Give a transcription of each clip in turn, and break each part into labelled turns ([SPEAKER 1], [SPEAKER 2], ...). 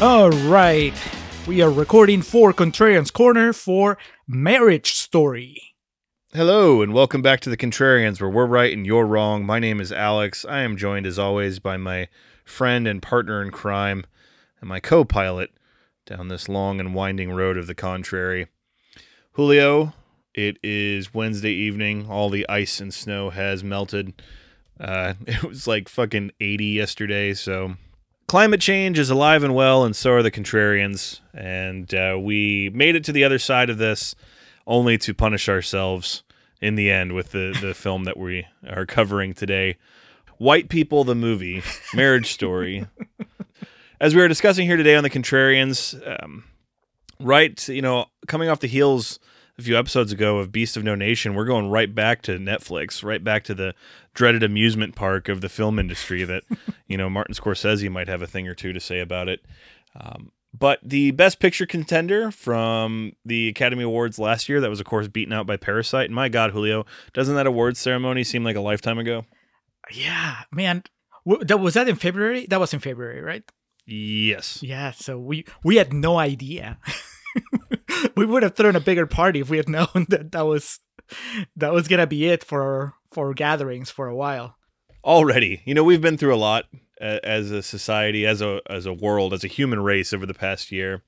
[SPEAKER 1] All right. We are recording for Contrarian's Corner for Marriage Story.
[SPEAKER 2] Hello, and welcome back to the Contrarians, where we're right and you're wrong. My name is Alex. I am joined, as always, by my friend and partner in crime and my co pilot down this long and winding road of the contrary. Julio, it is Wednesday evening. All the ice and snow has melted. Uh, it was like fucking 80 yesterday, so climate change is alive and well, and so are the contrarians. And uh, we made it to the other side of this only to punish ourselves in the end with the, the film that we are covering today White People, the movie, Marriage Story. As we were discussing here today on the Contrarians, um, right, you know, coming off the heels a few episodes ago of Beast of No Nation, we're going right back to Netflix, right back to the dreaded amusement park of the film industry that, you know, Martin Scorsese might have a thing or two to say about it. Um, but the best picture contender from the Academy Awards last year, that was, of course, beaten out by Parasite. And my God, Julio, doesn't that awards ceremony seem like a lifetime ago?
[SPEAKER 1] Yeah, man. W- that was that in February? That was in February, right?
[SPEAKER 2] Yes.
[SPEAKER 1] Yeah, so we we had no idea. we would have thrown a bigger party if we had known that that was that was gonna be it for for gatherings for a while.
[SPEAKER 2] Already, you know, we've been through a lot as a society, as a as a world, as a human race over the past year.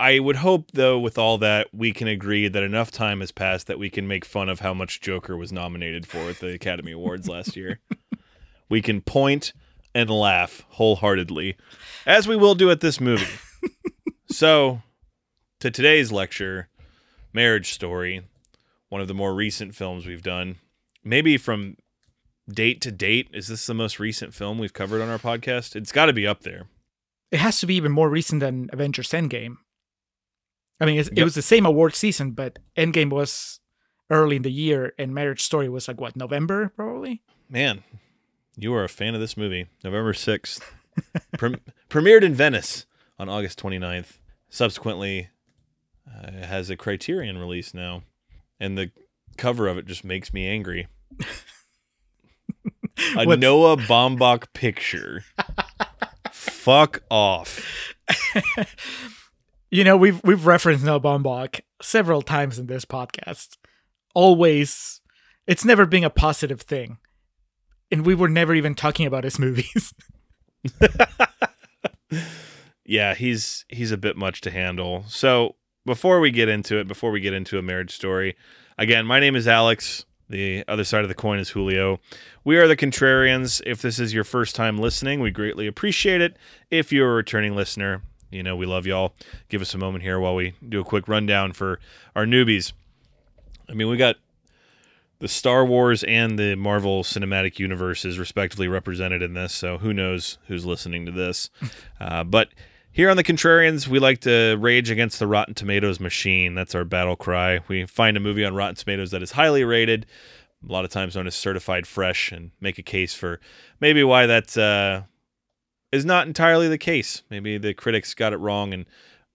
[SPEAKER 2] I would hope, though, with all that, we can agree that enough time has passed that we can make fun of how much Joker was nominated for at the Academy Awards last year. We can point and laugh wholeheartedly, as we will do at this movie. so, to today's lecture, Marriage Story, one of the more recent films we've done. Maybe from date to date, is this the most recent film we've covered on our podcast? It's got to be up there.
[SPEAKER 1] It has to be even more recent than Avengers Endgame. I mean, it's, it
[SPEAKER 2] Yep.
[SPEAKER 1] was the same award season, but Endgame was early in the year, and Marriage Story was like what November, probably.
[SPEAKER 2] Man, you are a fan of this movie. November 6th. Prem- premiered in Venice on August 29th. Subsequently, uh, it has a Criterion release now. And the cover of it just makes me angry. A
[SPEAKER 1] What's-
[SPEAKER 2] Noah Baumbach picture. Fuck off.
[SPEAKER 1] You know, we've we've referenced Noah Baumbach several times in this podcast. Always, it's never been a positive thing, and we were never even talking about his movies.
[SPEAKER 2] yeah, he's he's a bit much to handle. So before we get into it, before we get into a marriage story, again, my name is Alex. The other side of the coin is Julio. We are the Contrarians. If this is your first time listening, we greatly appreciate it. If you're a returning listener, you know we love y'all. Give us a moment here while we do a quick rundown for our newbies. I mean, we got the Star Wars and the Marvel Cinematic Universes respectively represented in this, so who knows who's listening to this. Uh, but here on the Contrarians, we like to rage against the Rotten Tomatoes machine. That's our battle cry. We find a movie on Rotten Tomatoes that is highly rated, a lot of times known as certified fresh, and make a case for maybe why that uh, is not entirely the case. Maybe the critics got it wrong and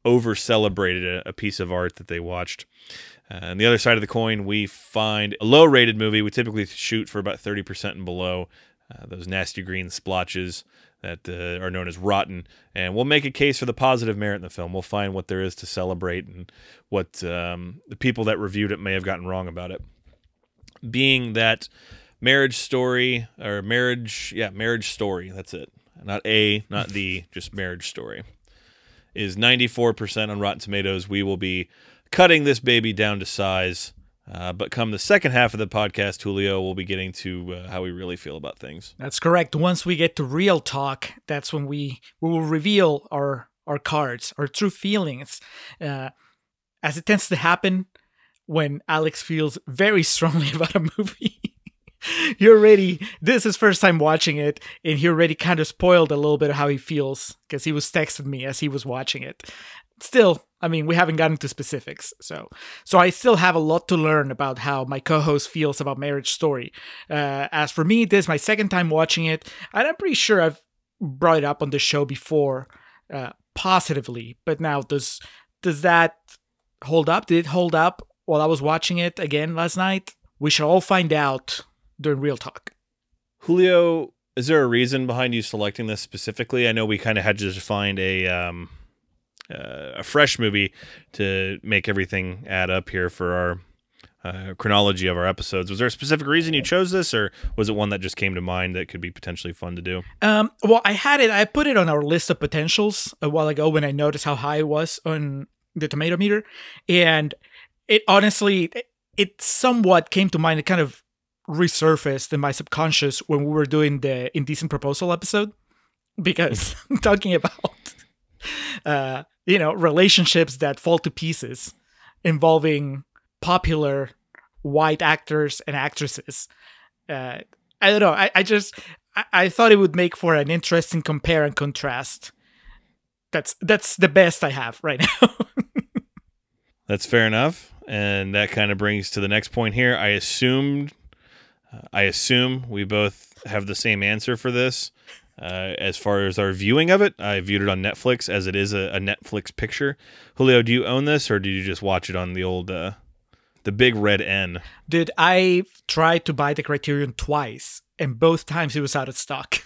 [SPEAKER 2] over celebrated a, a piece of art that they watched. Uh, on the other side of the coin, we find a low rated movie. We typically shoot for about 30% and below. Uh, those nasty green splotches that uh, are known as rotten. And we'll make a case for the positive merit in the film. We'll find what there is to celebrate and what um, the people that reviewed it may have gotten wrong about it. Being that marriage story, or marriage, yeah, marriage story, that's it. not a, not the, just Marriage Story, is 94% on Rotten Tomatoes. We will be cutting this baby down to size. Uh, but come the second half of the podcast, Julio we'll be getting to uh, how we really feel about things.
[SPEAKER 1] That's correct. Once we get to real talk, that's when we, we will reveal our our cards, our true feelings. Uh, as it tends to happen when Alex feels very strongly about a movie. you're already this is first time watching it and he already kind of spoiled a little bit of how he feels because he was texting me as he was watching it still i mean we haven't gotten to specifics so so i still have a lot to learn about how my co-host feels about marriage story. Uh, as for me this is my second time watching it and i'm pretty sure i've brought it up on the show before uh, positively but now does does that hold up? Did it hold up while i was watching it again last night? We shall all find out during real talk.
[SPEAKER 2] Julio, is there a reason behind you selecting this specifically? I know we kind of had to find a um, uh, a fresh movie to make everything add up here for our uh, chronology of our episodes. Was there a specific reason you chose this, or was it one that just came to mind that could be potentially fun to do?
[SPEAKER 1] Um, well, I had it. I put it on our list of potentials a while ago when I noticed how high it was on the tomato meter, and it honestly, it, somewhat came to mind. It kind of resurfaced in my subconscious when we were doing the indecent proposal episode, because I'm talking about, uh, you know, relationships that fall to pieces, involving popular white actors and actresses. Uh, I don't know. I, I just I, I thought it would make for an interesting compare and contrast. That's that's the best I have right now.
[SPEAKER 2] That's fair enough, and that kind of brings to the next point here. I assumed, uh, I assume we both have the same answer for this. Uh, as far as our viewing of it, I viewed it on Netflix as it is a, a Netflix picture. Julio, do you own this, or did you just watch it on the old, uh, the big red N?
[SPEAKER 1] Dude, I tried to buy the Criterion twice, and both times it was out of stock.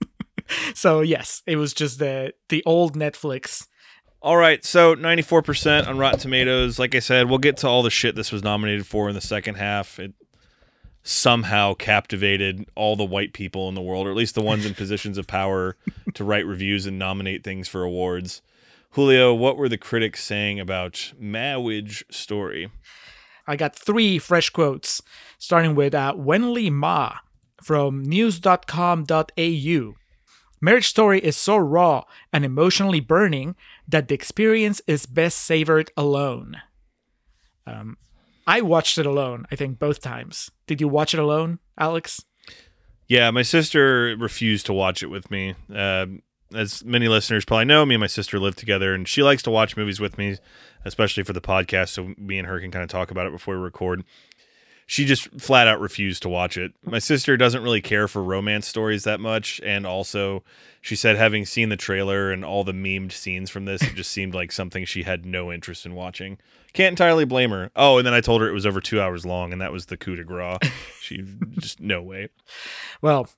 [SPEAKER 1] so yes, it was just the the old Netflix.
[SPEAKER 2] All right, so 94% on Rotten Tomatoes. Like I said, we'll get to all the shit this was nominated for in the second half. It somehow captivated all the white people in the world, or at least the ones in positions of power to write reviews and nominate things for awards. Julio, what were the critics saying about Marriage Story?
[SPEAKER 1] I got three fresh quotes, starting with uh, Wenlei Ma from news.com.au. Marriage Story is so raw and emotionally burning that the experience is best savored alone. Um, I watched it alone, I think, both times. Did you watch it alone, Alex?
[SPEAKER 2] Yeah, my sister refused to watch it with me. Uh, as many listeners probably know, me and my sister live together, and she likes to watch movies with me, especially for the podcast, so me and her can kind of talk about it before we record. She just flat out refused to watch it. My sister doesn't really care for romance stories that much, and also she said having seen the trailer and all the memed scenes from this, it just seemed like something she had no interest in watching. Can't entirely blame her. Oh, and then I told her it was over two hours long, and that was the coup de grace. She just no way.
[SPEAKER 1] Well,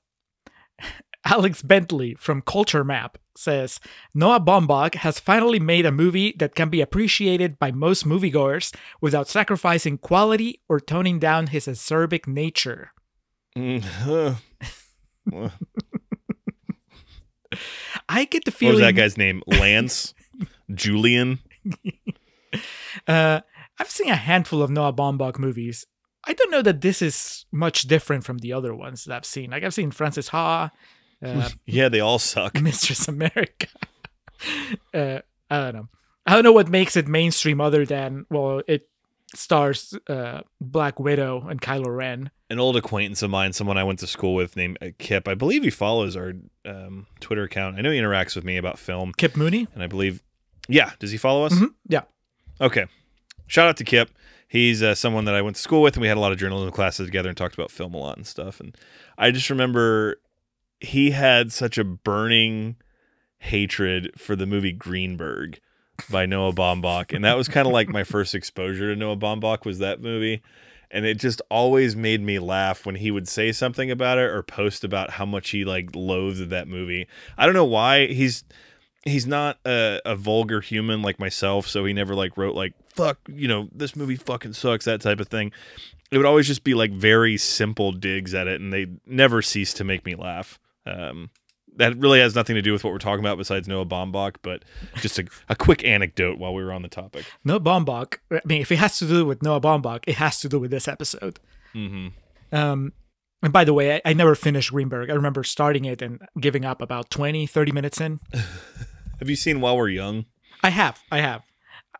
[SPEAKER 1] Alex Bentley from Culture Map says Noah Baumbach has finally made a movie that can be appreciated by most moviegoers without sacrificing quality or toning down his acerbic nature.
[SPEAKER 2] Mm,
[SPEAKER 1] I get the feeling.
[SPEAKER 2] What was that guy's name? Lance? Julian?
[SPEAKER 1] Uh, I've seen a handful of Noah Baumbach movies. I don't know that this is much different from the other ones that I've seen. Like I've seen Frances Ha, uh,
[SPEAKER 2] Yeah, they all suck.
[SPEAKER 1] Mistress America. uh, I don't know. I don't know what makes it mainstream other than well, it stars uh, Black Widow and Kylo Ren.
[SPEAKER 2] An old acquaintance of mine, someone I went to school with named Kip. I believe he follows our um, Twitter account. I know he interacts with me about film,
[SPEAKER 1] Kip Mooney.
[SPEAKER 2] and I believe, yeah, does he follow us?
[SPEAKER 1] Mhm, Yeah.
[SPEAKER 2] Okay. Shout out to Kip. He's uh, someone that I went to school with, and we had a lot of journalism classes together and talked about film a lot and stuff. And I just remember he had such a burning hatred for the movie Greenberg by Noah Baumbach, and that was kind of like my first exposure to Noah Baumbach was that movie. And it just always made me laugh when he would say something about it or post about how much he like loathed that movie. I don't know why he's he's not a, a vulgar human like myself, so he never like wrote like fuck, you know, this movie fucking sucks, that type of thing. It would always just be like very simple digs at it, and they never cease to make me laugh. Um, that really has nothing to do with what we're talking about besides Noah Baumbach, but just a, a quick anecdote while we were on the topic.
[SPEAKER 1] Noah Baumbach. I mean, if it has to do with Noah Baumbach, it has to do with this episode.
[SPEAKER 2] Mm-hmm.
[SPEAKER 1] Um, and by the way, I, I never finished Greenberg. I remember starting it and giving up about 20, 30 minutes in.
[SPEAKER 2] Have you seen While We're Young?
[SPEAKER 1] I have. I have.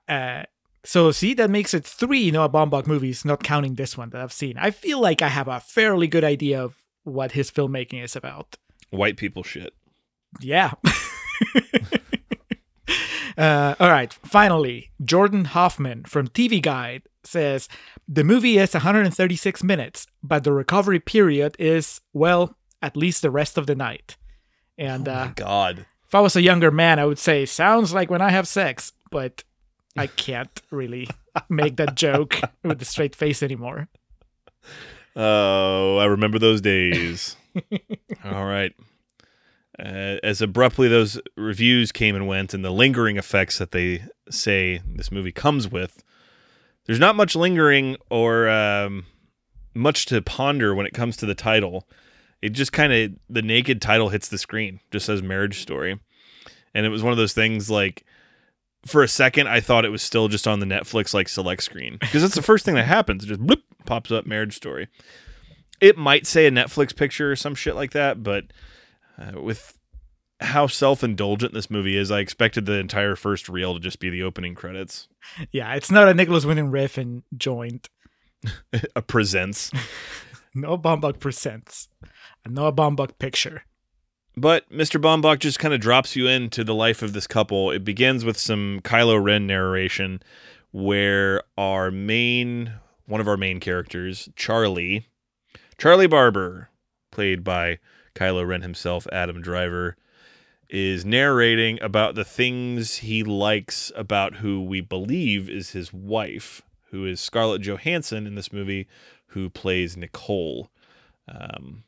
[SPEAKER 1] Uh, so see, that makes it three Noah Baumbach movies, not counting this one that I've seen. I feel like I have a fairly good idea of what his filmmaking is about.
[SPEAKER 2] White people shit.
[SPEAKER 1] Yeah. uh, all right. Finally, Jordan Hoffman from TV Guide says the movie is 136 minutes, but the recovery period is, well, at least the rest of the night. And
[SPEAKER 2] oh my
[SPEAKER 1] uh,
[SPEAKER 2] God.
[SPEAKER 1] if I was a younger man, I would say, sounds like when I have sex, but I can't really make that joke with a straight face anymore.
[SPEAKER 2] Oh, I remember those days. All right. Uh, as abruptly those reviews came and went, and the lingering effects that they say this movie comes with, there's not much lingering or um, much to ponder when it comes to the title. It just kind of the naked title hits the screen, just says marriage story, and it was one of those things like. For a second, I thought it was still just on the Netflix like select screen because that's the first thing that happens. It just bloop, pops up marriage story. It might say a Netflix picture or some shit like that, but uh, with how self-indulgent this movie is, I expected the entire first reel to just be the opening credits.
[SPEAKER 1] Yeah, it's not a Nicolas Winding Refn joint.
[SPEAKER 2] a presents.
[SPEAKER 1] Noah Baumbach presents a Noah Baumbach picture.
[SPEAKER 2] But Mr. Baumbach just kind of drops you into the life of this couple. It begins with some Kylo Ren narration where our main one of our main characters, Charlie, Charlie Barber, played by Kylo Ren himself, Adam Driver, is narrating about the things he likes about who we believe is his wife, who is Scarlett Johansson in this movie, who plays Nicole. Um,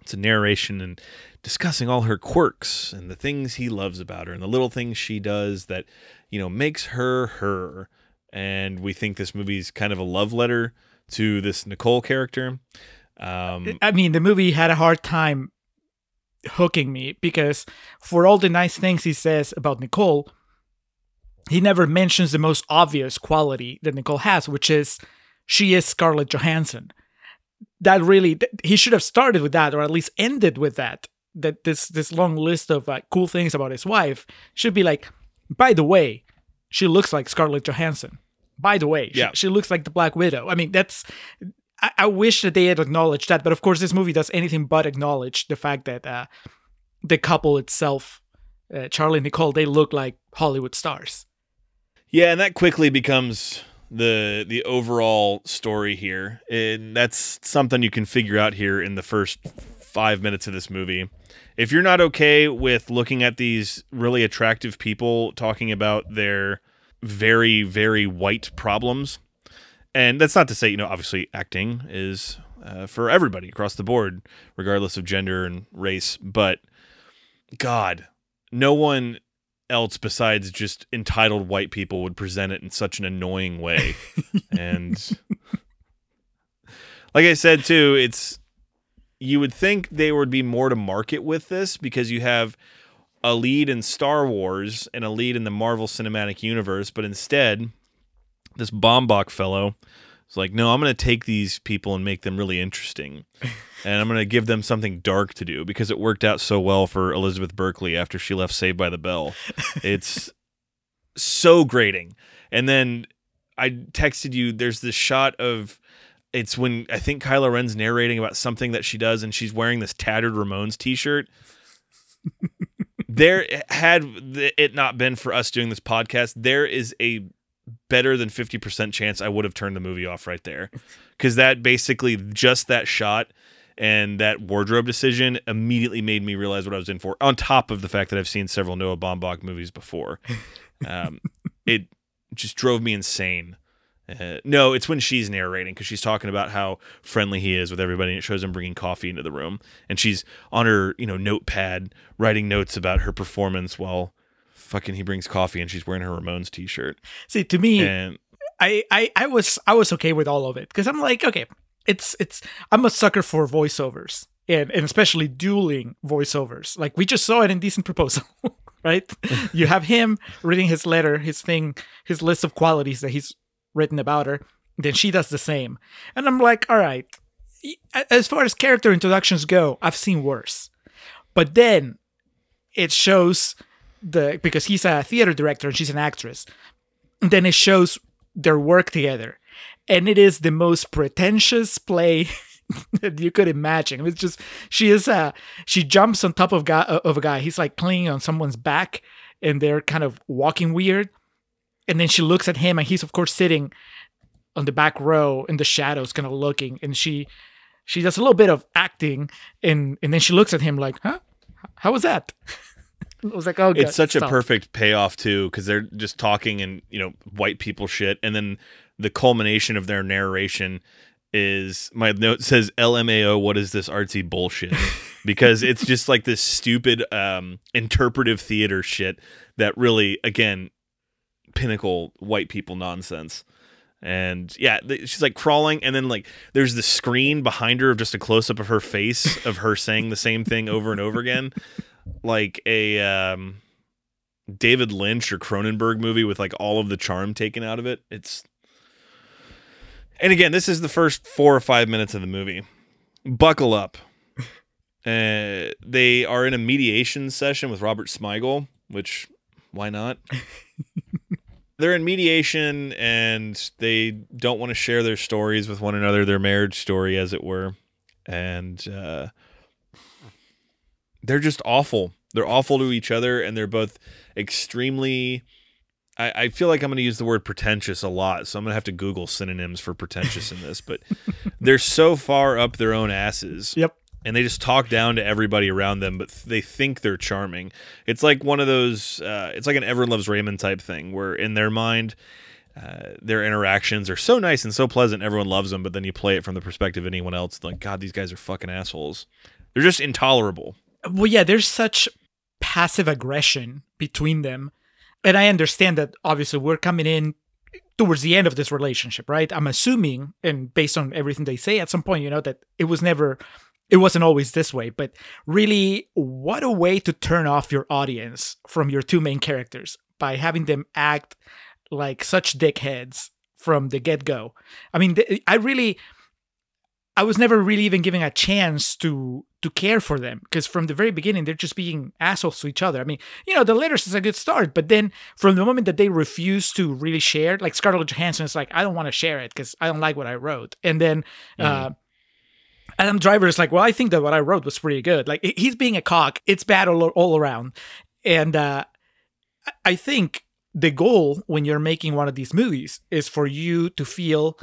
[SPEAKER 2] it's a narration and discussing all her quirks and the things he loves about her and the little things she does that, you know, makes her her. And we think this movie's kind of a love letter to this Nicole character. Um,
[SPEAKER 1] I mean, the movie had a hard time hooking me because for all the nice things he says about Nicole, he never mentions the most obvious quality that Nicole has, which is she is Scarlett Johansson. That really, he should have started with that, or at least ended with that. That this this long list of uh, cool things about his wife should be like, by the way, she looks like Scarlett Johansson. By the way, she,
[SPEAKER 2] Yeah.
[SPEAKER 1] she looks like the Black Widow. I mean, that's I, I wish that they had acknowledged that, but of course, this movie does anything but acknowledge the fact that uh, the couple itself, uh, Charlie and Nicole, they look like Hollywood stars.
[SPEAKER 2] Yeah, and that quickly becomes the the overall story here. And that's something you can figure out here in the first 5 minutes of this movie. If you're not okay with looking at these really attractive people talking about their very very white problems, and that's not to say, you know, obviously acting is uh, for everybody across the board regardless of gender and race, but god, no one else besides just entitled white people would present it in such an annoying way. and like I said too, it's you would think there would be more to market with this because you have a lead in Star Wars and a lead in the Marvel Cinematic Universe, but instead this Baumbach fellow is like, "No, I'm going to take these people and make them really interesting." and I'm going to give them something dark to do because it worked out so well for Elizabeth Berkley after she left Saved by the Bell. It's so grating. And then I texted you there's this shot of it's when I think Kylo Ren's narrating about something that she does and she's wearing this tattered Ramones t-shirt. there had it not been for us doing this podcast, there is a better than 50% chance I would have turned the movie off right there. Cuz that basically just that shot and that wardrobe decision immediately made me realize what I was in for. On top of the fact that I've seen several Noah Baumbach movies before, um, it just drove me insane. Uh, no, it's when she's narrating because she's talking about how friendly he is with everybody, and it shows him bringing coffee into the room, and she's on her you know notepad writing notes about her performance while fucking he brings coffee, and she's wearing her Ramones t-shirt,
[SPEAKER 1] See, to me,
[SPEAKER 2] and
[SPEAKER 1] I, I, I was I was okay with all of it because I'm like, okay, it's it's I'm a sucker for voiceovers and, and especially dueling voiceovers. Like we just saw it Indecent Proposal, right? you have him reading his letter, his thing, his list of qualities that he's written about her. Then she does the same. And I'm like, all right, as far as character introductions go, I've seen worse. But then it shows the because he's a theater director and she's an actress. Then it shows their work together. And it is the most pretentious play that you could imagine. It's just she is uh she jumps on top of guy of a guy. He's like clinging on someone's back and they're kind of walking weird. And then she looks at him and he's of course sitting on the back row in the shadows, kind of looking, and she she does a little bit of acting and and then she looks at him like, huh? How was that? Was like, oh, God,
[SPEAKER 2] it's such a perfect payoff too, because they're just talking and you know white people shit, and then the culmination of their narration is my note says LMAO. What is this artsy bullshit? because it's just like this stupid um, interpretive theater shit that really, again, pinnacle white people nonsense. And yeah, th- she's like crawling, and then like there's the screen behind her of just a close up of her face of her saying the same thing over and over again, like a um, David Lynch or Cronenberg movie with like all of the charm taken out of it. It's and again, this is the first four or five minutes of the movie. Buckle up. Uh, they are in a mediation session with Robert Smigel, which why not? They're in mediation and they don't want to share their stories with one another, their marriage story, as it were. And uh, they're just awful. They're awful to each other, and they're both extremely. I, I feel like I'm going to use the word pretentious a lot, so I'm going to have to Google synonyms for pretentious in this. But they're so far up their own asses
[SPEAKER 1] Yep.
[SPEAKER 2] and they just talk down to everybody around them, but th- they think they're charming. It's like one of those. Uh, it's like an Everyone Loves Raymond type thing, where in their mind, uh, their interactions are so nice and so pleasant, everyone loves them. But then you play it from the perspective of anyone else, like God, these guys are fucking assholes. They're just intolerable.
[SPEAKER 1] Well, yeah, there's such passive aggression between them. And I understand that obviously we're coming in towards the end of this relationship, right? I'm assuming, and based on everything they say, at some point, you know, that it was never, it wasn't always this way. But really, what a way to turn off your audience from your two main characters by having them act like such dickheads from the get go. I mean, I really. I was never really even giving a chance to to care for them because from the very beginning they're just being assholes to each other. I mean, you know, the letters is a good start, but then from the moment that they refuse to really share, like Scarlett Johansson is like, I don't want to share it because I don't like what I wrote, and then uh, Adam Driver is like, well, I think that what I wrote was pretty good. Like he's being a cock. It's bad all, all around, and uh, I think the goal when you're making one of these movies is for you to feel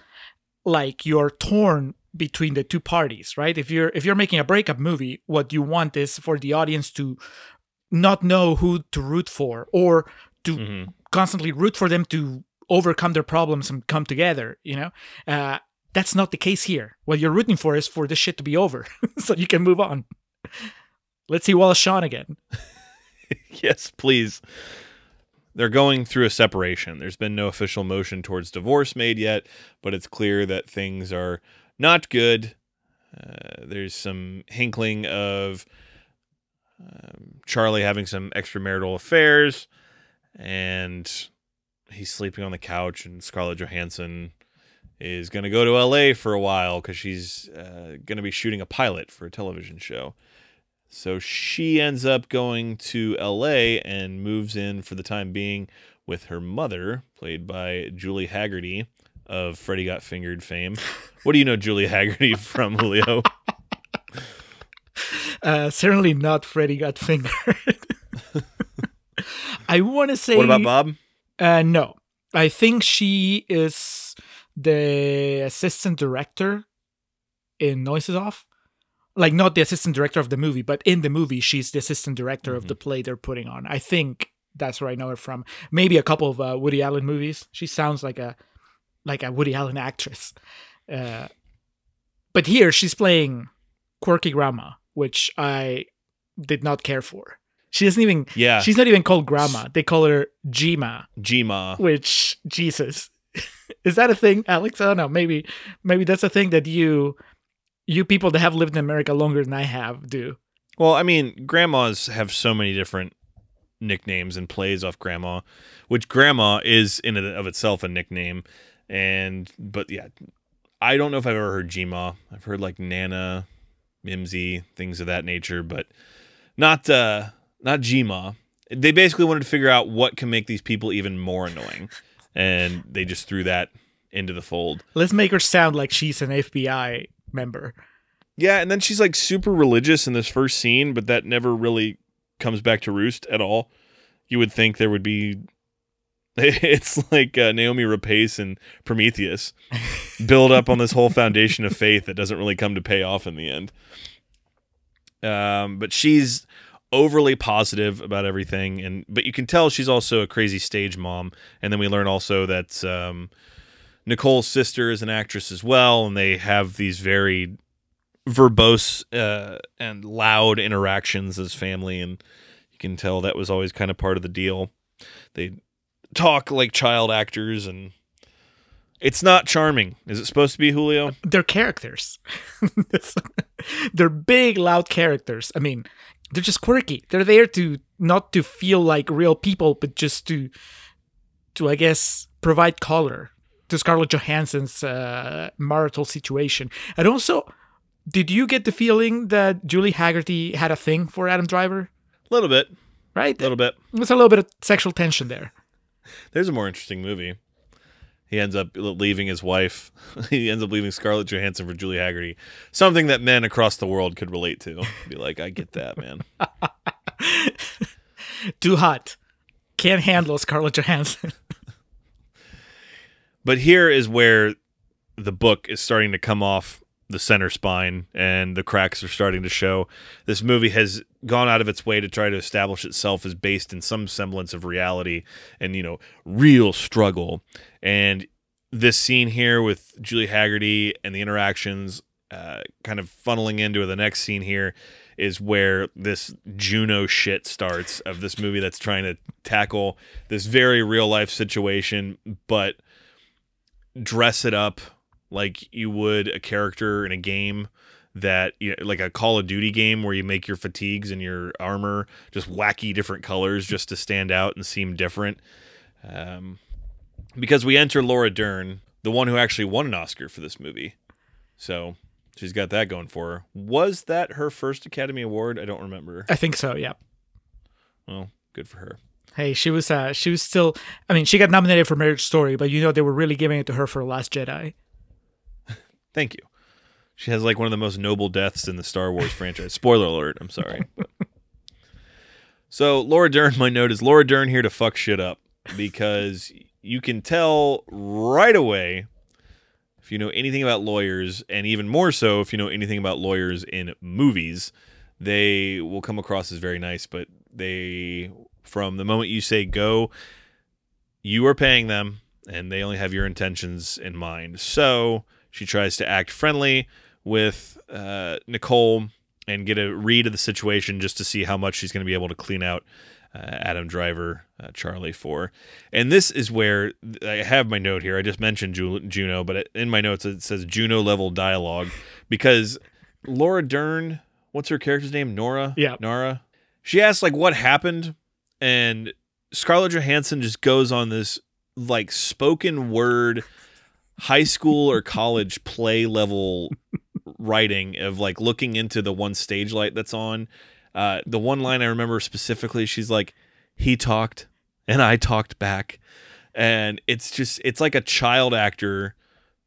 [SPEAKER 1] like you're torn between the two parties right if you're if you're making a breakup movie what you want is for the audience to not know who to root for or to
[SPEAKER 2] Mhm.
[SPEAKER 1] constantly root for them to overcome their problems and come together you know uh, that's not the case here what you're rooting for is for this shit to be over so you can move on let's see wallace shawn again
[SPEAKER 2] yes, please. They're going through a separation. There's been no official motion towards divorce made yet, but it's clear that things are not good. Uh, there's some hinkling of um, Charlie having some extramarital affairs, and he's sleeping on the couch, and Scarlett Johansson is going to go to LA for a while because she's uh, going to be shooting a pilot for a television show. So she ends up going to LA and moves in for the time being with her mother, played by Julie Hagerty of Freddy Got Fingered fame. What do you know Julie Hagerty from, Julio?
[SPEAKER 1] uh, certainly not freddy got fingered i want to say
[SPEAKER 2] What about Bob?
[SPEAKER 1] Uh, no, I think she is the assistant director in Noises Off. Like not the assistant director of the movie, but in the movie, she's the assistant director of the play they're putting on. I think that's where I know her from. Maybe a couple of uh, Woody Allen movies. She sounds like a like a Woody Allen actress. Uh, but here she's playing quirky grandma, which I did not care for. She doesn't even.
[SPEAKER 2] Yeah,
[SPEAKER 1] She's not even called grandma. They call her Jima
[SPEAKER 2] Jima.
[SPEAKER 1] which Jesus is that a thing, Alex? I don't know. Maybe maybe that's a thing that you you people that have lived in America longer than I have do.
[SPEAKER 2] Well, I mean, grandmas have so many different nicknames and plays off grandma, which grandma is in and of itself a nickname. And but yeah, I don't know if I've ever heard Gma. I've heard like Nana, Mimsy, things of that nature, but not uh not Gma. They basically wanted to figure out what can make these people even more annoying, and they just threw that into the fold.
[SPEAKER 1] Let's make her sound like she's an FBI member.
[SPEAKER 2] Yeah, and then she's like super religious in this first scene, but that never really comes back to roost at all. You would think there would be. It's like uh, Naomi Rapace and Prometheus build up on this whole foundation of faith that doesn't really come to pay off in the end. Um, but she's overly positive about everything, and but you can tell she's also a crazy stage mom. And then we learn also that um, Nicole's sister is an actress as well, and they have these very verbose uh, and loud interactions as family, and you can tell that was always kind of part of the deal. They talk like child actors, and it's not charming. Is it supposed to be Julio?
[SPEAKER 1] They're characters. they're big, loud characters. I mean, they're just quirky. They're there to not to feel like real people, but just to to I guess provide color to Scarlett Johansson's uh, marital situation. And also, did you get the feeling that Julie Hagerty had a thing for Adam Driver?
[SPEAKER 2] A little bit,
[SPEAKER 1] Right?
[SPEAKER 2] a little bit.
[SPEAKER 1] There's a little bit of sexual tension there.
[SPEAKER 2] There's a more interesting movie. He ends up leaving his wife. he ends up leaving Scarlett Johansson for Julie Hagerty. Something that men across the world could relate to. Be like, I get that, man.
[SPEAKER 1] Too hot. Can't handle Scarlett Johansson.
[SPEAKER 2] But here is where the book is starting to come off the center spine and the cracks are starting to show. This movie has gone out of its way to try to establish itself as based in some semblance of reality and, you know, real struggle. And this scene here with Julie Hagerty and the interactions uh, kind of funneling into the next scene here is where this Juno shit starts of this movie that's trying to tackle this very real life situation, but dress it up like you would a character in a game that you know, like a Call of Duty game where you make your fatigues and your armor just wacky different colors just to stand out and seem different. Um, because we enter Laura Dern, the one who actually won an Oscar for this movie. So she's got that going for her. Was that her first Academy Award? I don't remember.
[SPEAKER 1] I think so, yeah.
[SPEAKER 2] Well, good for her.
[SPEAKER 1] Hey, she was uh she was still I mean, she got nominated for Marriage Story, but you know they were really giving it to her for Last Jedi.
[SPEAKER 2] Thank you. She has like one of the most noble deaths in the Star Wars franchise. Spoiler alert. I'm sorry. So Laura Dern, my note is Laura Dern here to fuck shit up because you can tell right away if you know anything about lawyers, and even more so if you know anything about lawyers in movies, they will come across as very nice. But they, from the moment you say go, you are paying them, and they only have your intentions in mind. So she tries to act friendly with uh, Nicole and get a read of the situation just to see how much she's going to be able to clean out uh, Adam Driver, uh, Charlie for. And this is where I have my note here. I just mentioned Ju- Juno, but in my notes it says Juno level dialogue because Laura Dern, what's her character's name? Nora?
[SPEAKER 1] Yeah.
[SPEAKER 2] Nara. She asks like what happened and Scarlett Johansson just goes on this like spoken word high school or college play level writing of like looking into the one stage light that's on. Uh, the one line I remember specifically, she's like, "He talked and I talked back," and it's just it's like a child actor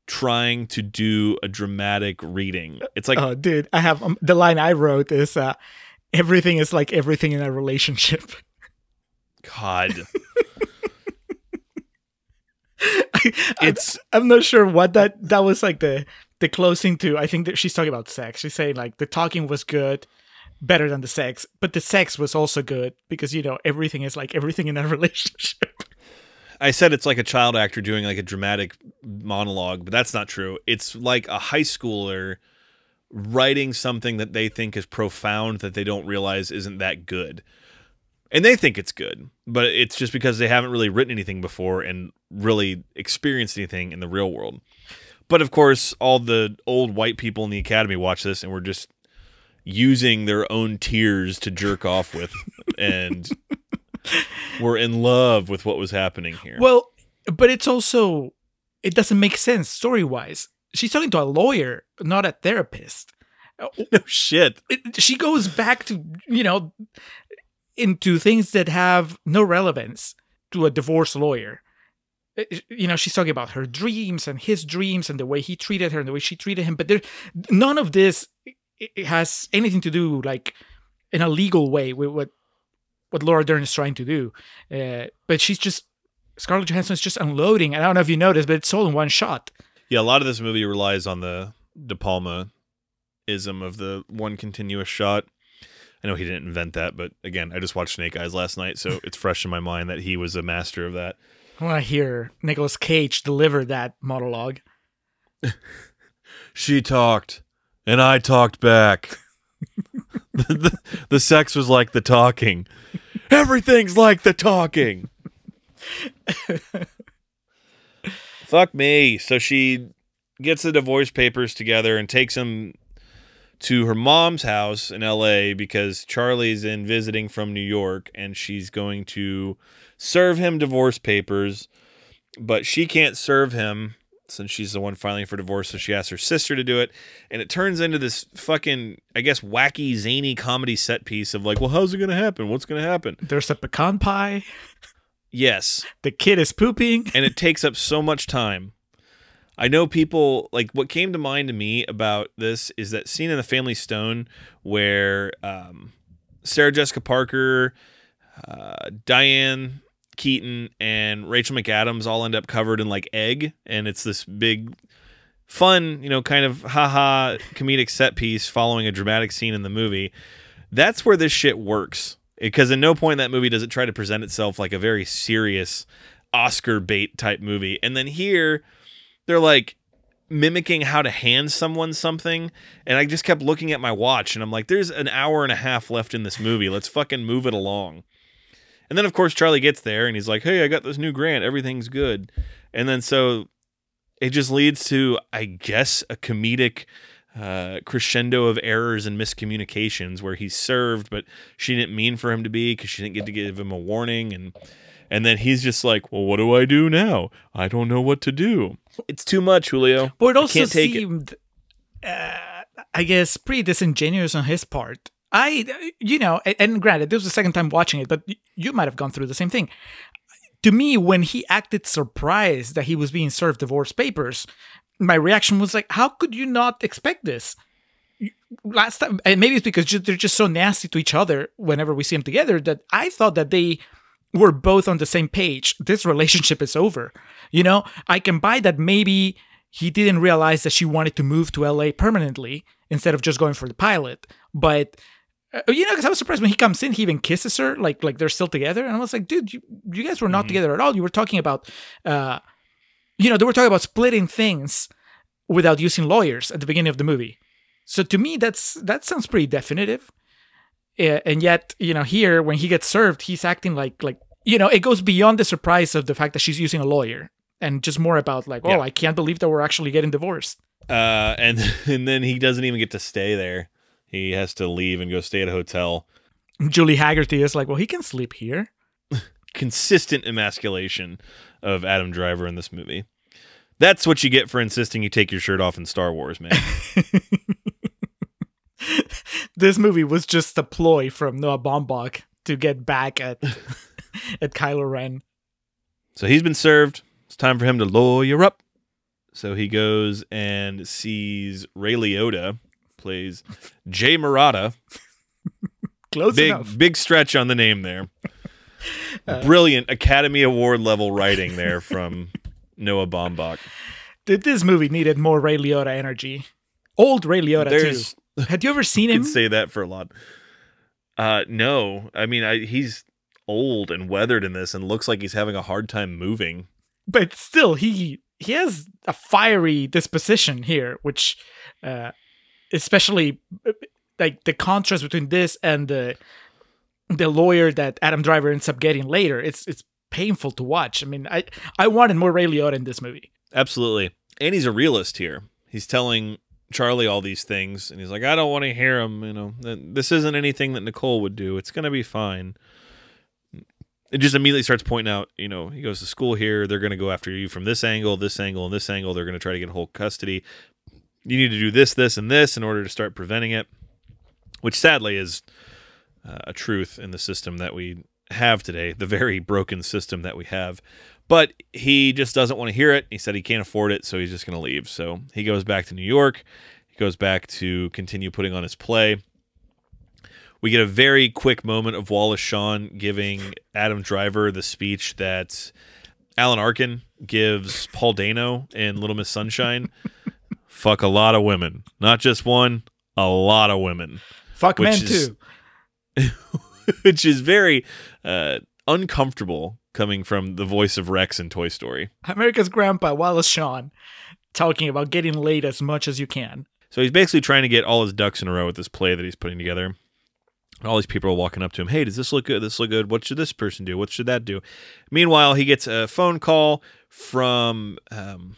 [SPEAKER 2] trying to do a dramatic reading. It's like
[SPEAKER 1] Oh, dude, I have um, the line I wrote is uh everything is like everything in a relationship.
[SPEAKER 2] God,
[SPEAKER 1] it's
[SPEAKER 2] it's
[SPEAKER 1] I'm not sure what that that was like the the closing to. I think that she's talking about sex. She's saying like the talking was good, better than the sex, but the sex was also good because you know everything is like everything in a relationship.
[SPEAKER 2] I said it's like a child actor doing like a dramatic monologue, but that's not true. It's like a high schooler writing something that they think is profound that they don't realize isn't that good. And they think it's good, but it's just because they haven't really written anything before and really experienced anything in the real world. But of course, all the old white people in the academy watch this and we're just using their own tears to jerk off with and we're in love with what was happening here.
[SPEAKER 1] Well, but it's also it doesn't make sense story wise. She's talking to a lawyer, not a therapist.
[SPEAKER 2] no shit.
[SPEAKER 1] It, she goes back to you know into things that have no relevance to a divorce lawyer. You know, she's talking about her dreams and his dreams and the way he treated her and the way she treated him. But there, none of this has anything to do like in a legal way with what what Laura Dern is trying to do. Uh, but she's just Scarlett Johansson is just unloading. And I don't know if you noticed, but it's all in one shot.
[SPEAKER 2] Yeah, a lot of this movie relies on the De Palma ism of the one continuous shot. I know he didn't invent that, but again, I just watched Snake Eyes last night, so it's fresh in my mind that he was a master of that.
[SPEAKER 1] I want to hear Nicolas Cage deliver that monologue.
[SPEAKER 2] She talked, and I talked back. the, the, the sex was like the talking. Everything's like the talking. Fuck me. So she gets the divorce papers together and takes them to her mom's house in LA because Charlie's in visiting from New York and she's going to serve him divorce papers, but she can't serve him since she's the one filing for divorce, so she asks her sister to do it. And it turns into this fucking, I guess, wacky, zany comedy set piece of like, well, how's it going to happen? What's going to happen?
[SPEAKER 1] There's a pecan pie.
[SPEAKER 2] Yes.
[SPEAKER 1] The kid is pooping.
[SPEAKER 2] and it takes up so much time. I know people like what came to mind to me about this is that scene in The Family Stone where um, Sarah Jessica Parker, uh, Diane Keaton, and Rachel McAdams all end up covered in like egg, and it's this big, fun, you know, kind of haha comedic set piece following a dramatic scene in the movie. That's where this shit works because in no point in that movie does it try to present itself like a very serious Oscar bait type movie. And then here, they're like mimicking how to hand someone something. And I just kept looking at my watch and I'm like, there's an hour and a half left in this movie. Let's fucking move it along. And then, of course, Charlie gets there and he's like, hey, I got this new grant. Everything's good. And then so it just leads to, I guess, a comedic uh, crescendo of errors and miscommunications where he's served, but she didn't mean for him to be because she didn't get to give him a warning. And and then he's just like, well, what do I do now? I don't know what to do. It's too much, Julio.
[SPEAKER 1] But it also
[SPEAKER 2] take it.
[SPEAKER 1] seemed, uh, I guess, pretty disingenuous on his part. I, you know, and, and granted, this was the second time watching it, but you might have gone through the same thing. To me, when he acted surprised that he was being served divorce papers, my reaction was like, "How could you not expect this?" Last time, and maybe it's because they're just so nasty to each other whenever we see them together that I thought that they were both on the same page. This relationship is over. You know, I can buy that maybe he didn't realize that she wanted to move to LA permanently instead of just going for the pilot. But uh, you know, because I was surprised when he comes in, he even kisses her, like like they're still together, and I was like, dude, you, you guys were not together at all. You were talking about, uh, you know, they were talking about splitting things without using lawyers at the beginning of the movie. So to me, that's that sounds pretty definitive. Uh, and yet, you know, here when he gets served, he's acting like like you know, it goes beyond the surprise of the fact that she's using a lawyer and just more about like,
[SPEAKER 2] Yeah.
[SPEAKER 1] oh, I can't believe that we're actually getting divorced.
[SPEAKER 2] Uh, and and then he doesn't even get to stay there. He has to leave and go stay at a hotel.
[SPEAKER 1] Julie Hagerty is like, well, he can sleep here.
[SPEAKER 2] Consistent emasculation of Adam Driver in this movie. That's what you get for insisting you take your shirt off in Star Wars, man.
[SPEAKER 1] this movie was just a ploy from Noah Baumbach to get back at at Kylo Ren.
[SPEAKER 2] So he's been served. It's time for him to lawyer up. So he goes and sees Ray Liotta, plays Jay Marotta.
[SPEAKER 1] Close
[SPEAKER 2] Big
[SPEAKER 1] enough.
[SPEAKER 2] big stretch on the name there.
[SPEAKER 1] Uh,
[SPEAKER 2] Brilliant Academy Award level writing there from Noah Baumbach.
[SPEAKER 1] Did this movie needed more Ray Liotta energy? Old Ray Liotta
[SPEAKER 2] There's
[SPEAKER 1] too. Had you ever seen him?
[SPEAKER 2] could say that for a lot. Uh no. I mean I he's old and weathered in this and looks like he's having a hard time moving.
[SPEAKER 1] but still, he he has a fiery disposition here, which, uh, especially uh, like the contrast between this and the the lawyer that Adam Driver ends up getting later. It's it's painful to watch. I mean, I I wanted more Ray Liotta in this movie.
[SPEAKER 2] Absolutely. and he's a realist here. He's telling Charlie all these things, and he's like, I don't want to hear him. You know, this isn't anything that Nicole would do. It's gonna be fine. It just immediately starts pointing out, you know, he goes to school here. They're going to go after you from this angle, this angle, and this angle. They're going to try to get whole custody. You need to do this, this, and this in order to start preventing it, which sadly is uh, a truth in the system that we have today, the very broken system that we have. But he just doesn't want to hear it. He said he can't afford it, so he's just going to leave. So he goes back to New York. He goes back to continue putting on his play. We get a very quick moment of Wallace Shawn giving Adam Driver the speech that Alan Arkin gives Paul Dano in Little Miss Sunshine. Fuck a lot of women, not just one, a lot of women.
[SPEAKER 1] Fuck men is,
[SPEAKER 2] too, which is very uh, uncomfortable coming from the voice of Rex in Toy Story.
[SPEAKER 1] America's Grandpa Wallace Shawn talking about getting laid as much as you can.
[SPEAKER 2] So he's basically trying to get all his ducks in a row with this play that he's putting together all these people are walking up to him. Hey, does this look good? This look good? What should this person do? What should that do? Meanwhile, he gets a phone call from um,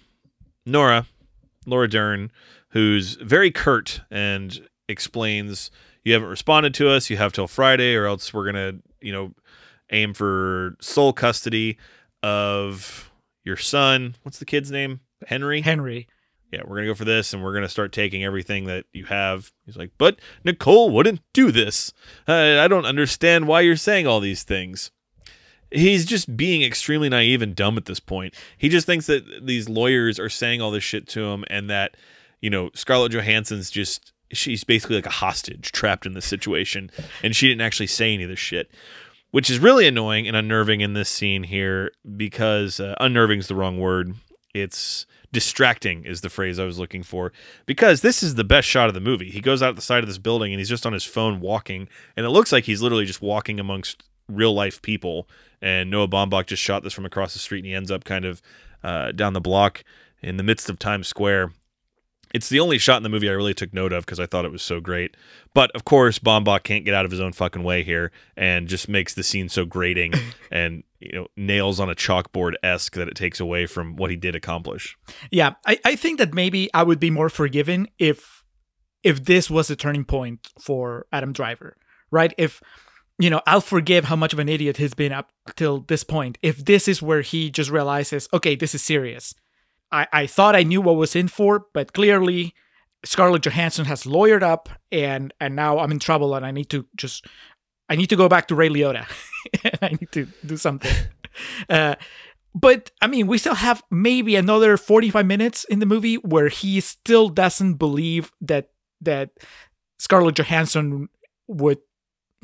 [SPEAKER 2] Nora, Laura Dern, who's very curt and explains, "You haven't responded to us. You have till Friday, or else we're gonna, you know, aim for sole custody of your son. What's the kid's name? Henry.
[SPEAKER 1] Henry
[SPEAKER 2] yeah, we're going to go for this and we're going to start taking everything that you have. He's like, but Nicole wouldn't do this. Uh, I don't understand why you're saying all these things. He's just being extremely naive and dumb at this point. He just thinks that these lawyers are saying all this shit to him and that, you know, Scarlett Johansson's just, she's basically like a hostage trapped in this situation and she didn't actually say any of this shit. Which is really annoying and unnerving in this scene here because uh, unnerving is the wrong word. It's distracting is the phrase I was looking for because this is the best shot of the movie. He goes out the side of this building and he's just on his phone walking, and it looks like he's literally just walking amongst real life people. And Noah Baumbach just shot this from across the street, and he ends up kind of uh, down the block in the midst of Times Square. It's the only shot in the movie I really took note of because I thought it was so great. But of course, Baumbach can't get out of his own fucking way here and just makes the scene so grating and you know nails on a chalkboard esque that it takes away from what he did accomplish.
[SPEAKER 1] Yeah, I, I think that maybe I would be more forgiven if if this was a turning point for Adam Driver, right? If you know, I'll forgive how much of an idiot he's been up till this point. If this is where he just realizes, okay, this is serious I, I thought I knew what was in for, but clearly Scarlett Johansson has lawyered up and and now I'm in trouble and I need to just I need to go back to Ray Liotta and I need to do something. Uh, but I mean, we still have maybe another 45 minutes in the movie where he still doesn't believe that that Scarlett Johansson would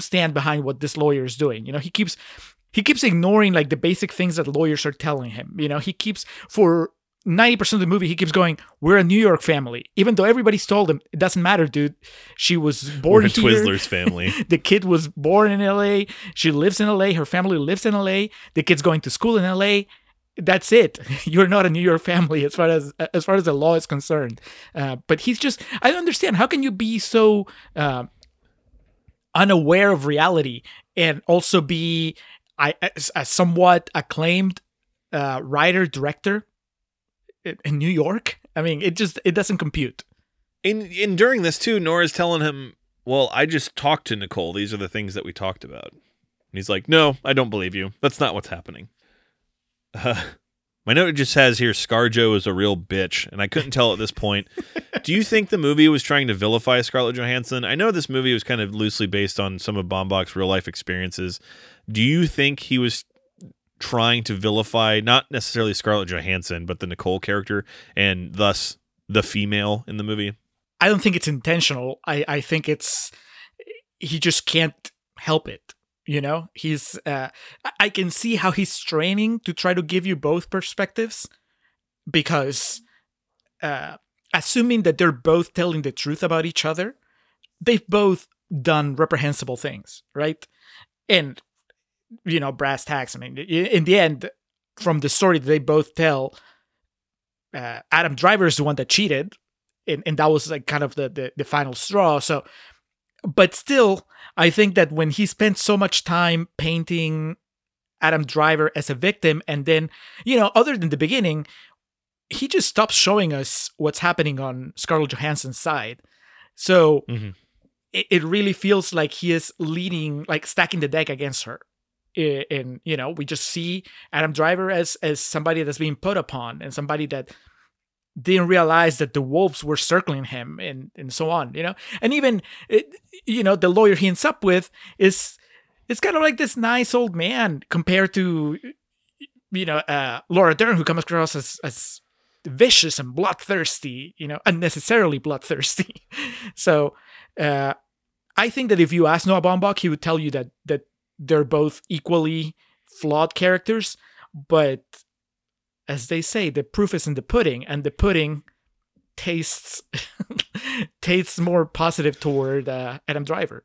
[SPEAKER 1] stand behind what this lawyer is doing. You know, he keeps he keeps ignoring like the basic things that lawyers are telling him. You know, he keeps for 90% of the movie, he keeps going, We're a New York family. Even though everybody's told him, It doesn't matter, dude. She was born
[SPEAKER 2] We're
[SPEAKER 1] here.
[SPEAKER 2] Twizzlers family.
[SPEAKER 1] the kid was born in LA. She lives in LA. Her family lives in LA. The kid's going to school in LA. That's it. You're not a New York family as far as as far as the law is concerned. Uh, but he's just I don't understand. How can you be so uh, unaware of reality and also be I, a somewhat acclaimed uh, writer director in New York. I mean, it just it doesn't compute.
[SPEAKER 2] In in during this too, Nora's telling him, "Well, I just talked to Nicole. These are the things that we talked about." And he's like, "No, I don't believe you. That's not what's happening." Uh, my note just has here, "ScarJo is a real bitch," and I couldn't tell at this point. Do you think the movie was trying to vilify Scarlett Johansson? I know this movie was kind of loosely based on some of Baumbach's real life experiences. Do you think he was trying to vilify not necessarily Scarlett Johansson, but the Nicole character, and thus the female in the movie?
[SPEAKER 1] I don't think it's intentional. I, I think it's he just can't help it. You know, he's uh, I can see how he's straining to try to give you both perspectives because uh, assuming that they're both telling the truth about each other, they've both done reprehensible things, right? And you know, brass tacks. I mean, in the end, from the story that they both tell, uh, Adam Driver is the one that cheated, and, and that was like kind of the, the the final straw. So, but still, I think that when he spent so much time painting Adam Driver as a victim, and then you know, other than the beginning, he just stops showing us what's happening on Scarlett Johansson's side. So
[SPEAKER 2] Mhm.
[SPEAKER 1] it, it really feels like he is leading, like stacking the deck against her. I- And you know, we just see Adam Driver as as somebody that's being put upon and somebody that didn't realize that the wolves were circling him and and so on. You know, and even it, you know the lawyer he ends up with is it's kind of like this nice old man compared to you know uh, Laura Dern, who comes across as as vicious and bloodthirsty, you know, unnecessarily bloodthirsty. so uh, I think that if you ask Noah Baumbach, he would tell you that that they're both equally flawed characters, but as they say, the proof is in the pudding, and the pudding tastes tastes more positive toward uh, Adam Driver.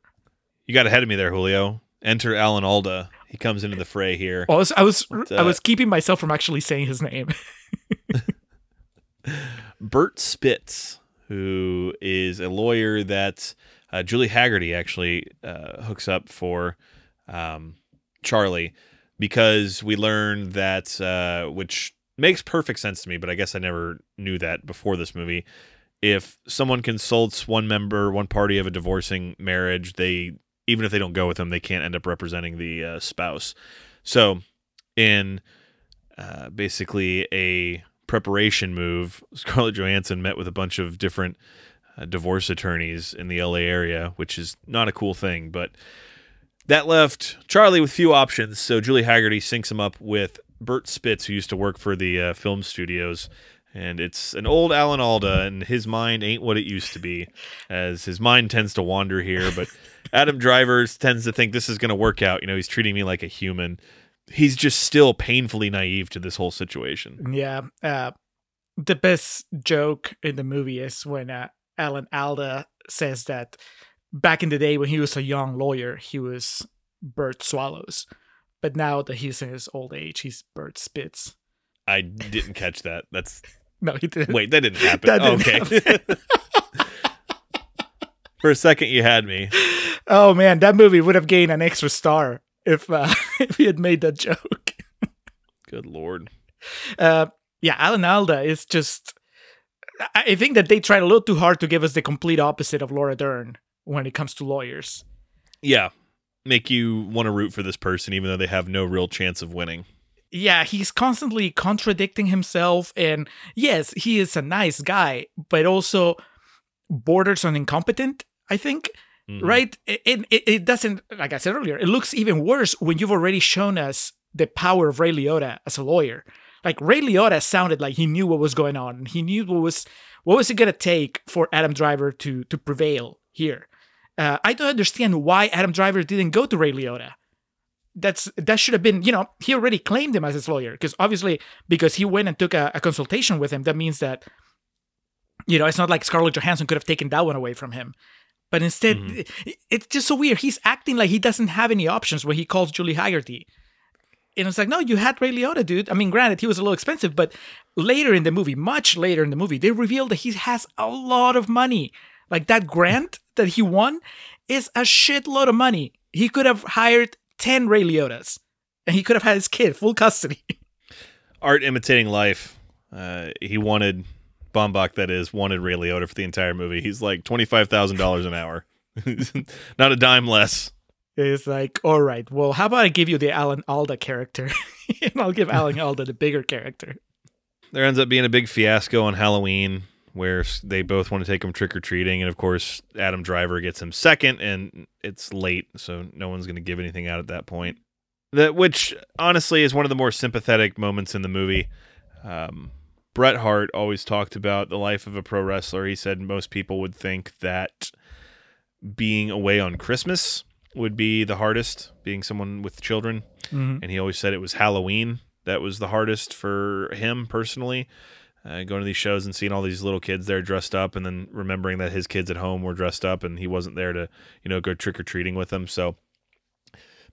[SPEAKER 2] You got ahead of me there, Julio. Enter Alan Alda. He comes into the fray here.
[SPEAKER 1] I was I was I
[SPEAKER 2] uh,
[SPEAKER 1] was keeping myself from actually saying his name.
[SPEAKER 2] Bert Spitz, who is a lawyer that uh, Julie Hagerty actually uh, hooks up for um, Charlie because we learned that, uh, which makes perfect sense to me, but I guess I never knew that before this movie. If someone consults one member, one party of a divorcing marriage, they even if they don't go with them, they can't end up representing the uh, spouse. So, in uh, basically a preparation move, Scarlett Johansson met with a bunch of different uh, divorce attorneys in the LA area, which is not a cool thing. But that left Charlie with few options. So Julie Hagerty syncs him up with Bert Spitz, who used to work for the uh, film studios. And it's an old Alan Alda, and his mind ain't what it used to be, as his mind tends to wander here. But Adam Driver tends to think this is going to work out. You know, he's treating me like a human. He's just still painfully naive to this whole situation.
[SPEAKER 1] Yeah. Uh, the best joke in the movie is when uh, Alan Alda says that back in the day when he was a young lawyer, he was Bert Swallows. But now that he's in his old age, he's Bert Spitz.
[SPEAKER 2] I didn't catch that. That's
[SPEAKER 1] No, he didn't.
[SPEAKER 2] wait, that didn't happen.
[SPEAKER 1] That didn't
[SPEAKER 2] okay. For a second, you had me.
[SPEAKER 1] Oh man, that movie would have gained an extra star if uh, if he had made that joke.
[SPEAKER 2] Good lord.
[SPEAKER 1] Uh, yeah, Alan Alda is just. I think that they tried a little too hard to give us the complete opposite of Laura Dern when it comes to lawyers.
[SPEAKER 2] Yeah, make you want to root for this person, even though they have no real chance of winning.
[SPEAKER 1] Yeah, he's constantly contradicting himself, and yes, he is a nice guy, but also borders on incompetent. I think.
[SPEAKER 2] Mhm.
[SPEAKER 1] right? It, it, it doesn't, like I said earlier, it looks even worse when you've already shown us the power of Ray Liotta as a lawyer. Like Ray Liotta sounded like he knew what was going on. He knew what was what was it gonna take for Adam Driver to to prevail here. Uh, I don't understand why Adam Driver didn't go to Ray Liotta. That's that should have been, you know, he already claimed him as his lawyer because obviously because he went and took a, a consultation with him, that means that you know it's not like Scarlett Johansson could have taken that one away from him. But instead,
[SPEAKER 2] Mhm.
[SPEAKER 1] it- it's just so weird. He's acting like he doesn't have any options when he calls Julie Hagerty. And it's like, no, you had Ray Liotta, dude. I mean, granted, he was a little expensive, but later in the movie, much later in the movie, they revealed that he has a lot of money. Like that grant that he won is a shitload of money. He could have hired 10 Ray Liottas and he could have had his kid full custody.
[SPEAKER 2] Art imitating life. Uh, he wanted Baumbach, that is, wanted Ray Liotta for the entire movie. He's like twenty five thousand dollars an hour, not a dime less.
[SPEAKER 1] It's like, all right, well, how about I give you the Alan Alda character? and I'll give Alan Alda the bigger character.
[SPEAKER 2] There ends up being a big fiasco on Halloween where they both want to take him trick or treating, and of course Adam Driver gets him second, and it's late, so no one's going to give anything out at that point. That which honestly is one of the more sympathetic moments in the movie. Um, Bret Hart always talked about the life of a pro wrestler. He said most people would think that being away on Christmas would be the hardest, being someone with children
[SPEAKER 1] Mhm.
[SPEAKER 2] and he always said it was Halloween that was the hardest for him personally. Uh, going to these shows and seeing all these little kids there dressed up, and then remembering that his kids at home were dressed up, and he wasn't there to, you know, go trick or treating with them. So,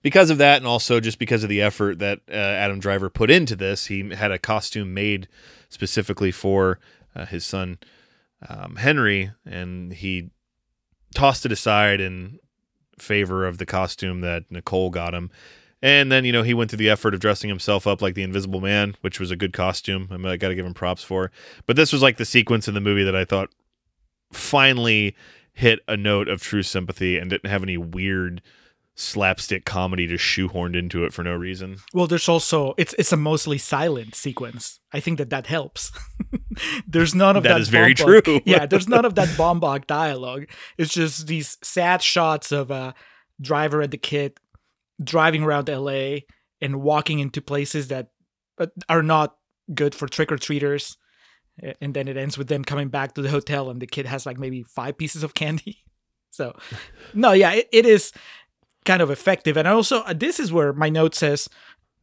[SPEAKER 2] because of that, and also just because of the effort that uh, Adam Driver put into this, he had a costume made specifically for uh, his son um, Henry, and he tossed it aside in favor of the costume that Nicole got him And then, you know, he went through the effort of dressing himself up like the Invisible Man, which was a good costume. I, mean, I got to give him props for. But this was like the sequence in the movie that I thought finally hit a note of true sympathy and didn't have any weird slapstick comedy just shoehorned into it for no reason.
[SPEAKER 1] Well, there's also it's it's a mostly silent sequence. I think that that helps. there's none of that.
[SPEAKER 2] That is very true.
[SPEAKER 1] yeah, there's none of that Baumbach dialogue. It's just these sad shots of a driver and the kid driving around LA and walking into places that uh, are not good for trick or treaters. And then it ends with them coming back to the hotel, and the kid has like maybe five pieces of candy. So, no, yeah, it, it is kind of effective. And also, uh, this is where my note says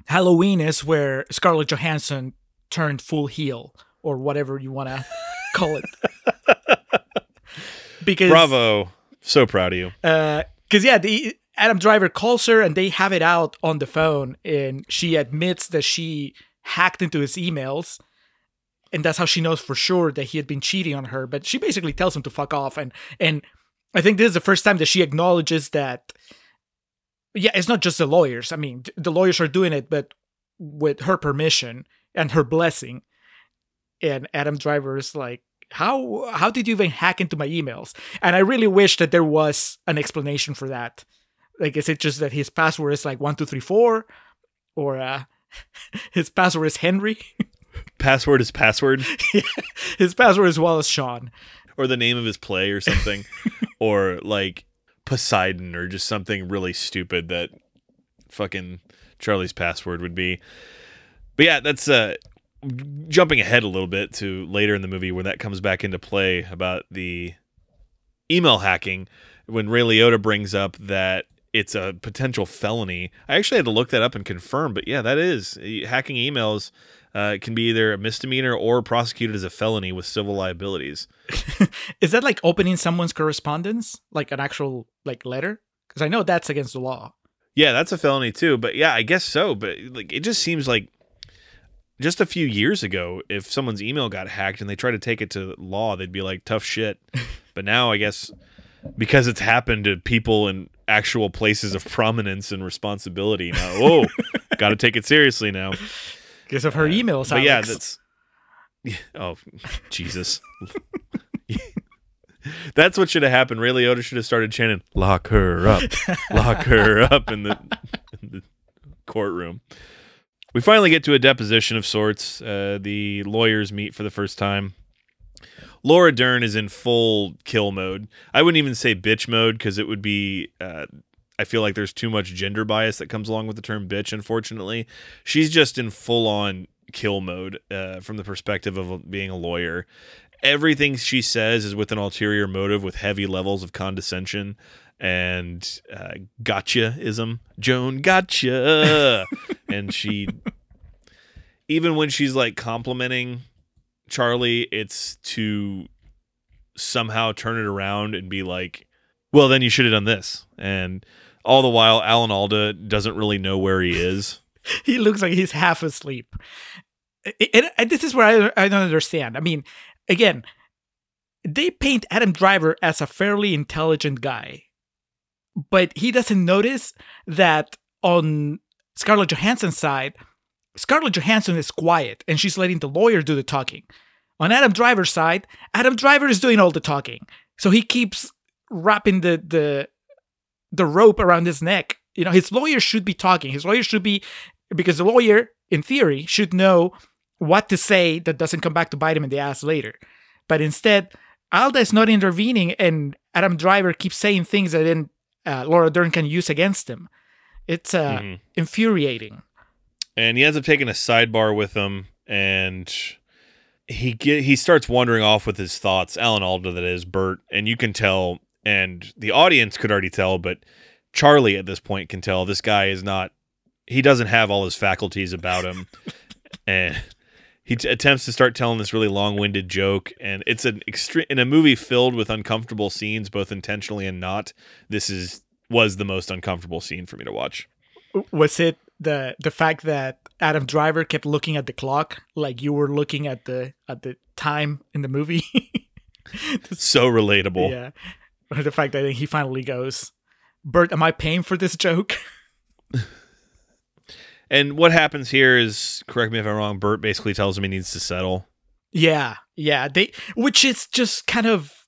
[SPEAKER 1] Halloween is where Scarlett Johansson turned full heel or whatever you want to call it. because
[SPEAKER 2] Bravo. So proud of you.
[SPEAKER 1] because yeah, the Adam Driver calls her and they have it out on the phone, and she admits that she hacked into his emails. And that's how she knows for sure that he had been cheating on her. But she basically tells him to fuck off. And and I think this is the first time that she acknowledges that yeah, it's not just the lawyers. I mean, the lawyers are doing it, but with her permission and her blessing. And Adam Driver is like, how how did you even hack into my emails? And I really wish that there was an explanation for that. Like, is it just that his password is like one two three four, or uh, his password is Henry?
[SPEAKER 2] Password is password,
[SPEAKER 1] his password is Wallace Shawn.
[SPEAKER 2] or the name of his play or something, or like Poseidon, or just something really stupid that fucking Charlie's password would be. But yeah, that's uh jumping ahead a little bit to later in the movie when that comes back into play about the email hacking when Ray Liotta brings up that it's a potential felony. I actually had to look that up and confirm, but yeah, that is hacking emails uh, can be either a misdemeanor or prosecuted as a felony with civil liabilities.
[SPEAKER 1] Is that like opening someone's correspondence, like an actual like letter? Because I know that's against the law.
[SPEAKER 2] Yeah, that's a felony too. But yeah, I guess so. But like, it just seems like just a few years ago, if someone's email got hacked and they tried to take it to law, they'd be like, tough shit. but now I guess because it's happened to people in actual places of prominence and responsibility now, oh, got to take it seriously now.
[SPEAKER 1] Because of her emails.
[SPEAKER 2] But yeah, that's yeah, oh Jesus. That's what should have happened. Ray Liotta should have started chanting "Lock her up, lock her up" in the, in the courtroom. We finally get to a deposition of sorts. Uh, the lawyers meet for the first time. Laura Dern is in full kill mode. I wouldn't even say bitch mode because it would be. Uh, I feel like there's too much gender bias that comes along with the term bitch. Unfortunately, she's just in full on kill mode uh, from the perspective of being a lawyer. Everything she says is with an ulterior motive, with heavy levels of condescension and uh, gotcha-ism. Joan, gotcha. and she, even when she's like complimenting Charlie, it's to somehow turn it around and be like, well, then you should have done this. And all the while, Alan Alda doesn't really know where he is.
[SPEAKER 1] he looks like he's half asleep. And, this is where I, I don't understand. I mean, again, they paint Adam Driver as a fairly intelligent guy, but he doesn't notice that on Scarlett Johansson's side, Scarlett Johansson is quiet and she's letting the lawyer do the talking. On Adam Driver's side, Adam Driver is doing all the talking. So he keeps wrapping the the the rope around his neck. You know, his lawyer should be talking. His lawyer should be because the lawyer, in theory, should know what to say that doesn't come back to bite him in the ass later. But instead, Alda is not intervening, and Adam Driver keeps saying things that then uh, Laura Dern can use against him. It's uh,
[SPEAKER 2] Mhm.
[SPEAKER 1] infuriating.
[SPEAKER 2] And he ends up taking a sidebar with him and he get, he starts wandering off with his thoughts. Alan alda that is bert and you can tell and the audience could already tell but charlie at this point can tell this guy is not he doesn't have all his faculties about him. And he t- attempts to start telling this really long-winded joke and it's an extreme in a movie filled with uncomfortable scenes both intentionally and not this is was the most uncomfortable scene for me to watch.
[SPEAKER 1] Was it the the fact that Adam Driver kept looking at the clock like you were looking at the at the time in the movie?
[SPEAKER 2] so relatable
[SPEAKER 1] Yeah. Or the fact that he finally goes, Bert, am I paying for this joke?
[SPEAKER 2] And what happens here is, correct me if I'm wrong, Bert basically tells him he needs to settle.
[SPEAKER 1] Yeah, yeah. They, which is just kind of,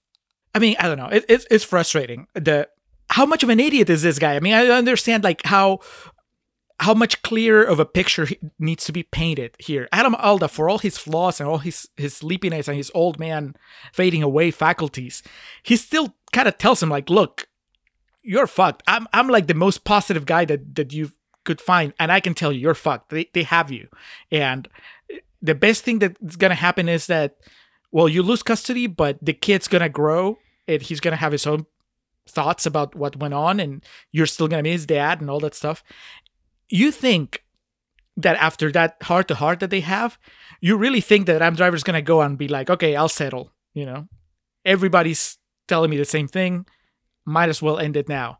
[SPEAKER 1] I mean, I don't know. It, it's it's frustrating. The how much of an idiot is this guy? I mean, I understand like how how much clearer of a picture needs to be painted here. Adam Alda, for all his flaws and all his his sleepiness and his old man fading away faculties, he still kind of tells him like, "Look, you're fucked. I'm I'm like the most positive guy that that you could find, and I can tell you, you're fucked. They they have you, and eh, the best thing that's gonna happen is that, well, you lose custody, but the kid's gonna grow, and he's gonna have his own thoughts about what went on, and you're still gonna be his dad and all that stuff. You think that after that heart to heart that they have, you really think that Adam Driver's gonna go and be like, okay, I'll settle. You know, everybody's telling me the same thing. Might as well end it now.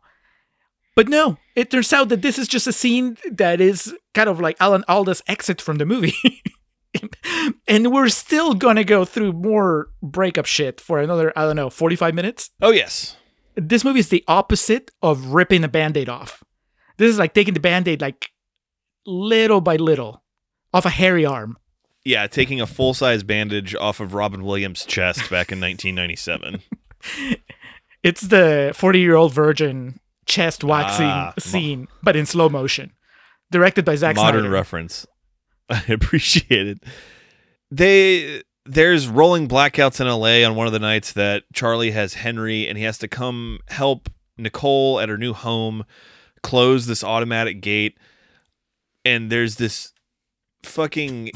[SPEAKER 1] But no, it turns out that this is just a scene that is kind of like Alan Alda's exit from the movie. and we're still gonna go through more breakup shit for another, I don't know, 45 minutes.
[SPEAKER 2] Oh, yes.
[SPEAKER 1] This movie is the opposite of ripping a band aid off. This is like taking the band aid, like little by little, off a hairy arm.
[SPEAKER 2] Yeah, taking a full size bandage off of Robin Williams' chest back in 1997.
[SPEAKER 1] it's the 40 year old virgin chest waxing
[SPEAKER 2] Ah,
[SPEAKER 1] scene, but in slow motion. Directed by Zack
[SPEAKER 2] Modern
[SPEAKER 1] Snyder.
[SPEAKER 2] reference. I appreciate it. They there's rolling blackouts in LA on one of the nights that Charlie has Henry and he has to come help Nicole at her new home close this automatic gate and there's this fucking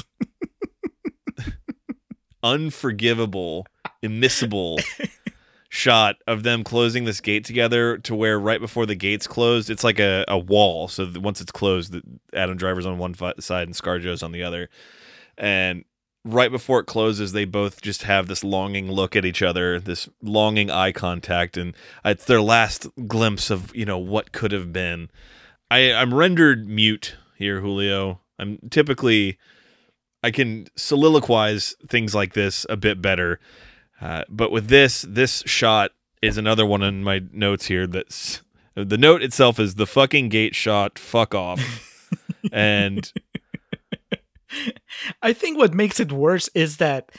[SPEAKER 2] unforgivable immiscible shot of them closing this gate together to where right before the gate's closed, it's like a, a wall. So once it's closed, Adam Driver's on one fi- side and ScarJo's on the other. And right before it closes, they both just have this longing look at each other, this longing eye contact, and it's their last glimpse of you know what could have been. I I'm rendered mute here, Julio. I'm typically I can soliloquize things like this a bit better. Uh, but with this, this shot is another one in my notes here. That's the note itself is the fucking gate shot. Fuck off. and
[SPEAKER 1] I think what makes it worse is that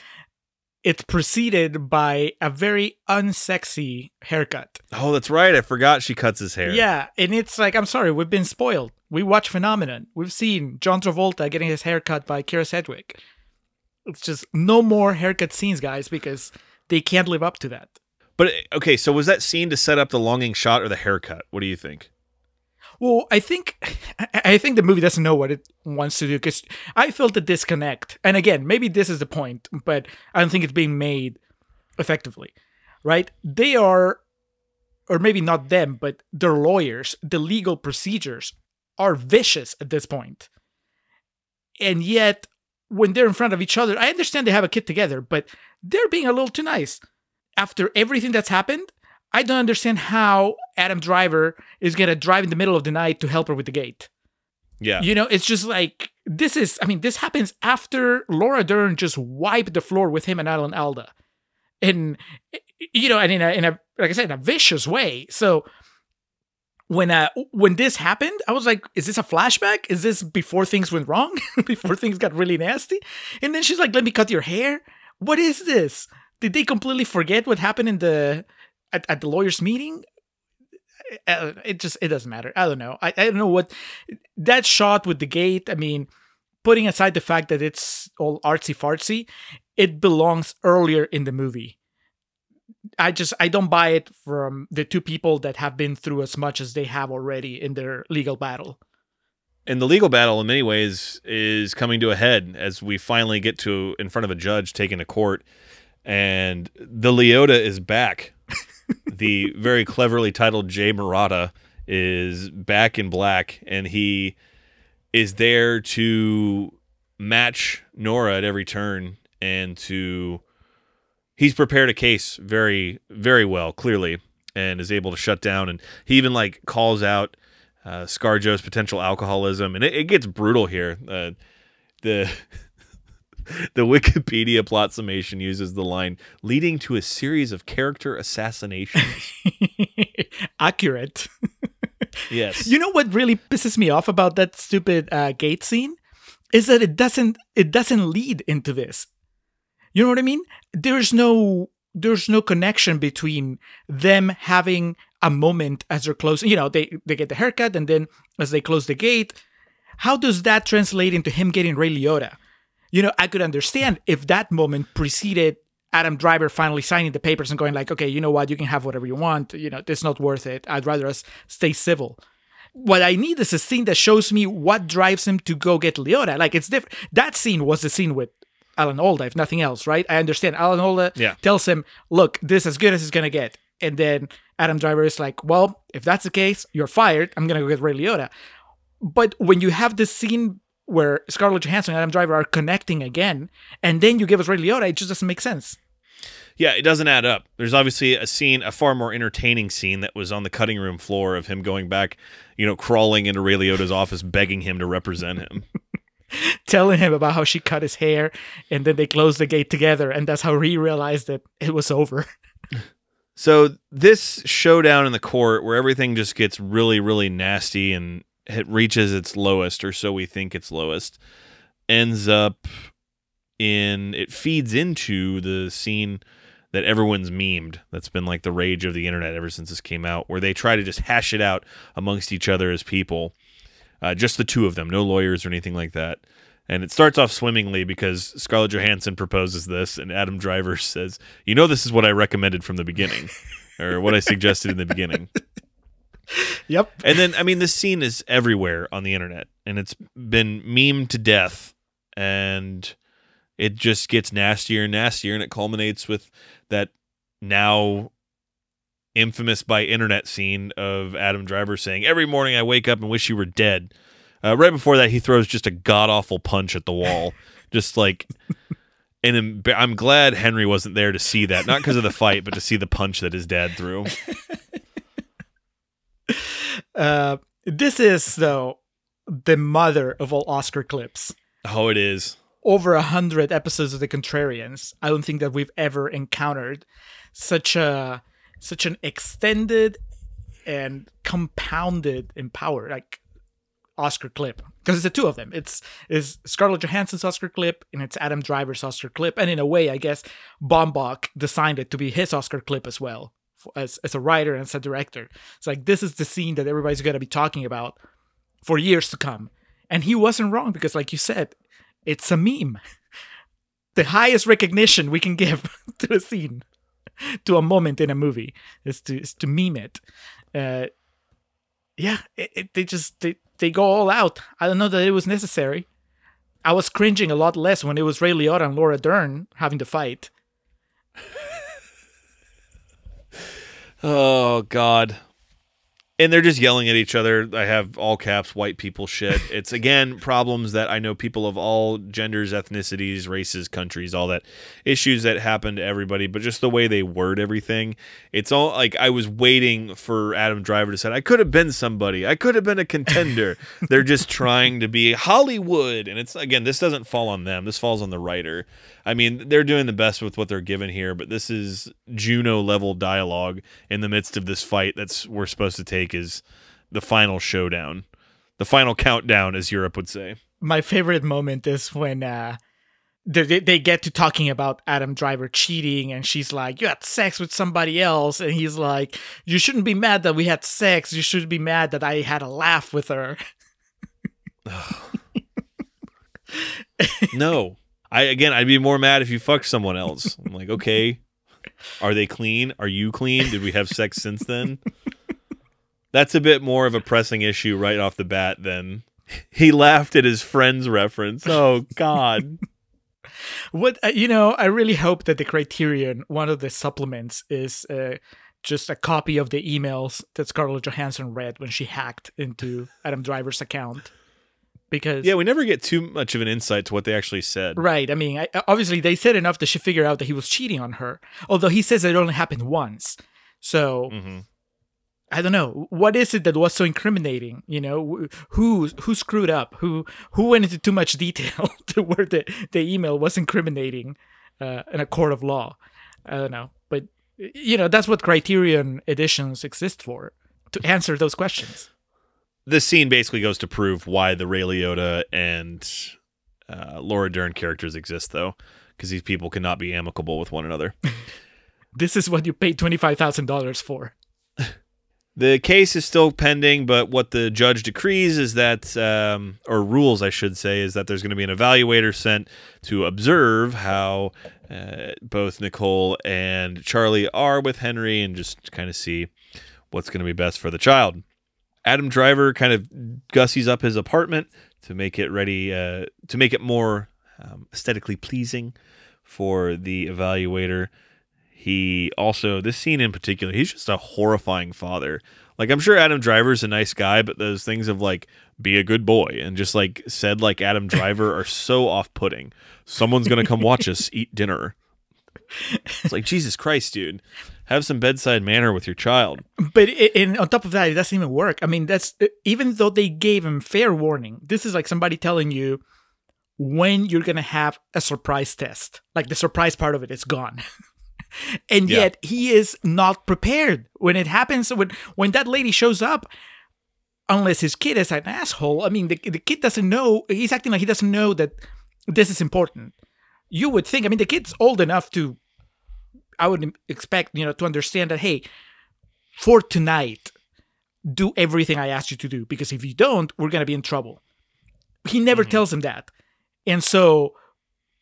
[SPEAKER 1] it's preceded by a very unsexy haircut.
[SPEAKER 2] oh, that's right. I forgot she cuts his hair.
[SPEAKER 1] Yeah, and it's like I'm sorry, we've been spoiled. We watch Phenomenon. We've seen John Travolta getting his hair cut by Kyra Sedgwick. It's just no more haircut scenes, guys, because they can't live up to that.
[SPEAKER 2] But okay, so was that scene to set up the longing shot or the haircut? What do you think?
[SPEAKER 1] Well, I think I- think the movie doesn't know what it wants to do because I felt a disconnect. And again, maybe this is the point, but I don't think it's being made effectively. Right? They are, or maybe not them, but their lawyers, the legal procedures are vicious at this point. And yet, when they're in front of each other, I understand they have a kid together, but they're being a little too nice. After everything that's happened, I don't understand how Adam Driver is gonna drive in the middle of the night to help her with the gate.
[SPEAKER 2] Yeah.
[SPEAKER 1] You know, it's just like this is. I mean, this happens after Laura Dern just wiped the floor with him and Alan Alda, and you know, and in a in a like I said, in a vicious way. So when uh when this happened, I was like, is this a flashback? Is this before things went wrong? before things got really nasty? And then she's like, let me cut your hair. What is this? Did they completely forget what happened in the at, at the lawyers meeting? Uh, It just it doesn't matter. I don't know. I, I don't know what that shot with the gate. I mean, putting aside the fact that it's all artsy fartsy, it belongs earlier in the movie. I just I don't buy it from the two people that have been through as much as they have already in their legal battle.
[SPEAKER 2] And the legal battle, in many ways, is coming to a head as we finally get to in front of a judge taken to court, and the Liotta is back. The very cleverly titled Jay Marotta is back in black, and he is there to match Nora at every turn and to he's prepared a case very very well clearly and is able to shut down and he even like calls out uh, Scarjo's potential alcoholism, and it, it gets brutal here. Uh, the the Wikipedia plot summation uses the line leading to a series of character assassinations.
[SPEAKER 1] Accurate.
[SPEAKER 2] Yes.
[SPEAKER 1] You know what really pisses me off about that stupid uh, gate scene is that it doesn't it doesn't lead into this. You know what I mean? There's no there's no connection between them having a moment as they're closing. You know, they they get the haircut and then as they close the gate, how does that translate into him getting Ray Liotta? You know, I could understand if that moment preceded Adam Driver finally signing the papers and going like, okay, you know what, you can have whatever you want. You know, it's not worth it. I'd rather us stay civil. What I need is a scene that shows me what drives him to go get Liotta. Like it's different. That scene was the scene with Alan Alda, if nothing else, right? I understand. Alan Alda
[SPEAKER 2] Yeah.
[SPEAKER 1] tells him, look, this is as good as it's gonna get. And then Adam Driver is like, well, if that's the case, you're fired. I'm gonna go get Ray Liotta. But when you have this scene where Scarlett Johansson and Adam Driver are connecting again, and then you give us Ray Liotta, it just doesn't make sense.
[SPEAKER 2] Yeah, it doesn't add up. There's obviously a scene, a far more entertaining scene that was on the cutting room floor of him going back, you know, crawling into Ray Liotta's office, begging him to represent him.
[SPEAKER 1] telling him about how she cut his hair, and then they closed the gate together, and that's how he realized that it was over.
[SPEAKER 2] So this showdown in the court, where everything just gets really, really nasty and it reaches its lowest, or so we think it's lowest, ends up in it feeds into the scene that everyone's memed. That's been like the rage of the internet ever since this came out, where they try to just hash it out amongst each other as people, uh, just the two of them, no lawyers or anything like that. And it starts off swimmingly because Scarlett Johansson proposes this, and Adam Driver says, "You know, this is what I recommended from the beginning, or what I suggested in the beginning."
[SPEAKER 1] Yep.
[SPEAKER 2] And then, I mean, this scene is everywhere on the internet, and it's been memed to death, and it just gets nastier and nastier, and it culminates with that now infamous by internet scene of Adam Driver saying, "Every morning I wake up and wish you were dead." Uh, right before that, he throws just a god awful punch at the wall, just like. And I'm- I'm glad Henry wasn't there to see that, not because of the fight, but to see the punch that his dad threw.
[SPEAKER 1] Uh, this is though the mother of all Oscar clips.
[SPEAKER 2] Oh, it is.
[SPEAKER 1] Over a hundred episodes of The Contrarians. I don't think that we've ever encountered such a such an extended and compounded in power like Oscar clip because it's the two of them. It's is Scarlett Johansson's Oscar clip and it's Adam Driver's Oscar clip, and in a way, I guess Baumbach designed it to be his Oscar clip as well as as a writer and as a director. It's like this is the scene that everybody's going to be talking about for years to come, and he wasn't wrong because, like you said, it's a meme. The highest recognition we can give to a scene, to a moment in a movie, is to is to meme it. Uh, yeah, it, it, they just they, they go all out. I don't know that it was necessary. I was cringing a lot less when it was Ray Liotta and Laura Dern having to fight.
[SPEAKER 2] Oh God. And they're just yelling at each other. I have all caps white people shit. It's again problems that I know people of all genders, ethnicities, races, countries, all that issues that happen to everybody, but just the way they word everything. It's all like I was waiting for Adam Driver to say, I could have been somebody. I could have been a contender. they're just trying to be Hollywood. And it's again, this doesn't fall on them. This falls on the writer. I mean, they're doing the best with what they're given here, but this is Juno level dialogue in the midst of this fight that's we're supposed to take is the final showdown. The final countdown, as Europe would say.
[SPEAKER 1] My favorite moment is when uh, they, they- they get to talking about Adam Driver cheating, and she's like, "You had sex with somebody else," and he's like, "You shouldn't be mad that we had sex. You should be mad that I had a laugh with her."
[SPEAKER 2] No. I again I'd be more mad if you fucked someone else. I'm like, okay. Are they clean? Are you clean? Did we have sex since then? That's a bit more of a pressing issue right off the bat than he laughed at his friend's reference. Oh God.
[SPEAKER 1] What uh, you know, I really hope that the Criterion, one of the supplements, is uh, just a copy of the emails that Scarlett Johansson read when she hacked into Adam Driver's account. Because
[SPEAKER 2] Yeah, we never get too much of an insight to what they actually said.
[SPEAKER 1] Right. I mean, I, obviously they said enough that she figured out that he was cheating on her. Although he says it only happened once. So
[SPEAKER 2] hmm
[SPEAKER 1] I don't know. What is it that was so incriminating? You know, who who screwed up? Who who went into too much detail to where the the email was incriminating uh, in a court of law? I don't know, but you know that's what Criterion editions exist for to answer those questions.
[SPEAKER 2] This scene basically goes to prove why the Ray Liotta and uh, Laura Dern characters exist, though, because these people cannot be amicable with one another.
[SPEAKER 1] This is what you paid twenty five thousand dollars for.
[SPEAKER 2] The case is still pending, but what the judge decrees is that, um, or rules, I should say, is that there's going to be an evaluator sent to observe how uh, both Nicole and Charlie are with Henry and just kind of see what's going to be best for the child. Adam Driver kind of gussies up his apartment to make it ready, uh, to make it more um, aesthetically pleasing for the evaluator. He also, this scene in particular, he's just a horrifying father. Like, I'm sure Adam Driver's a nice guy, but those things of like, be a good boy and just like said like Adam Driver are so off putting. Someone's going to come watch us eat dinner. It's like, Jesus Christ, dude. Have some bedside manner with your child.
[SPEAKER 1] But it, and on top of that, it doesn't even work. I mean, that's uh, even though they gave him fair warning. This is like somebody telling you when you're gonna have a surprise test. Like the surprise part of it is gone. and
[SPEAKER 2] Yeah.
[SPEAKER 1] yet he is not prepared when it happens. When when that lady shows up, unless his kid is an asshole. I mean, the the kid doesn't know. He's acting like he doesn't know that this is important. You would think. I mean, the kid's old enough to. I would expect you know to understand that. Hey, for tonight, do everything I asked you to do because if you don't, we're gonna be in trouble. He never mm-hmm. tells him that, and so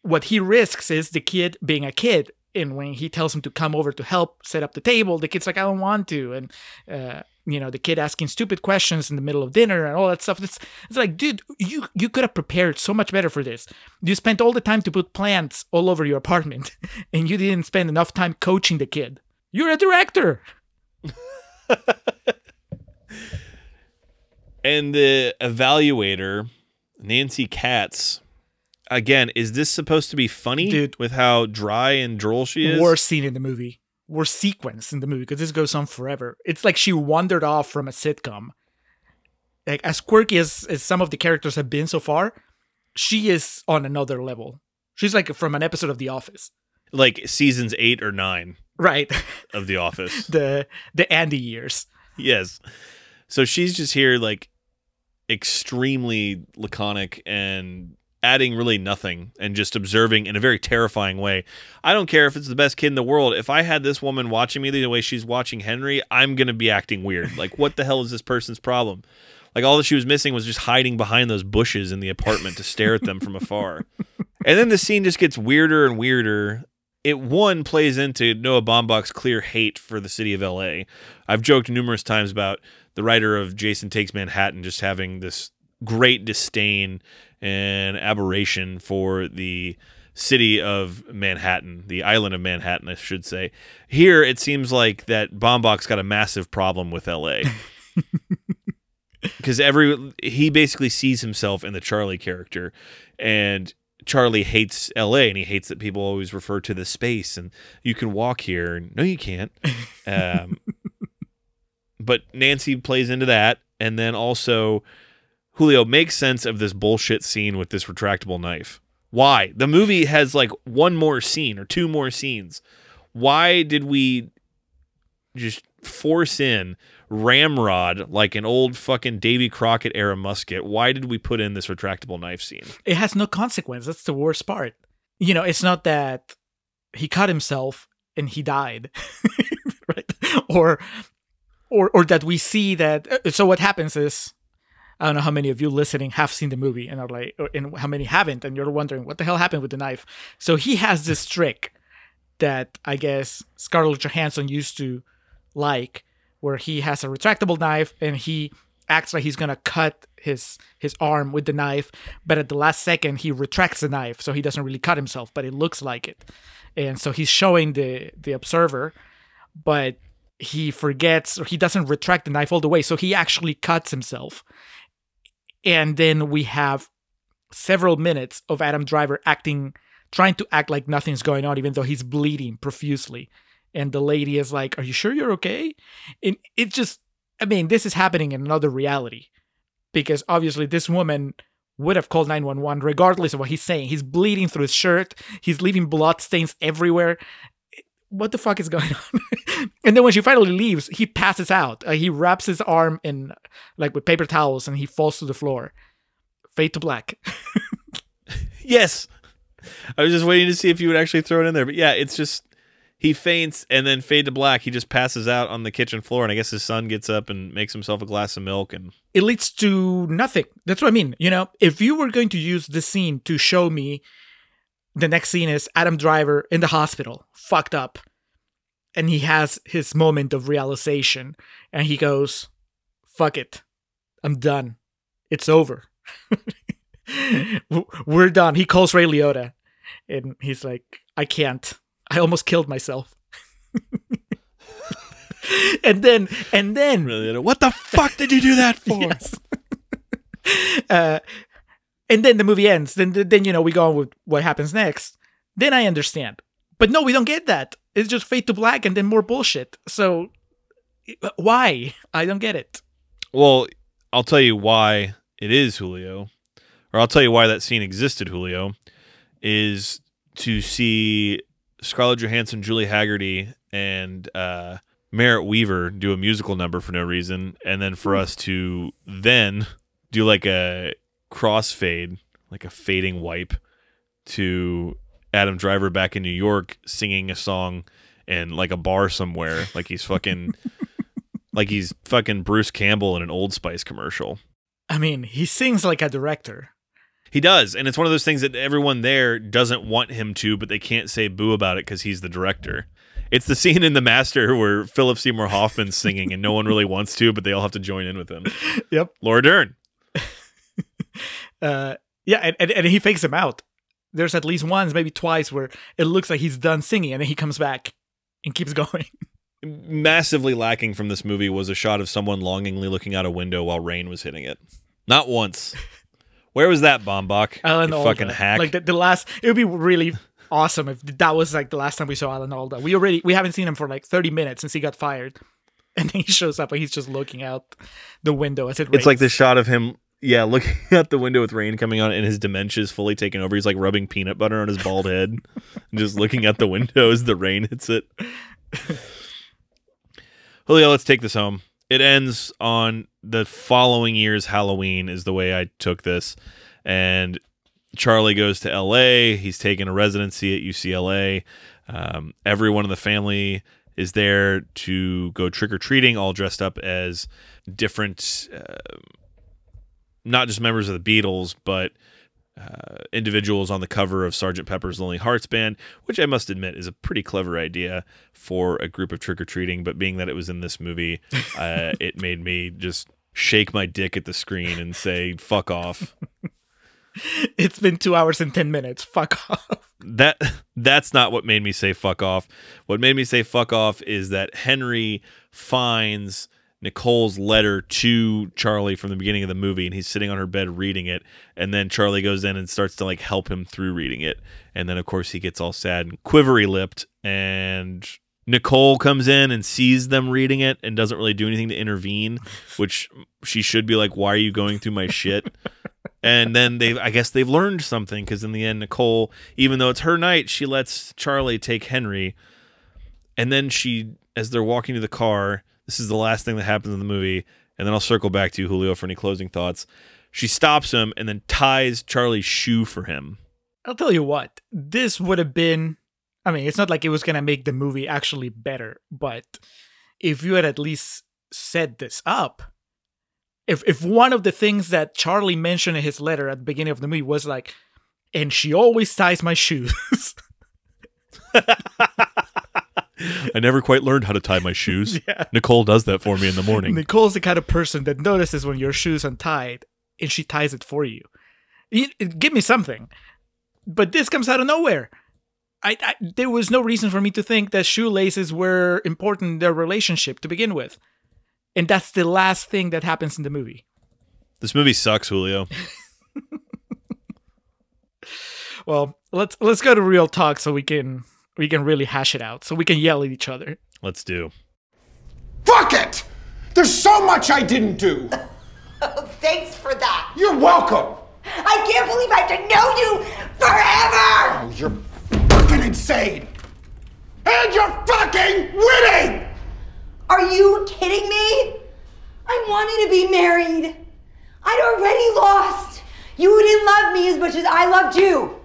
[SPEAKER 1] what he risks is the kid being a kid. And when he tells him to come over to help set up the table, the kid's like, "I don't want to," and uh, you know the kid asking stupid questions in the middle of dinner and all that stuff. It's it's like, dude, you you could have prepared so much better for this. You spent all the time to put plants all over your apartment, and you didn't spend enough time coaching the kid. You're a director.
[SPEAKER 2] And the evaluator, Nancy Katz, again, is this supposed to be funny
[SPEAKER 1] Dude.
[SPEAKER 2] with how dry and droll she is?
[SPEAKER 1] worst scene in the movie, worst sequence in the movie because this goes on forever. It's like she wandered off from a sitcom. Like as quirky as, as some of the characters have been so far, she is on another level. She's like from an episode of The Office,
[SPEAKER 2] Like seasons eight or nine
[SPEAKER 1] right?
[SPEAKER 2] of The Office.
[SPEAKER 1] the the Andy years.
[SPEAKER 2] yes. So she's just here, like, extremely laconic and adding really nothing and just observing in a very terrifying way. I don't care if it's the best kid in the world. If I had this woman watching me the way she's watching Henry, I'm going to be acting weird. Like, what the hell is this person's problem? Like, all that she was missing was just hiding behind those bushes in the apartment to stare at them from afar. And then the scene just gets weirder and weirder. It one plays into Noah Baumbach's clear hate for the city of LA. I've joked numerous times about the writer of Jason Takes Manhattan just having this great disdain and aberration for the city of Manhattan, the island of Manhattan, I should say. Here, it seems like that Baumbach's got a massive problem with LA. Because every he basically sees himself in the Charlie character, and Charlie hates LA, and he hates that people always refer to the space, and you can walk here. And, no, you can't. Um, but Nancy plays into that, and then also Julio makes sense of this bullshit scene with this retractable knife. Why? The movie has like one more scene or two more scenes. Why did we just force in ramrod like an old fucking Davy Crockett era musket? Why did we put in this retractable knife scene?
[SPEAKER 1] It has no consequence. That's the worst part. You know, it's not that he cut himself and he died, right? Or, or, or that we see that. uh, So what happens is, I don't know how many of you listening have seen the movie and are like, or- and how many haven't, and you're wondering what the hell happened with the knife. So he has this trick that I guess Scarlett Johansson used to like, where he has a retractable knife and he acts like he's gonna cut his his arm with the knife, but at the last second he retracts the knife, so he doesn't really cut himself, but it looks like it. And so he's showing the the observer, but he forgets or he doesn't retract the knife all the way, so he actually cuts himself. And then we have several minutes of Adam Driver acting trying to act like nothing's going on even though he's bleeding profusely. And the lady is like, "Are you sure you're okay?" And it just I mean, this is happening in another reality because obviously this woman would have called 911 regardless of what he's saying. He's bleeding through his shirt, he's leaving blood stains everywhere. What the fuck is going on? and then when she finally leaves, he passes out. Uh, he wraps his arm in like with paper towels and he falls to the floor. Fade to black.
[SPEAKER 2] yes. I was just waiting to see if you would actually throw it in there. But yeah, it's just he faints and then fade to black. He just passes out on the kitchen floor, and I guess his son gets up and makes himself a glass of milk. And
[SPEAKER 1] it leads to nothing. That's what I mean. You know, if you were going to use this scene to show me the next scene is Adam Driver in the hospital, fucked up. And he has his moment of realization and he goes, fuck it. I'm done. It's over. We're done. He calls Ray Liotta and he's like, I can't. I almost killed myself. and then, and then,
[SPEAKER 2] really, what the fuck did you do that for?
[SPEAKER 1] Yes. uh, and then the movie ends. Then, then you know, we go on with what happens next. Then I understand. But no, we don't get that. It's just fade to black and then more bullshit. So why? I don't get it.
[SPEAKER 2] Well, I'll tell you why it is Julio, or I'll tell you why that scene existed. Julio is to see Scarlett Johansson, Julie Hagerty, and uh, Merritt Wever do a musical number for no reason, and then for us to then do like a crossfade, like a fading wipe to Adam Driver back in New York singing a song in like a bar somewhere, like he's fucking like he's fucking Bruce Campbell in an Old Spice commercial.
[SPEAKER 1] I mean, he sings like a director.
[SPEAKER 2] He does, and it's one of those things that everyone there doesn't want him to, but they can't say boo about it because he's the director. It's the scene in The Master where Philip Seymour Hoffman's singing, and no one really wants to, but they all have to join in with him.
[SPEAKER 1] Yep,
[SPEAKER 2] Laura Dern.
[SPEAKER 1] uh, yeah, and, and, and he fakes him out. There's at least once, maybe twice, where it looks like he's done singing, and then he comes back and keeps going.
[SPEAKER 2] Massively lacking from this movie was a shot of someone longingly looking out a window while rain was hitting it. Not once. Where was that, Baumbach?
[SPEAKER 1] Alan Alda.
[SPEAKER 2] fucking hack.
[SPEAKER 1] Like the, the last, it would be really awesome if that was like the last time we saw Alan Alda. We already we haven't seen him for like 30 minutes since he got fired, and then he shows up and he's just looking out the window as it.
[SPEAKER 2] It's like the shot of him, yeah, looking out the window with rain coming on, and his dementia is fully taken over. He's like rubbing peanut butter on his bald head, and just looking out the window as the rain hits it. Julio, let's take this home. It ends on the following year's Halloween, is the way I took this. And Charlie goes to LA. He's taking a residency at UCLA. Um, everyone in the family is there to go trick or treating, all dressed up as different, uh, not just members of the Beatles, but uh, individuals on the cover of Sergeant Pepper's Lonely Hearts Band, which I must admit is a pretty clever idea for a group of trick or treating. But being that it was in this movie, uh, it made me just shake my dick at the screen and say, fuck off.
[SPEAKER 1] it's been two hours and 10 minutes. Fuck off.
[SPEAKER 2] That that's not what made me say fuck off. What made me say fuck off is that Henry finds Nicole's letter to Charlie from the beginning of the movie and he's sitting on her bed reading it. And then Charlie goes in and starts to like help him through reading it. And then of course he gets all sad and quivery lipped. And Nicole comes in and sees them reading it and doesn't really do anything to intervene which she should be like why are you going through my shit? And then they I guess they've learned something cuz in the end Nicole even though it's her night she lets Charlie take Henry. And then she as they're walking to the car this is the last thing that happens in the movie, and then I'll circle back to you, Julio, for any closing thoughts. She stops him and then ties Charlie's shoe for him.
[SPEAKER 1] I'll tell you what, this would have been. I mean, it's not like it was going to make the movie actually better, but if you had at least set this up, if if one of the things that Charlie mentioned in his letter at the beginning of the movie was like, and she always ties my shoes.
[SPEAKER 2] I never quite learned how to tie my shoes.
[SPEAKER 1] Yeah.
[SPEAKER 2] Nicole does that for me in the morning.
[SPEAKER 1] Nicole's the kind of person that notices when your shoes untied and she ties it for you. you give me something. But this comes out of nowhere. I, I, there was no reason for me to think that shoelaces were important in their relationship to begin with. And that's the last thing that happens in the movie.
[SPEAKER 2] This movie sucks, Julio.
[SPEAKER 1] well, let's let's go to real talk so we can we can really hash it out. So we can yell at each other.
[SPEAKER 2] Let's do.
[SPEAKER 3] Fuck it! There's so much I didn't do.
[SPEAKER 4] Oh, thanks for that.
[SPEAKER 3] You're welcome.
[SPEAKER 4] I can't believe I have to know you forever.
[SPEAKER 3] Oh, you're fucking insane. And you're fucking winning!
[SPEAKER 4] Are you kidding me? I wanted to be married. I'd already lost. You didn't love me as much as I loved you.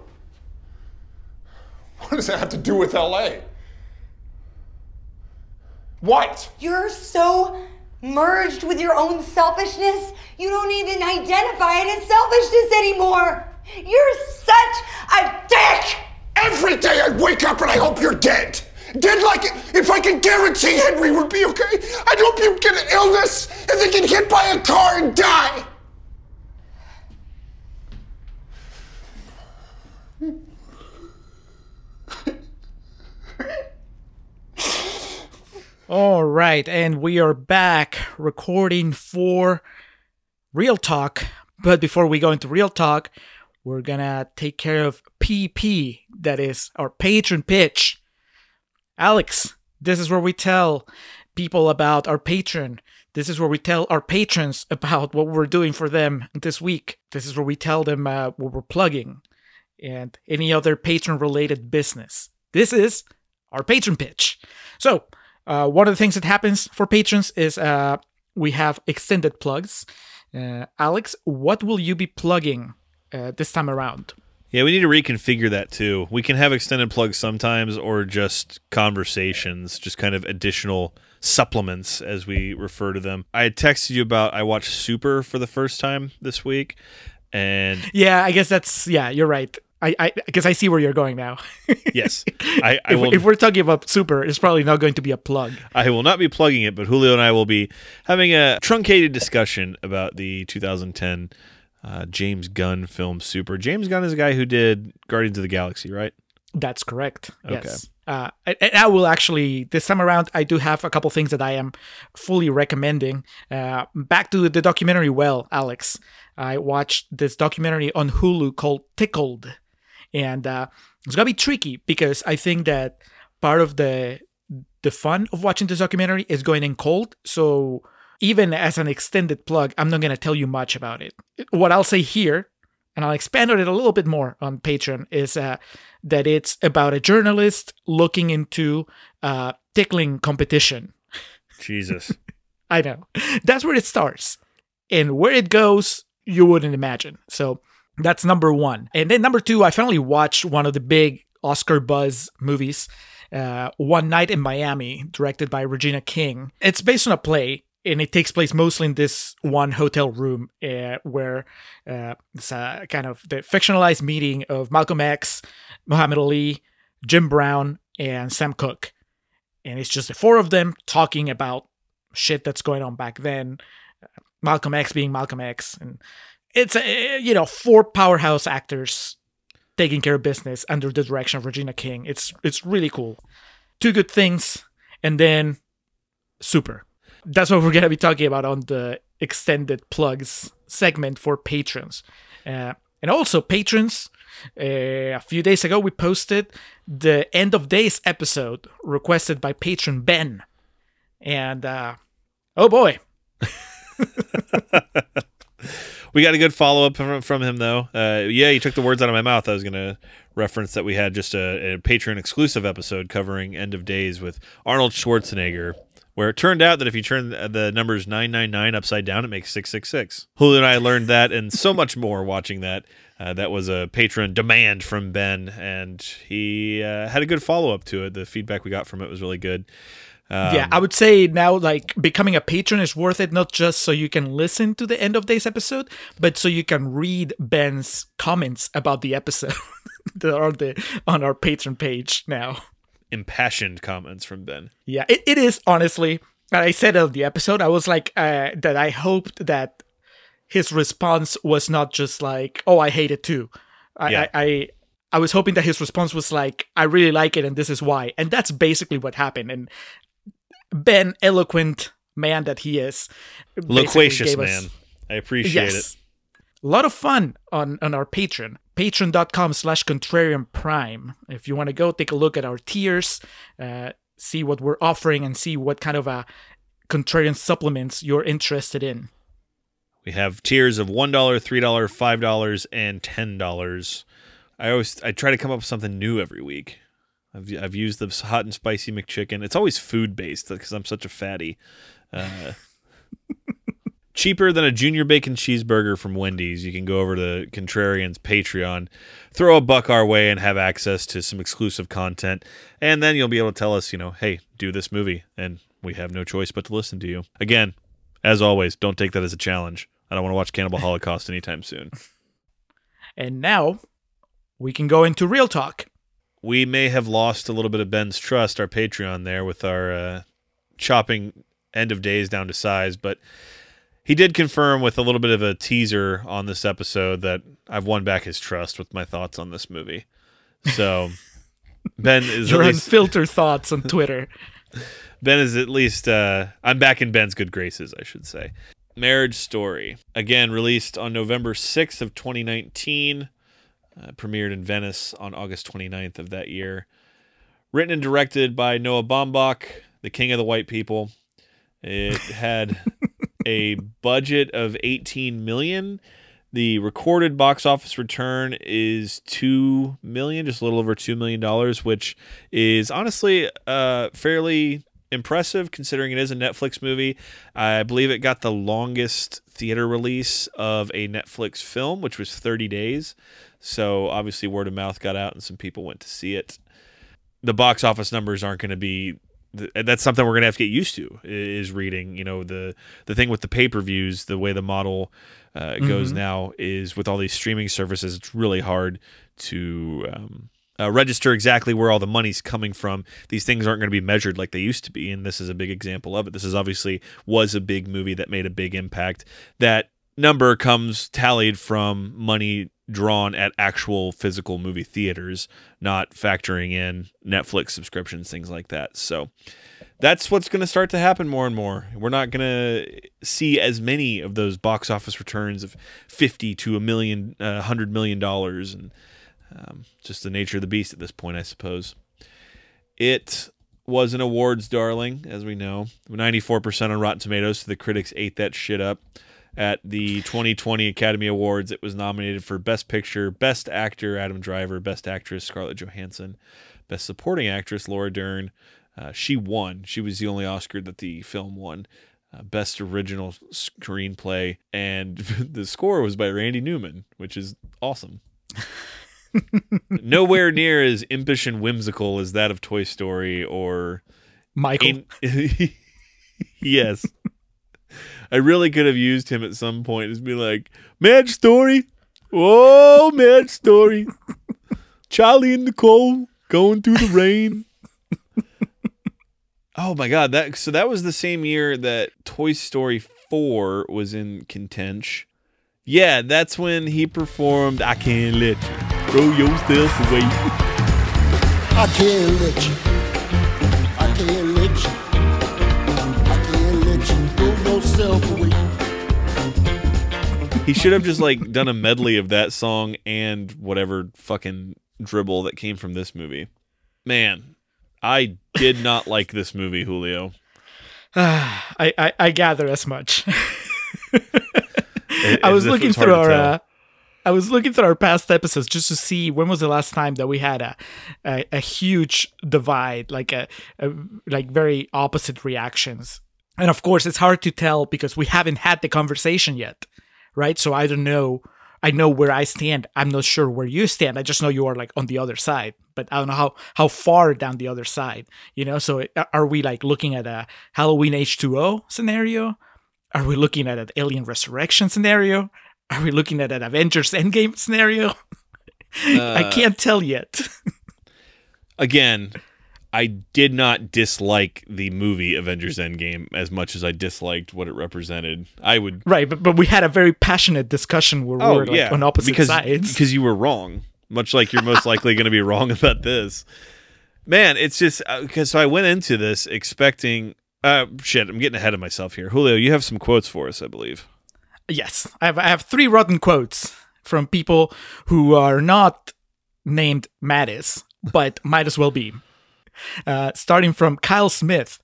[SPEAKER 3] What does that have to do with LA? What?
[SPEAKER 4] You're so merged with your own selfishness, you don't even identify it as selfishness anymore. You're such a dick!
[SPEAKER 3] Every day I wake up and I hope you're dead. Dead like if I could guarantee Henry would be okay, I'd hope you'd get an illness and then get hit by a car and die.
[SPEAKER 1] All right, and we are back recording for Real Talk. But before we go into Real Talk, we're gonna take care of PP, that is our patron pitch. Alex, this is where we tell people about our patron. This is where we tell our patrons about what we're doing for them this week. This is where we tell them uh, what we're plugging and any other patron related business. This is our patron pitch. So, uh, one of the things that happens for patrons is uh, we have extended plugs. Uh, Alex, what will you be plugging uh, this time around?
[SPEAKER 2] Yeah, we need to reconfigure that too. We can have extended plugs sometimes or just conversations, just kind of additional supplements as we refer to them. I had texted you about I watched Super for the first time this week and
[SPEAKER 1] Yeah, I guess that's yeah. You're right. I I because I see where you're going now.
[SPEAKER 2] yes, I, I
[SPEAKER 1] if,
[SPEAKER 2] will
[SPEAKER 1] if we're talking about Super, it's probably not going to be a plug.
[SPEAKER 2] I will not be plugging it, but Julio and I will be having a truncated discussion about the 2010 uh, James Gunn film Super. James Gunn is a guy who did Guardians of the Galaxy, right?
[SPEAKER 1] That's correct.
[SPEAKER 2] Okay.
[SPEAKER 1] Yes. Uh, and and I will actually this time around. I do have a couple things that I am fully recommending. Uh, back to the documentary. Well, Alex, I watched this documentary on Hulu called Tickled, and uh, it's gonna be tricky because I think that part of the the fun of watching this documentary is going in cold. So even as an extended plug, I'm not gonna tell you much about it. What I'll say here and I'll expand on it a little bit more on Patreon, is uh, that it's about a journalist looking into uh, tickling competition.
[SPEAKER 2] Jesus.
[SPEAKER 1] I know. That's where it starts. And where it goes, you wouldn't imagine. So that's number one. And then number two, I finally watched one of the big Oscar buzz movies, uh, One Night in Miami, directed by Regina King. It's based on a play and it takes place mostly in this one hotel room uh, where uh, it's a kind of the fictionalized meeting of Malcolm X, Muhammad Ali, Jim Brown, and Sam Cooke. And it's just the four of them talking about shit that's going on back then. Uh, Malcolm X being Malcolm X. And it's, a, you know, four powerhouse actors taking care of business under the direction of Regina King. It's, it's really cool. Two good things. And then super that's what we're going to be talking about on the extended plugs segment for patrons. Uh, and also, patrons, uh, a few days ago, we posted the end of days episode requested by patron Ben. And uh, oh boy.
[SPEAKER 2] we got a good follow up from, from him, though. Uh, yeah, he took the words out of my mouth. I was going to reference that we had just a, a patron exclusive episode covering End of Days with Arnold Schwarzenegger where it turned out that if you turn the numbers 999 upside down, it makes 666. Julio and I learned that and so much more watching that. Uh, that was a patron demand from Ben, and he uh, had a good follow up to it. The feedback we got from it was really good. Um,
[SPEAKER 1] yeah, I would say now, like becoming a patron is worth it, not just so you can listen to the end of days episode, but so you can read Ben's comments about the episode that are the on our patron page now
[SPEAKER 2] impassioned comments from Ben.
[SPEAKER 1] Yeah, it, it is honestly. I said on the episode, I was like uh, that. I hoped that his response was not just like, "Oh, I hate it too." I,
[SPEAKER 2] Yeah.
[SPEAKER 1] I, I I was hoping that his response was like, "I really like it, and this is why." And that's basically what happened. And Ben, eloquent man that he is,
[SPEAKER 2] Loquacious
[SPEAKER 1] gave us-
[SPEAKER 2] man. I appreciate it.
[SPEAKER 1] yes. A lot of fun on, on our Patreon. Patreon.com slash contrarian prime. If you want to go take a look at our tiers, uh, see what we're offering, and see what kind of uh, contrarian supplements you're interested in.
[SPEAKER 2] We have tiers of one dollar, three dollar, five dollars, and ten dollars. I always I try to come up with something new every week. I've I've used the hot and spicy McChicken. It's always food based because I'm such a fatty. Uh, cheaper than a junior bacon cheeseburger from Wendy's. You can go over to Contrarian's Patreon, throw a buck our way, and have access to some exclusive content. And then you'll be able to tell us, you know, hey, do this movie, and we have no choice but to listen to you. Again, as always, don't take that as a challenge. I don't want to watch Cannibal Holocaust anytime soon.
[SPEAKER 1] And now we can go into real talk.
[SPEAKER 2] We may have lost a little bit of Ben's trust, our Patreon there, with our uh, chopping end of days down to size, but he did confirm with a little bit of a teaser on this episode that I've won back his trust with my thoughts on this movie. So Ben is
[SPEAKER 1] Your
[SPEAKER 2] least,
[SPEAKER 1] unfiltered thoughts on Twitter.
[SPEAKER 2] Ben is at least uh, I'm back in Ben's good graces, I should say. Marriage Story again released on November 6th of 2019, uh, premiered in Venice on August 29th of that year. Written and directed by Noah Baumbach, the king of the white people. It had a budget of 18 million. The recorded box office return is 2 million, just a little over 2 million dollars, which is honestly uh fairly impressive considering it is a Netflix movie. I believe it got the longest theater release of a Netflix film, which was 30 days. So obviously word of mouth got out and some people went to see it. The box office numbers aren't going to be th- that's something we're gonna have to get used to. Is reading you know the the thing with the pay-per-views the way the model uh, goes now is with all these streaming services it's really hard to um, uh, register exactly where all the money's coming from these things aren't going to be measured like they used to be and this is a big example of it this is obviously was a big movie that made a big impact that number comes tallied from money drawn at actual physical movie theaters, not factoring in Netflix subscriptions, things like that. So that's what's going to start to happen more and more. We're not going to see as many of those box office returns of 50 to a million, uh, hundred million dollars, and um, just the nature of the beast at this point, I suppose. It was an awards darling, as we know. 94% on Rotten Tomatoes, so the critics ate that shit up. At the 2020 Academy Awards, it was nominated for Best Picture, Best Actor Adam Driver, Best Actress Scarlett Johansson, Best Supporting Actress Laura Dern. Uh, she won. She was the only Oscar that the film won. Uh, Best Original Screenplay, and the score was by Randy Newman, which is awesome. Nowhere near as impish and whimsical as that of Toy Story or
[SPEAKER 1] Michael.
[SPEAKER 2] in- yes. I really could have used him at some point as be like, Mad Story. Oh, Mad Story. Charlie and Nicole going through the rain. oh my god, that so that was the same year that Toy Story 4 was in contention. Yeah, that's when he performed I Can't Let You Throw Yourself Away.
[SPEAKER 5] I can't let you. Yourself away.
[SPEAKER 2] He should have just like done a medley of that song and whatever fucking dribble that came from this movie. Man, I did not like this movie, Julio.
[SPEAKER 1] I, I I gather as much.
[SPEAKER 2] It-
[SPEAKER 1] I was looking through our uh, I was looking through our past episodes just to see when was the last time that we had a a, a huge divide, like a, a like very opposite reactions. And of course, it's hard to tell because we haven't had the conversation yet, right? So I don't know. I know where I stand. I'm not sure where you stand. I just know you are like on the other side, but I don't know how how far down the other side. You know, so are we like looking at a Halloween H2O scenario? Are we looking at an Alien Resurrection scenario? Are we looking at an Avengers Endgame scenario? I
[SPEAKER 2] Uh,
[SPEAKER 1] can't tell yet.
[SPEAKER 2] Again, I did not dislike the movie Avengers Endgame as much as I disliked what it represented. I would
[SPEAKER 1] right, but, but we had a very passionate discussion where we were like on opposite
[SPEAKER 2] because,
[SPEAKER 1] sides.
[SPEAKER 2] Because you were wrong, much like you're most likely going to be wrong about this. Man, it's just because so I went into this expecting. Uh, shit, I'm getting ahead of myself here. Julio, you have some quotes for us, I believe.
[SPEAKER 1] Yes, I have, I have three rotten quotes from people who are not named Mattis, but might as well be. Uh, starting from Kyle Smith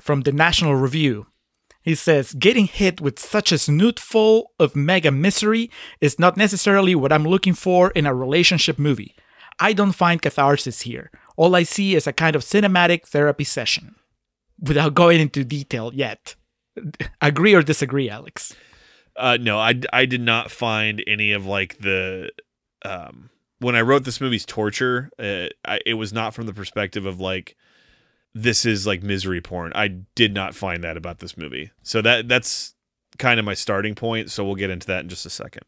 [SPEAKER 1] from the National Review. He says, Getting hit with such a snootful of mega misery is not necessarily what I'm looking for in a relationship movie. I don't find catharsis here. All I see is a kind of cinematic therapy session. Without going into detail yet. Agree or disagree, Alex?
[SPEAKER 2] Uh, no, I, I did not find any of like the um when I wrote this movie's torture. Uh, I, it was not from the perspective of like this is like misery porn. I did not find that about this movie. So that that's kind of my starting point. So we'll get into that in just a second.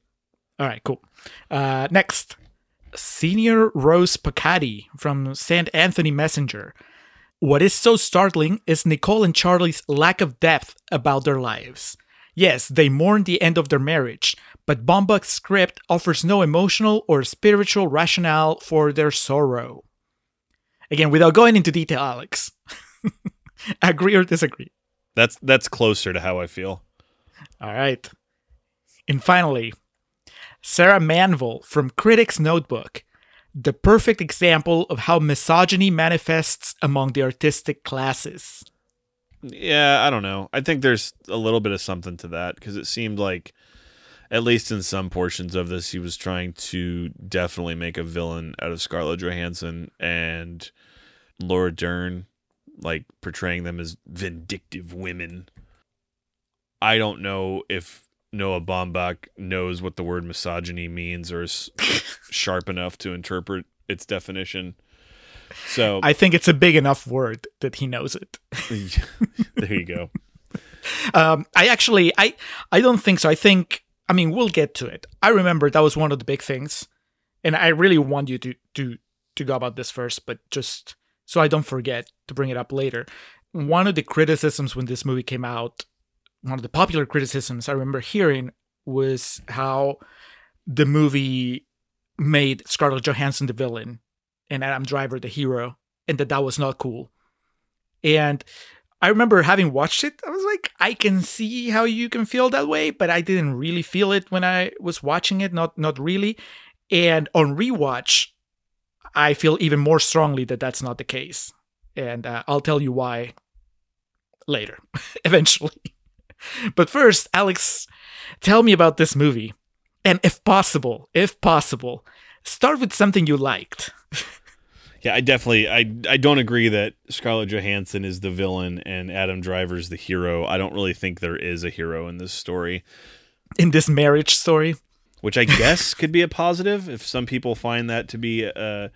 [SPEAKER 1] All right, cool. Uh, next, Senior Rose Pacatte from St. Anthony Messenger. What is so startling is Nicole and Charlie's lack of depth about their lives. Yes, they mourn the end of their marriage, but Baumbach's script offers no emotional or spiritual rationale for their sorrow. Again, without going into detail, Alex, agree or disagree?
[SPEAKER 2] That's that's closer to how I feel.
[SPEAKER 1] All right. And finally, Sarah Manville from Critics Notebook, the perfect example of how misogyny manifests among the artistic classes.
[SPEAKER 2] Yeah, I don't know. I think there's a little bit of something to that because it seemed like, at least in some portions of this, he was trying to definitely make a villain out of Scarlett Johansson and Laura Dern, like portraying them as vindictive women. I don't know if Noah Baumbach knows what the word misogyny means or is sharp enough to interpret its definition. So
[SPEAKER 1] I think it's a big enough word that he knows it.
[SPEAKER 2] there you go.
[SPEAKER 1] Um, I actually, I, I don't think so. I think, I mean, we'll get to it. I remember that was one of the big things, and I really want you to to to go about this first, but just so I don't forget to bring it up later. One of the criticisms when this movie came out, one of the popular criticisms I remember hearing was how the movie made Scarlett Johansson the villain and Adam Driver the hero, and that that was not cool. And I remember having watched it, I was like, I can see how you can feel that way, but I didn't really feel it when I was watching it, not not really. And on rewatch, I feel even more strongly that that's not the case, and uh, I'll tell you why later, eventually. But first, Alex, tell me about this movie, and if possible, if possible, start with something you liked.
[SPEAKER 2] Yeah, I definitely I I don't agree that Scarlett Johansson is the villain and Adam Driver's the hero. I don't really think there is a hero in this story,
[SPEAKER 1] In this marriage story,
[SPEAKER 2] which I guess could be a positive if some people find that to be a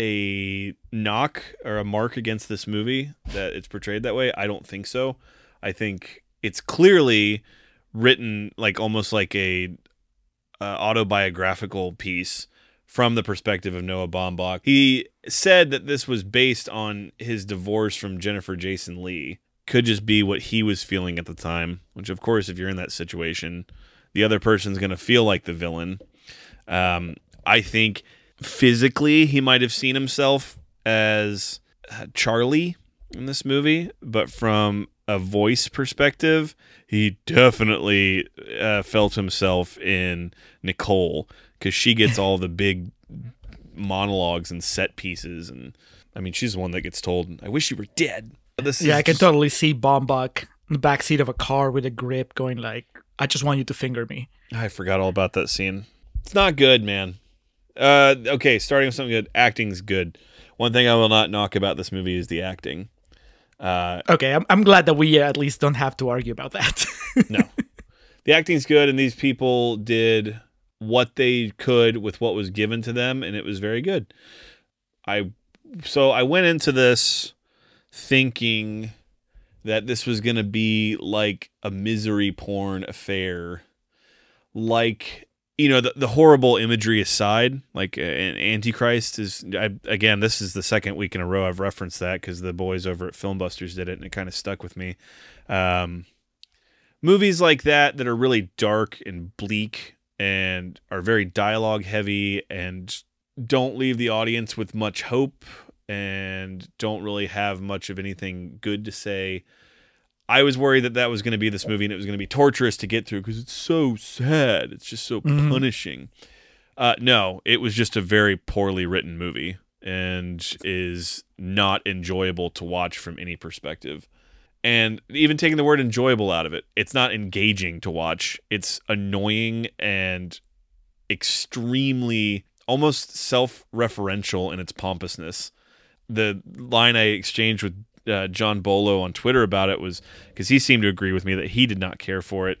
[SPEAKER 2] a knock or a mark against this movie that it's portrayed that way. I don't think so. I think it's clearly written like almost like a uh, autobiographical piece from the perspective of Noah Baumbach. He said that this was based on his divorce from Jennifer Jason Lee. Could just be what he was feeling at the time, which, of course, if you're in that situation, the other person's going to feel like the villain. Um, I think physically he might have seen himself as uh, Charlie in this movie, but from a voice perspective, he definitely uh, felt himself in Nicole because she gets all the big monologues and set pieces, and I mean she's the one that gets told, "I wish you were dead." This
[SPEAKER 1] yeah, I can
[SPEAKER 2] just-
[SPEAKER 1] totally see Baumbach in the backseat of a car with a grip, going like, "I just want you to finger me."
[SPEAKER 2] I forgot all about that scene. It's not good, man. Uh, okay, starting with something good. Acting's good. One thing I will not knock about this movie is the acting. Uh,
[SPEAKER 1] Okay, I'm, I'm glad that we at least don't have to argue about that.
[SPEAKER 2] no, the acting's good, and these people did what they could with what was given to them, and it was very good. I so I went into this thinking that this was going to be like a misery porn affair, like you know the, the horrible imagery aside like uh, an antichrist is I, again this is the second week in a row i've referenced that because the boys over at filmbusters did it and it kind of stuck with me um, movies like that that are really dark and bleak and are very dialogue heavy and don't leave the audience with much hope and don't really have much of anything good to say I was worried that that was going to be this movie and it was going to be torturous to get through because it's so sad. It's just so
[SPEAKER 1] Mhm.
[SPEAKER 2] punishing. Uh, no, it was just a very poorly written movie and is not enjoyable to watch from any perspective. And even taking the word enjoyable out of it, it's not engaging to watch. It's annoying and extremely almost self referential in its pompousness. the line I exchanged with uh, John Bolo on Twitter about it was because he seemed to agree with me that he did not care for it.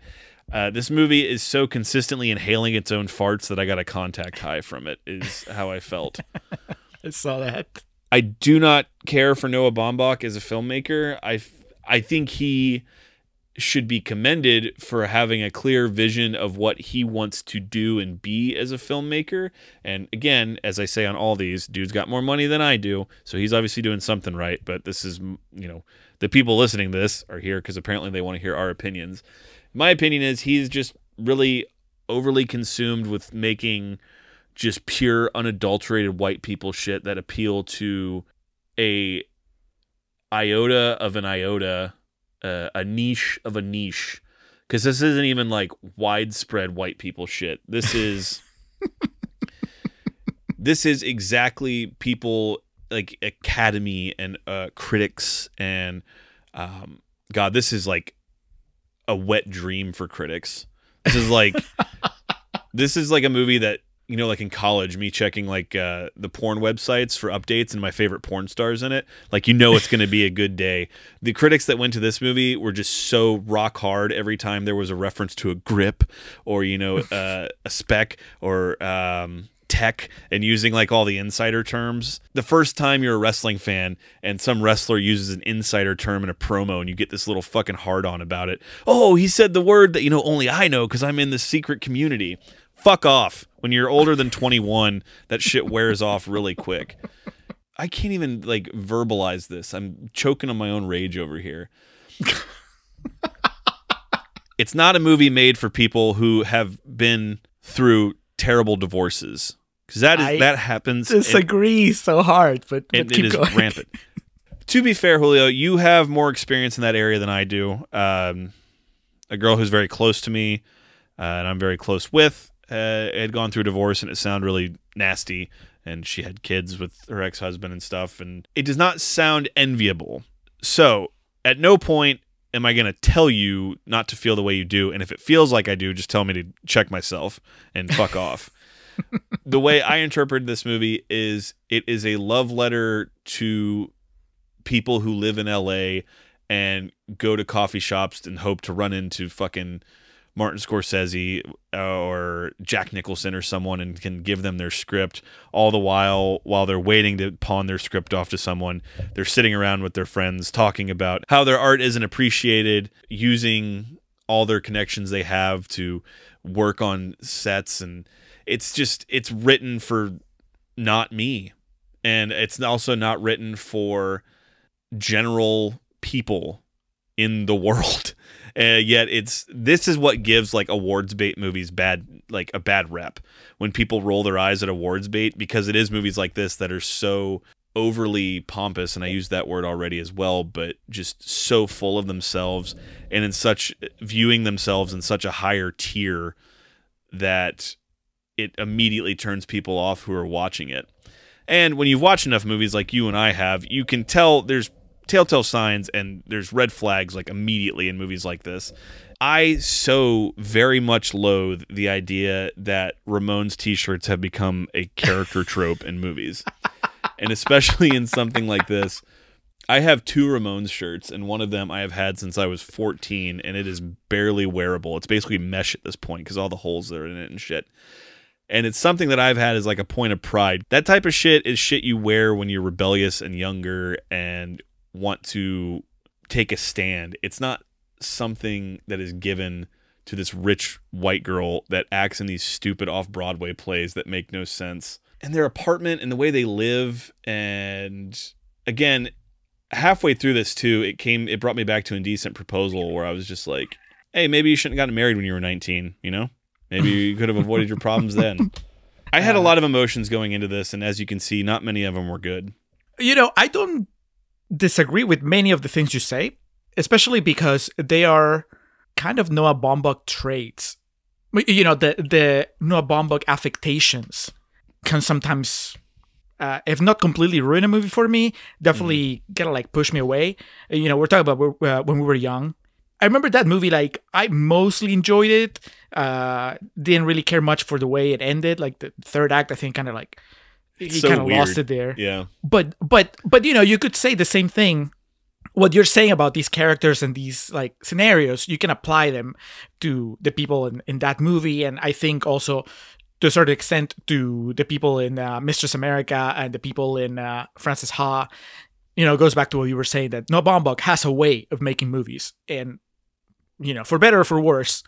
[SPEAKER 2] Uh, this movie is so consistently inhaling its own farts that I got a contact high from it. Is how I felt.
[SPEAKER 1] I saw that.
[SPEAKER 2] I do not care for Noah Baumbach as a filmmaker. I I think he should be commended for having a clear vision of what he wants to do and be as a filmmaker. And again, as I say on all these, dude's got more money than I do, so he's obviously doing something right. But this is, you know, the people listening to this are here because apparently they want to hear our opinions. My opinion is he's just really overly consumed with making just pure unadulterated white people shit that appeal to a iota of an iota uh, a niche of a niche. Because this isn't even like widespread white people shit. This is this is exactly people like academy and uh, critics and um, god this is like a wet dream for critics. This is like this is like a movie that you know, like in college, me checking like uh, the porn websites for updates and my favorite porn stars in it. Like, you know, it's going to be a good day. The critics that went to this movie were just so rock hard every time there was a reference to a grip or, you know, uh, a spec or, um, tech and using like all the insider terms. The first time you're a wrestling fan and some wrestler uses an insider term in a promo and you get this little fucking hard on about it. Oh, he said the word that, you know, only I know because I'm in the secret community fuck off. When you're older than 21, that shit wears off really quick. I can't even like verbalize this. I'm choking on my own rage over here. it's not a movie made for people who have been through terrible divorces because that is
[SPEAKER 1] I
[SPEAKER 2] that happens. and-
[SPEAKER 1] Disagree so hard, but, but
[SPEAKER 2] and it is
[SPEAKER 1] going.
[SPEAKER 2] rampant. to be fair, Julio, you have more experience in that area than I do. Um, a girl who's very close to me, uh, and I'm very close with, uh, had gone through a divorce, and it sounded really nasty. And she had kids with her ex husband and stuff, and it does not sound enviable. So, at no point am I going to tell you not to feel the way you do. And if it feels like I do, just tell me to check myself and fuck off the way I interpret this movie is it is a love letter to people who live in LA and go to coffee shops and hope to run into fucking Martin Scorsese uh, or Jack Nicholson or someone and can give them their script all the while while they're waiting to pawn their script off to someone. They're sitting around with their friends talking about how their art isn't appreciated using all their connections they have to work on sets. And it's just it's written for not me. And it's also not written for general people in the world uh, yet it's this is what gives like awards bait movies bad like a bad rep when people roll their eyes at awards bait because it is movies like this that are so overly pompous and I used that word already as well but just so full of themselves and in such viewing themselves in such a higher tier that it immediately turns people off who are watching it. And when you've watched enough movies like you and I have, you can tell there's telltale signs and there's red flags like immediately in movies like this. I so very much loathe the idea that Ramones t-shirts have become a character trope in movies. And especially in something like this. I have two Ramones shirts, and one of them I have had since I was 14, and it is barely wearable. It's basically mesh at this point because all the holes that are in it and shit. And it's something that I've had as like a point of pride. That type of shit is shit you wear when you're rebellious and younger and want to take a stand. It's not something that is given to this rich white girl that acts in these stupid off Broadway plays that make no sense. And their apartment and the way they live and again, halfway through this too, it came it brought me back to indecent proposal where I was just like, "Hey, maybe you shouldn't have gotten married when you were 19, you know? Maybe you could have avoided your problems then." I had a uh. lot of emotions going into this and as you can see, not many of them were good.
[SPEAKER 1] You know, I don't disagree with many of the things you say, especially because they are kind of Noah Baumbach traits. You know, the the Noah Baumbach affectations can sometimes, uh, if not completely ruin a movie for me, definitely kind of like push me away. You know, we're talking about uh, when we were young. I remember that movie. Like, I mostly enjoyed it. Uh, didn't really care much for the way it ended. Like the third act, I think, kind of like he
[SPEAKER 2] So
[SPEAKER 1] kind of lost it there
[SPEAKER 2] Yeah.
[SPEAKER 1] but but but you know you could say the same thing what you're saying about these characters and these like scenarios you can apply them to the people in, in that movie and i think also to a certain extent to the people in uh, mistress america and the people in uh, Frances Ha you know it goes back to what you were saying that Noah Baumbach has a way of making movies and you know for better or for worse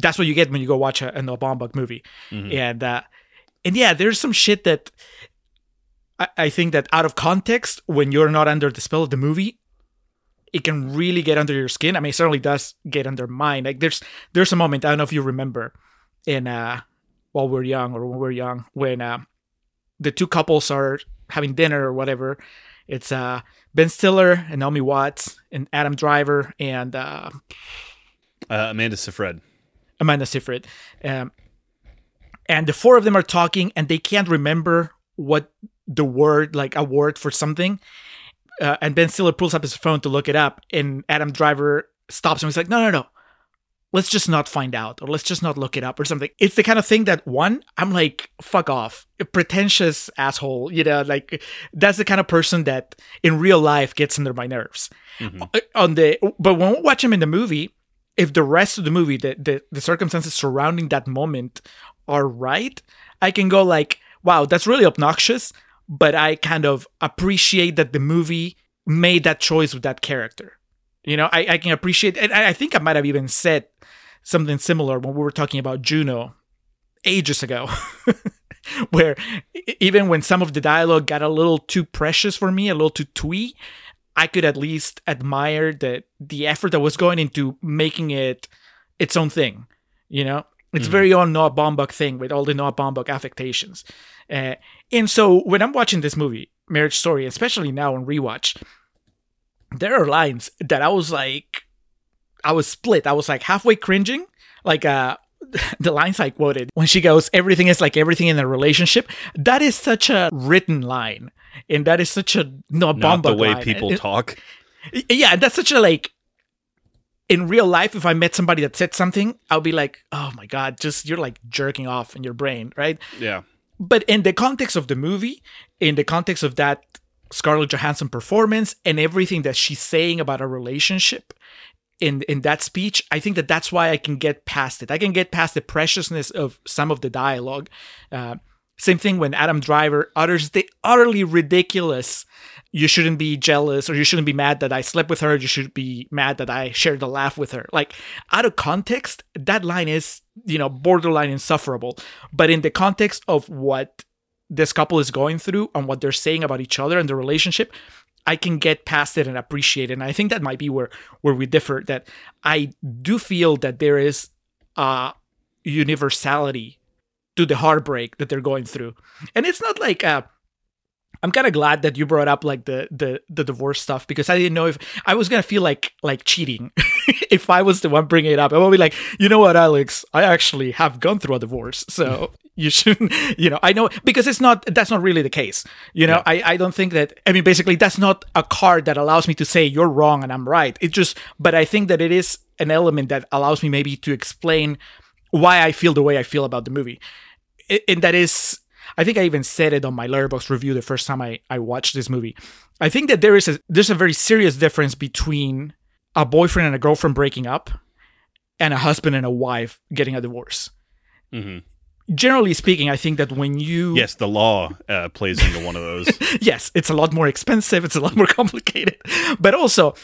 [SPEAKER 1] that's what you get when you go watch a, a Noah Baumbach movie
[SPEAKER 2] Mhm.
[SPEAKER 1] and uh and yeah there's some shit that I, I think that out of context when you're not under the spell of the movie it can really get under your skin i mean it certainly does get under mine like there's there's a moment i don't know if you remember in uh while we're young or when we're young when uh the two couples are having dinner or whatever it's uh ben stiller and naomi watts and adam driver and uh
[SPEAKER 2] Uh, Amanda Seyfried.
[SPEAKER 1] Amanda Seyfried. Um, and the four of them are talking, and they can't remember what the word, like a word for something. Uh, and Ben Stiller pulls up his phone to look it up, and Adam Driver stops him. He's like, "No, no, no, let's just not find out, or let's just not look it up, or something." It's the kind of thing that one, I'm like, "Fuck off, a pretentious asshole," you know, like that's the kind of person that in real life gets under my nerves. Uh, On the, but when we watch him in the movie, if the rest of the movie, the, the the circumstances surrounding that moment are right, I can go like, wow, that's really obnoxious, but I kind of appreciate that the movie made that choice with that character. You know, I, I can appreciate, and I think I might have even said something similar when we were talking about Juno ages ago, where even when some of the dialogue got a little too precious for me, a little too twee, I could at least admire the the effort that was going into making it its own thing. You know, it's very own Noah Baumbach thing with all the Noah Baumbach affectations. Uh, and so when I'm watching this movie, Marriage Story, especially now on rewatch, there are lines that I was like, I was split. I was like halfway cringing, like uh the lines I quoted when she goes, "Everything is like everything in a relationship." That is such a written line, and that is such a Noah
[SPEAKER 2] Not the way
[SPEAKER 1] line.
[SPEAKER 2] people
[SPEAKER 1] It-
[SPEAKER 2] talk.
[SPEAKER 1] yeah, that's such a like. In real life, if I met somebody that said something, I'll be like, "Oh my god, just you're like jerking off in your brain, right?"
[SPEAKER 2] Yeah.
[SPEAKER 1] But in the context of the movie, in the context of that Scarlett Johansson performance and everything that she's saying about a relationship in in that speech, I think that that's why I can get past it. I can get past the preciousness of some of the dialogue. Uh, same thing when Adam Driver utters the utterly ridiculous you shouldn't be jealous or you shouldn't be mad that I slept with her. You should be mad that I shared a laugh with her. Like out of context, that line is, you know, borderline insufferable. But in the context of what this couple is going through and what they're saying about each other and the relationship, I can get past it and appreciate it. And I think that might be where where we differ. That I do feel that there is a universality to the heartbreak that they're going through, and it's not like uh I'm kind of glad that you brought up like the the the divorce stuff because I didn't know if I was gonna feel like like cheating if I was the one bringing it up. I will be like, you know what, Alex, I actually have gone through a divorce, so you shouldn't. You know, I know because it's not that's not really the case. You know, I I don't think that. I mean, basically, that's not a card that allows me to say you're wrong and I'm right. It just, but I think that it is an element that allows me maybe to explain why I feel the way I feel about the movie, and that is I think I even said it on my Letterboxd review the first time I, I watched this movie. I think that there is a there's a very serious difference between a boyfriend and a girlfriend breaking up and a husband and a wife getting a divorce.
[SPEAKER 2] Mhm.
[SPEAKER 1] Generally speaking, I think that when you
[SPEAKER 2] Yes, the law uh, plays into one of those.
[SPEAKER 1] yes, it's a lot more expensive, it's a lot more complicated. But also,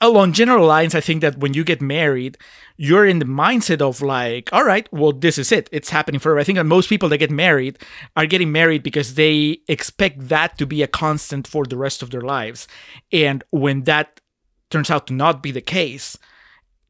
[SPEAKER 1] along general lines, I think that when you get married, you're in the mindset of like, all right, well, this is it. It's happening forever. I think that most people that get married are getting married because they expect that to be a constant for the rest of their lives. And when that turns out to not be the case,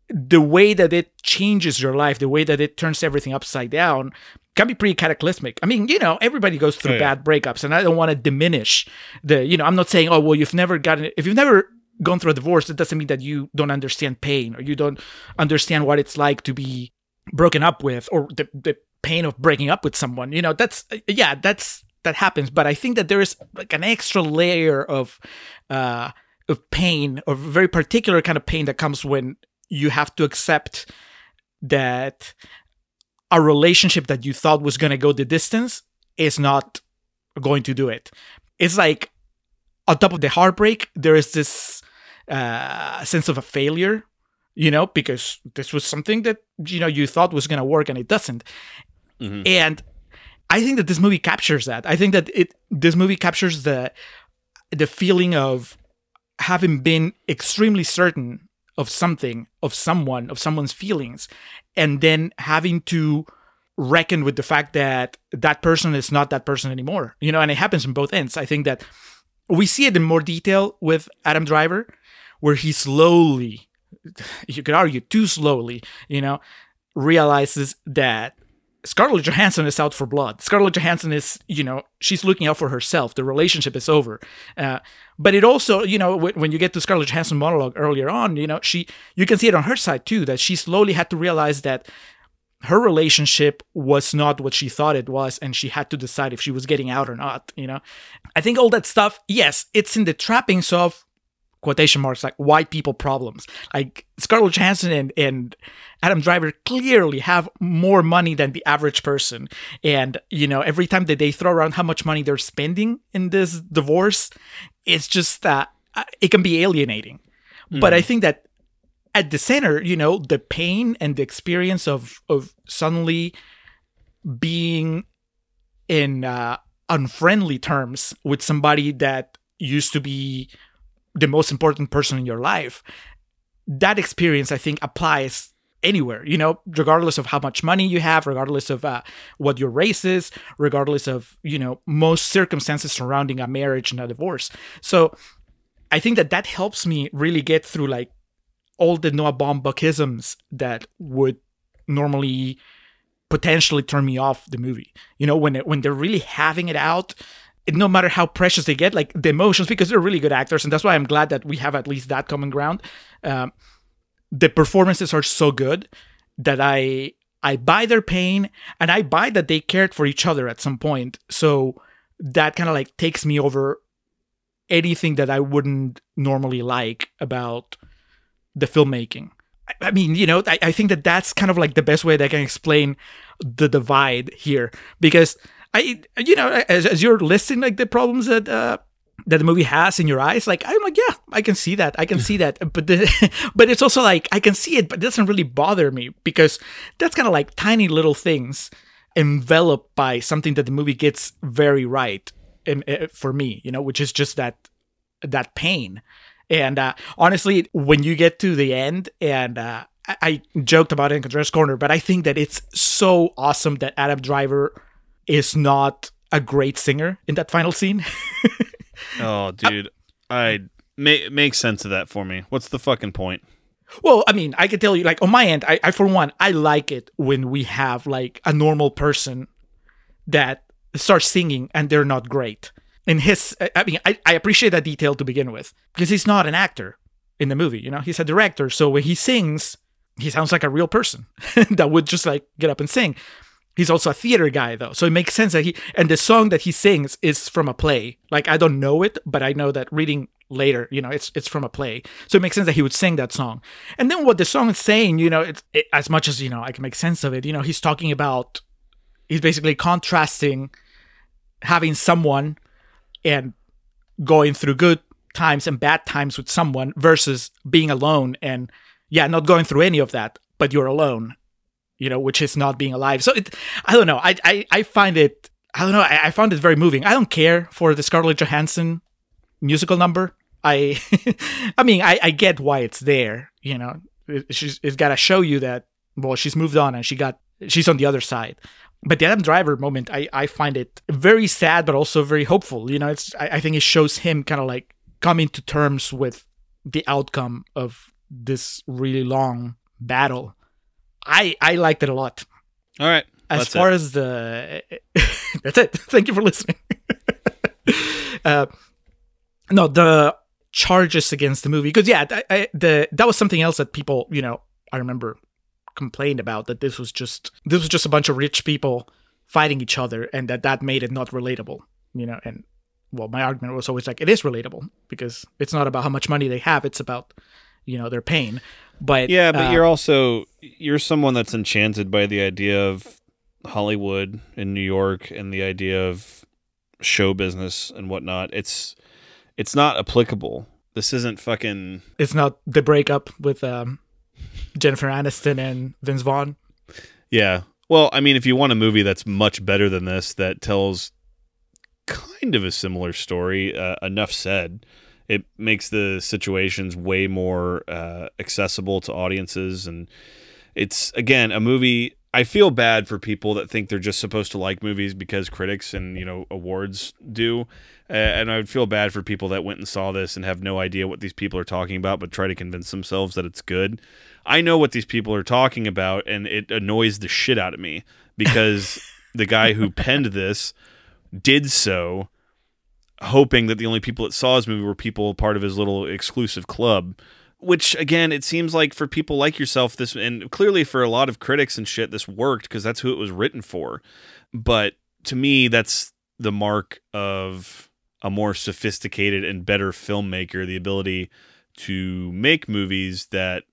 [SPEAKER 1] the way that it changes your life, the way that it turns everything upside down, can be pretty cataclysmic. I mean, you know, everybody goes through
[SPEAKER 2] Oh, yeah.
[SPEAKER 1] bad breakups, and I don't want to diminish the, you know, I'm not saying, oh, well, you've never gotten, if you've never gone through a divorce, it doesn't mean that you don't understand pain or you don't understand what it's like to be broken up with or the, the pain of breaking up with someone. You know, that's, yeah, that's, that happens. But I think that there is like an extra layer of, uh, of pain or very particular kind of pain that comes when you have to accept that a relationship that you thought was going to go the distance is not going to do it. It's like on top of the heartbreak, there is this uh, sense of a failure, you know, because this was something that you know you thought was going to work and it doesn't. And I think that this movie captures that. I think that it this movie captures the the feeling of having been extremely certain of something, of someone, of someone's feelings, and then having to reckon with the fact that that person is not that person anymore. You know, and it happens on both ends. I think that we see it in more detail with Adam Driver, where he slowly, you could argue too slowly, you know, realizes that Scarlett Johansson is out for blood. Scarlett Johansson is, you know, she's looking out for herself. The relationship is over. Uh, but it also, you know, when, when you get to Scarlett Johansson monologue earlier on, you know, she, you can see it on her side too, that she slowly had to realize that her relationship was not what she thought it was, and she had to decide if she was getting out or not. You know, I think all that stuff, yes, it's in the trappings of quotation marks like white people problems. Like Scarlett Johansson and, and Adam Driver clearly have more money than the average person. And, you know, every time that they throw around how much money they're spending in this divorce, it's just uh, it can be alienating. But I think that at the center, you know, the pain and the experience of of suddenly being in uh, unfriendly terms with somebody that used to be the most important person in your life that experience i think applies anywhere you know regardless of how much money you have regardless of uh, what your race is regardless of you know most circumstances surrounding a marriage and a divorce. So i think that that helps me really get through like all the noah baumbachisms that would normally potentially turn me off the movie you know when when they're really having it out no matter how precious they get, like the emotions, because they're really good actors, and that's why I'm glad that we have at least that common ground. Um, the performances are so good that I I buy their pain, and I buy that they cared for each other at some point. So that kind of like takes me over anything that I wouldn't normally like about the filmmaking. I- mean, you know, I, I think that that's kind of like the best way that I can explain the divide here because I, you know, as, as you're listing like the problems that uh, that the movie has in your eyes, like I'm like, yeah, I can see that, I can see that, but the, but it's also like I can see it, but it doesn't really bother me because that's kind of like tiny little things enveloped by something that the movie gets very right, in, uh, for me, you know, which is just that that pain. And uh, honestly, when you get to the end, and uh, I, I joked about it in Contrarians Corner, but I think that it's so awesome that Adam Driver is not a great singer in that final scene.
[SPEAKER 2] Oh, dude, I make make sense of that for me. What's the fucking point?
[SPEAKER 1] well, I mean, I can tell you, like on my end, I, I for one, I like it when we have like a normal person that starts singing and they're not great. In his, I mean, I, I appreciate that detail to begin with because he's not an actor in the movie. You know, he's a director, so when he sings, he sounds like a real person that would just like get up and sing. He's also a theater guy though, so it makes sense that he and the song that he sings is from a play. Like I don't know it, but I know that reading later, you know, it's it's from a play, so it makes sense that he would sing that song. And then what the song is saying, you know, it's it, as much as you know, I can make sense of it. You know, he's talking about, he's basically contrasting having someone and going through good times and bad times with someone versus being alone and yeah, not going through any of that, but you're alone you know, which is not being alive. So it, I don't know. I, I, I find it, I don't know. I, I found it very moving. I don't care for the Scarlett Johansson musical number. I, I mean, I, I get why it's there. You know, it, she's it's got to show you that well, she's moved on and she got she's on the other side. But the Adam Driver moment, I, I find it very sad, but also very hopeful. You know, it's I, I think it shows him kind of like coming to terms with the outcome of this really long battle. I I liked it a lot.
[SPEAKER 2] All right.
[SPEAKER 1] As far
[SPEAKER 2] it.
[SPEAKER 1] as the that's it. Thank you for listening. uh, no, the charges against the movie because yeah, I, I, the that was something else that people you know I remember complained about that this was just this was just a bunch of rich people fighting each other and that that made it not relatable. You know, and well, my argument was always like it is relatable because it's not about how much money they have; it's about you know their pain. But
[SPEAKER 2] Yeah, but
[SPEAKER 1] uh,
[SPEAKER 2] you're also you're someone that's enchanted by the idea of Hollywood in New York and the idea of show business and whatnot. It's it's not applicable. This isn't fucking
[SPEAKER 1] It's not the breakup with um, Jennifer Aniston and Vince Vaughn.
[SPEAKER 2] Yeah. Well, I mean, if you want a movie that's much better than this, that tells kind of a similar story, uh, enough said. It makes the situations way more uh, accessible to audiences. And it's, again, a movie. I feel bad for people that think they're just supposed to like movies because critics and, you know, awards do. Uh, and I would feel bad for people that went and saw this and have no idea what these people are talking about, but try to convince themselves that it's good. I know what these people are talking about, and it annoys the shit out of me because the guy who penned this did so hoping that the only people that saw his movie were people part of his little exclusive club. Which again, it seems like for people like yourself, this and clearly for a lot of critics and shit, this worked because that's who it was written for. But to me, that's the mark of a more sophisticated and better filmmaker, the ability to make movies that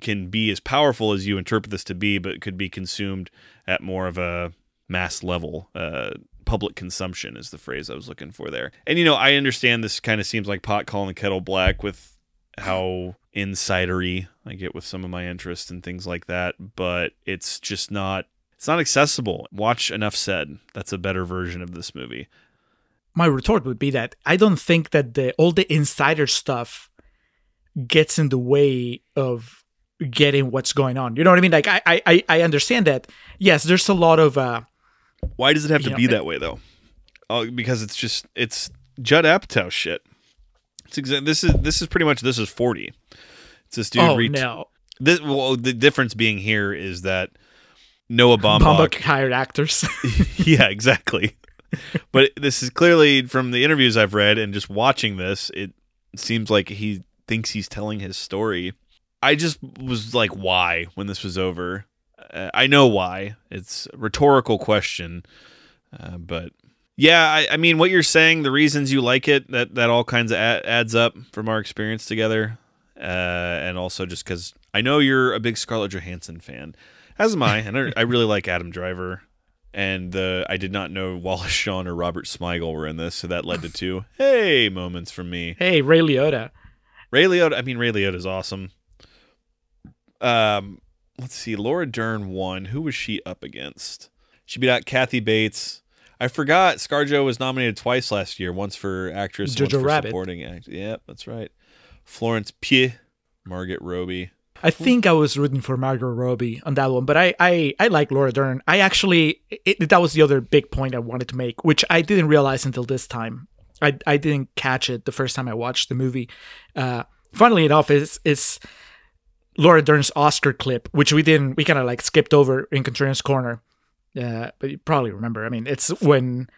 [SPEAKER 2] can be as powerful as you interpret this to be, but could be consumed at more of a mass level. Uh, public consumption is the phrase I was looking for there. And you know, I understand this kind of seems like pot calling the kettle black with how insidery I get with some of my interests and things like that, but it's just not it's not accessible. Watch Enough Said. That's a better version of this movie.
[SPEAKER 1] My retort would be that I don't think that the all the insider stuff gets in the way of getting what's going on. You know what I mean? Like I I I understand that. Yes, there's a lot of uh
[SPEAKER 2] Why does it have to be that way though? Oh, because it's just it's Judd Apatow shit. It's exa- this is this is pretty much this is forty. It's this dude.
[SPEAKER 1] oh
[SPEAKER 2] ret-
[SPEAKER 1] no,
[SPEAKER 2] This, well, the difference being here is that Noah Baumbach.
[SPEAKER 1] Baumbach hired actors.
[SPEAKER 2] yeah, exactly. but this is clearly from the interviews I've read and just watching this, it seems like he thinks he's telling his story. I just was like, why when this was over? Uh, I know why. It's a rhetorical question, uh, but yeah, I, I mean, what you're saying, the reasons you like it, that that all kinds of a- adds up from our experience together, uh, and also just because I know you're a big Scarlett Johansson fan, as am I, and I, I really like Adam Driver. And uh, I did not know Wallace Shawn or Robert Smigel were in this, so that led to two hey moments from me.
[SPEAKER 1] hey, Ray Liotta.
[SPEAKER 2] Ray Liotta, I mean Ray Liotta is awesome. Um, let's see, Laura Dern won. Who was she up against? She beat out Kathy Bates. I forgot ScarJo was nominated twice last year, once for actress, once
[SPEAKER 1] Jojo
[SPEAKER 2] for
[SPEAKER 1] Rabbit.
[SPEAKER 2] supporting act. Yep, that's right. Florence Pugh, Margaret Robbie.
[SPEAKER 1] I think I was rooting for Margot Robbie on that one, but I I, I like Laura Dern. I actually it, that was the other big point I wanted to make, which I didn't realize until this time. I I didn't catch it the first time I watched the movie. Uh, funnily enough, is is Laura Dern's Oscar clip, which we didn't we kind of like skipped over in Contrarian's corner. Uh, but you probably remember. I mean, it's when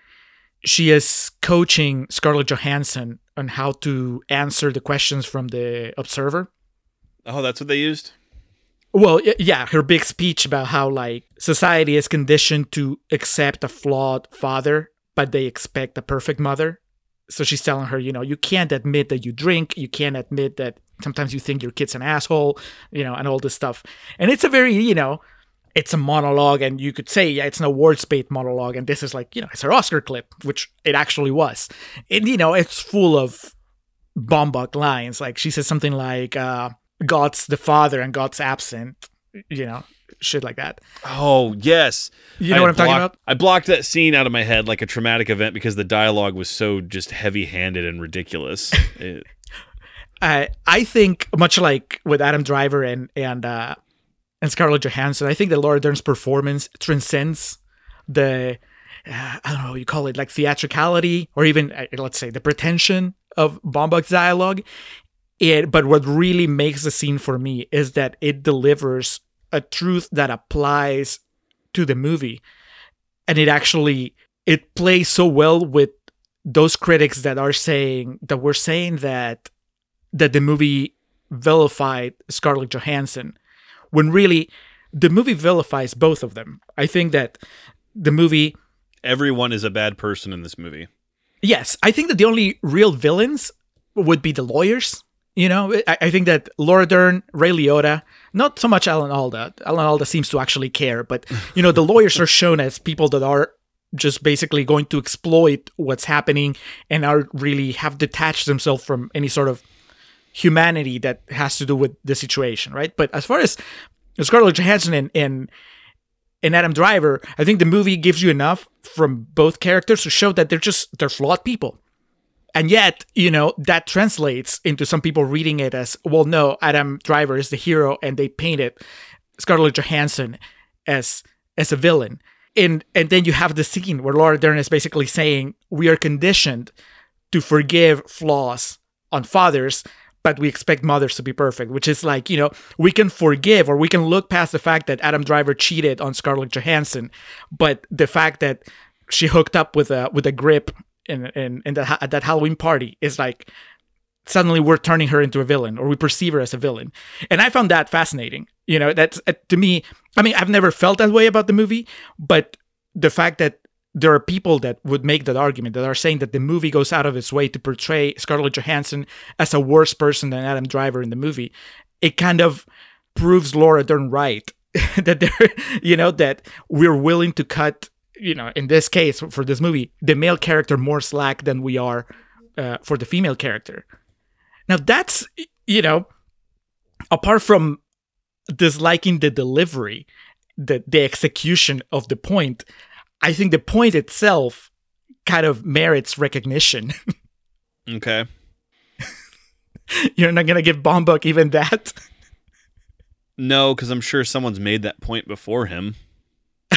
[SPEAKER 1] she is coaching Scarlett Johansson on how to answer the questions from the Observer.
[SPEAKER 2] Oh, that's what they used.
[SPEAKER 1] Well, yeah, her big speech about how like society is conditioned to accept a flawed father, but they expect a perfect mother. So she's telling her, you know, you can't admit that you drink, you can't admit that sometimes you think your kid's an asshole, you know, and all this stuff. And it's a very, you know, it's a monologue, and you could say, yeah, it's an awards bait monologue, and this is like, you know, it's her Oscar clip, which it actually was. And you know, it's full of Baumbach lines. Like she says something like, uh, God's the father and God's absent, you know, shit like that.
[SPEAKER 2] Oh yes,
[SPEAKER 1] You know
[SPEAKER 2] I
[SPEAKER 1] what I'm talking about?
[SPEAKER 2] I blocked that scene out of my head like a traumatic event because the dialogue was so just heavy-handed and ridiculous. It-
[SPEAKER 1] I I think much like with Adam Driver and and uh, and Scarlett Johansson, I think that Laura Dern's performance transcends the uh, I don't know you call it like theatricality or even uh, let's say the pretension of Baumbach's dialogue. It but what really makes the scene for me is that it delivers a truth that applies to the movie, and it actually it plays so well with those critics that are saying that we're saying that that the movie vilified Scarlett Johansson when really the movie vilifies both of them. I think that the movie
[SPEAKER 2] everyone is a bad person in this movie.
[SPEAKER 1] yes, I think that the only real villains would be the lawyers You know, I, I think that Laura Dern, Ray Liotta, not so much Alan Alda. Alan Alda seems to actually care, but you know, the lawyers are shown as people that are just basically going to exploit what's happening and are really have detached themselves from any sort of humanity that has to do with the situation, right? But as far as Scarlett Johansson and, and and Adam Driver, I think the movie gives you enough from both characters to show that they're just they're flawed people. And yet, you know, that translates into some people reading it as, well, no, Adam Driver is the hero and they painted Scarlett Johansson as as a villain. And and then you have the scene where Laura Dern is basically saying, We are conditioned to forgive flaws on fathers, but we expect mothers to be perfect, which is like, you know, we can forgive or we can look past the fact that Adam Driver cheated on Scarlett Johansson, but the fact that she hooked up with a with a grip in in, in the, at that Halloween party is like suddenly we're turning her into a villain or we perceive her as a villain. And I found that fascinating. You know, that's uh, to me, I mean, I've never felt that way about the movie, but the fact that there are people that would make that argument that are saying that the movie goes out of its way to portray Scarlett Johansson as a worse person than Adam Driver in the movie. It kind of proves Laura Dern right that they're, you know, that we're willing to cut, you know, in this case for this movie, the male character more slack than we are uh, for the female character. Now that's, you know, apart from disliking the delivery, the the execution of the point, I think the point itself kind of merits recognition.
[SPEAKER 2] Okay.
[SPEAKER 1] You're not gonna give Baumbach even that.
[SPEAKER 2] No, because I'm sure someone's made that point before him.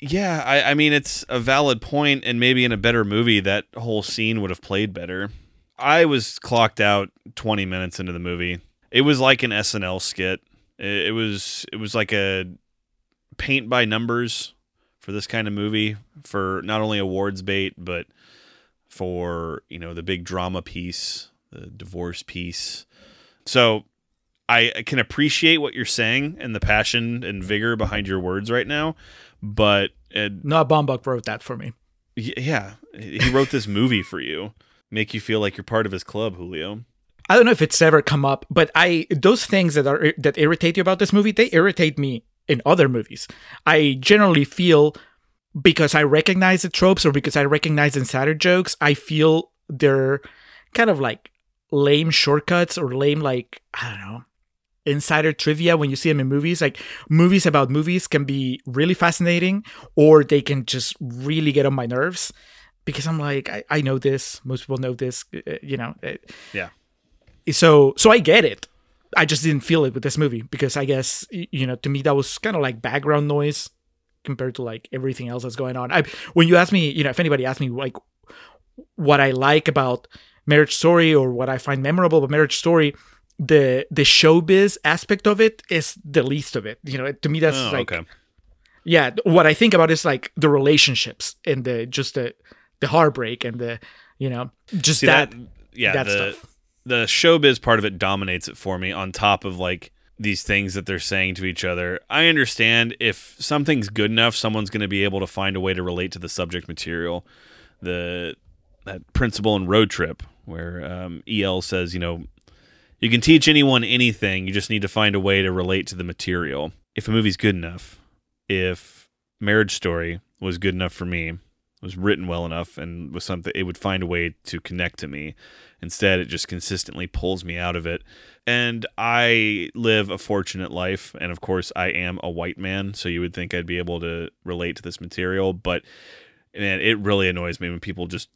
[SPEAKER 2] yeah, I, I mean it's a valid point, and maybe in a better movie that whole scene would have played better. I was clocked out 20 minutes into the movie. It was like an SNL skit. It, it was it was like a paint by numbers for this kind of movie for not only awards bait but for you know the big drama piece, the divorce piece. So I can appreciate what you're saying and the passion and vigor behind your words right now, but it,
[SPEAKER 1] No, Baumbach wrote that for me.
[SPEAKER 2] yeah, he wrote this movie for you, make you feel like you're part of his club, Julio.
[SPEAKER 1] I don't know if it's ever come up, but I those things that are that irritate you about this movie, they irritate me in other movies. I generally feel because I recognize the tropes or because I recognize insider jokes, I feel they're kind of like lame shortcuts or lame like I don't know insider trivia when you see them in movies. Like movies about movies can be really fascinating, or they can just really get on my nerves because I'm like I, I know this. Most people know this. uh, You know. uh,
[SPEAKER 2] Yeah.
[SPEAKER 1] so so I get it. I just didn't feel it with this movie because I guess you know to me that was kind of like background noise compared to like everything else that's going on. I when you ask me, you know, if anybody asks me like what I like about Marriage Story or what I find memorable about Marriage Story, the the showbiz aspect of it is the least of it. You know, to me that's
[SPEAKER 2] Oh,
[SPEAKER 1] like
[SPEAKER 2] okay.
[SPEAKER 1] yeah, what I think about is like the relationships and the just the the heartbreak and the you know just
[SPEAKER 2] See
[SPEAKER 1] that,
[SPEAKER 2] that, yeah,
[SPEAKER 1] that
[SPEAKER 2] the
[SPEAKER 1] stuff.
[SPEAKER 2] The showbiz part of it dominates it for me. On top of like these things that they're saying to each other, I understand if something's good enough, someone's going to be able to find a way to relate to the subject material. The that principle in Road Trip where um, El says, you know, you can teach anyone anything. You just need to find a way to relate to the material. If a movie's good enough, if Marriage Story was good enough for me, was written well enough, and was something, it would find a way to connect to me. Instead, it just consistently pulls me out of it. And I live a fortunate life. And of course, I am a white man. So you would think I'd be able to relate to this material. But man, it really annoys me when people just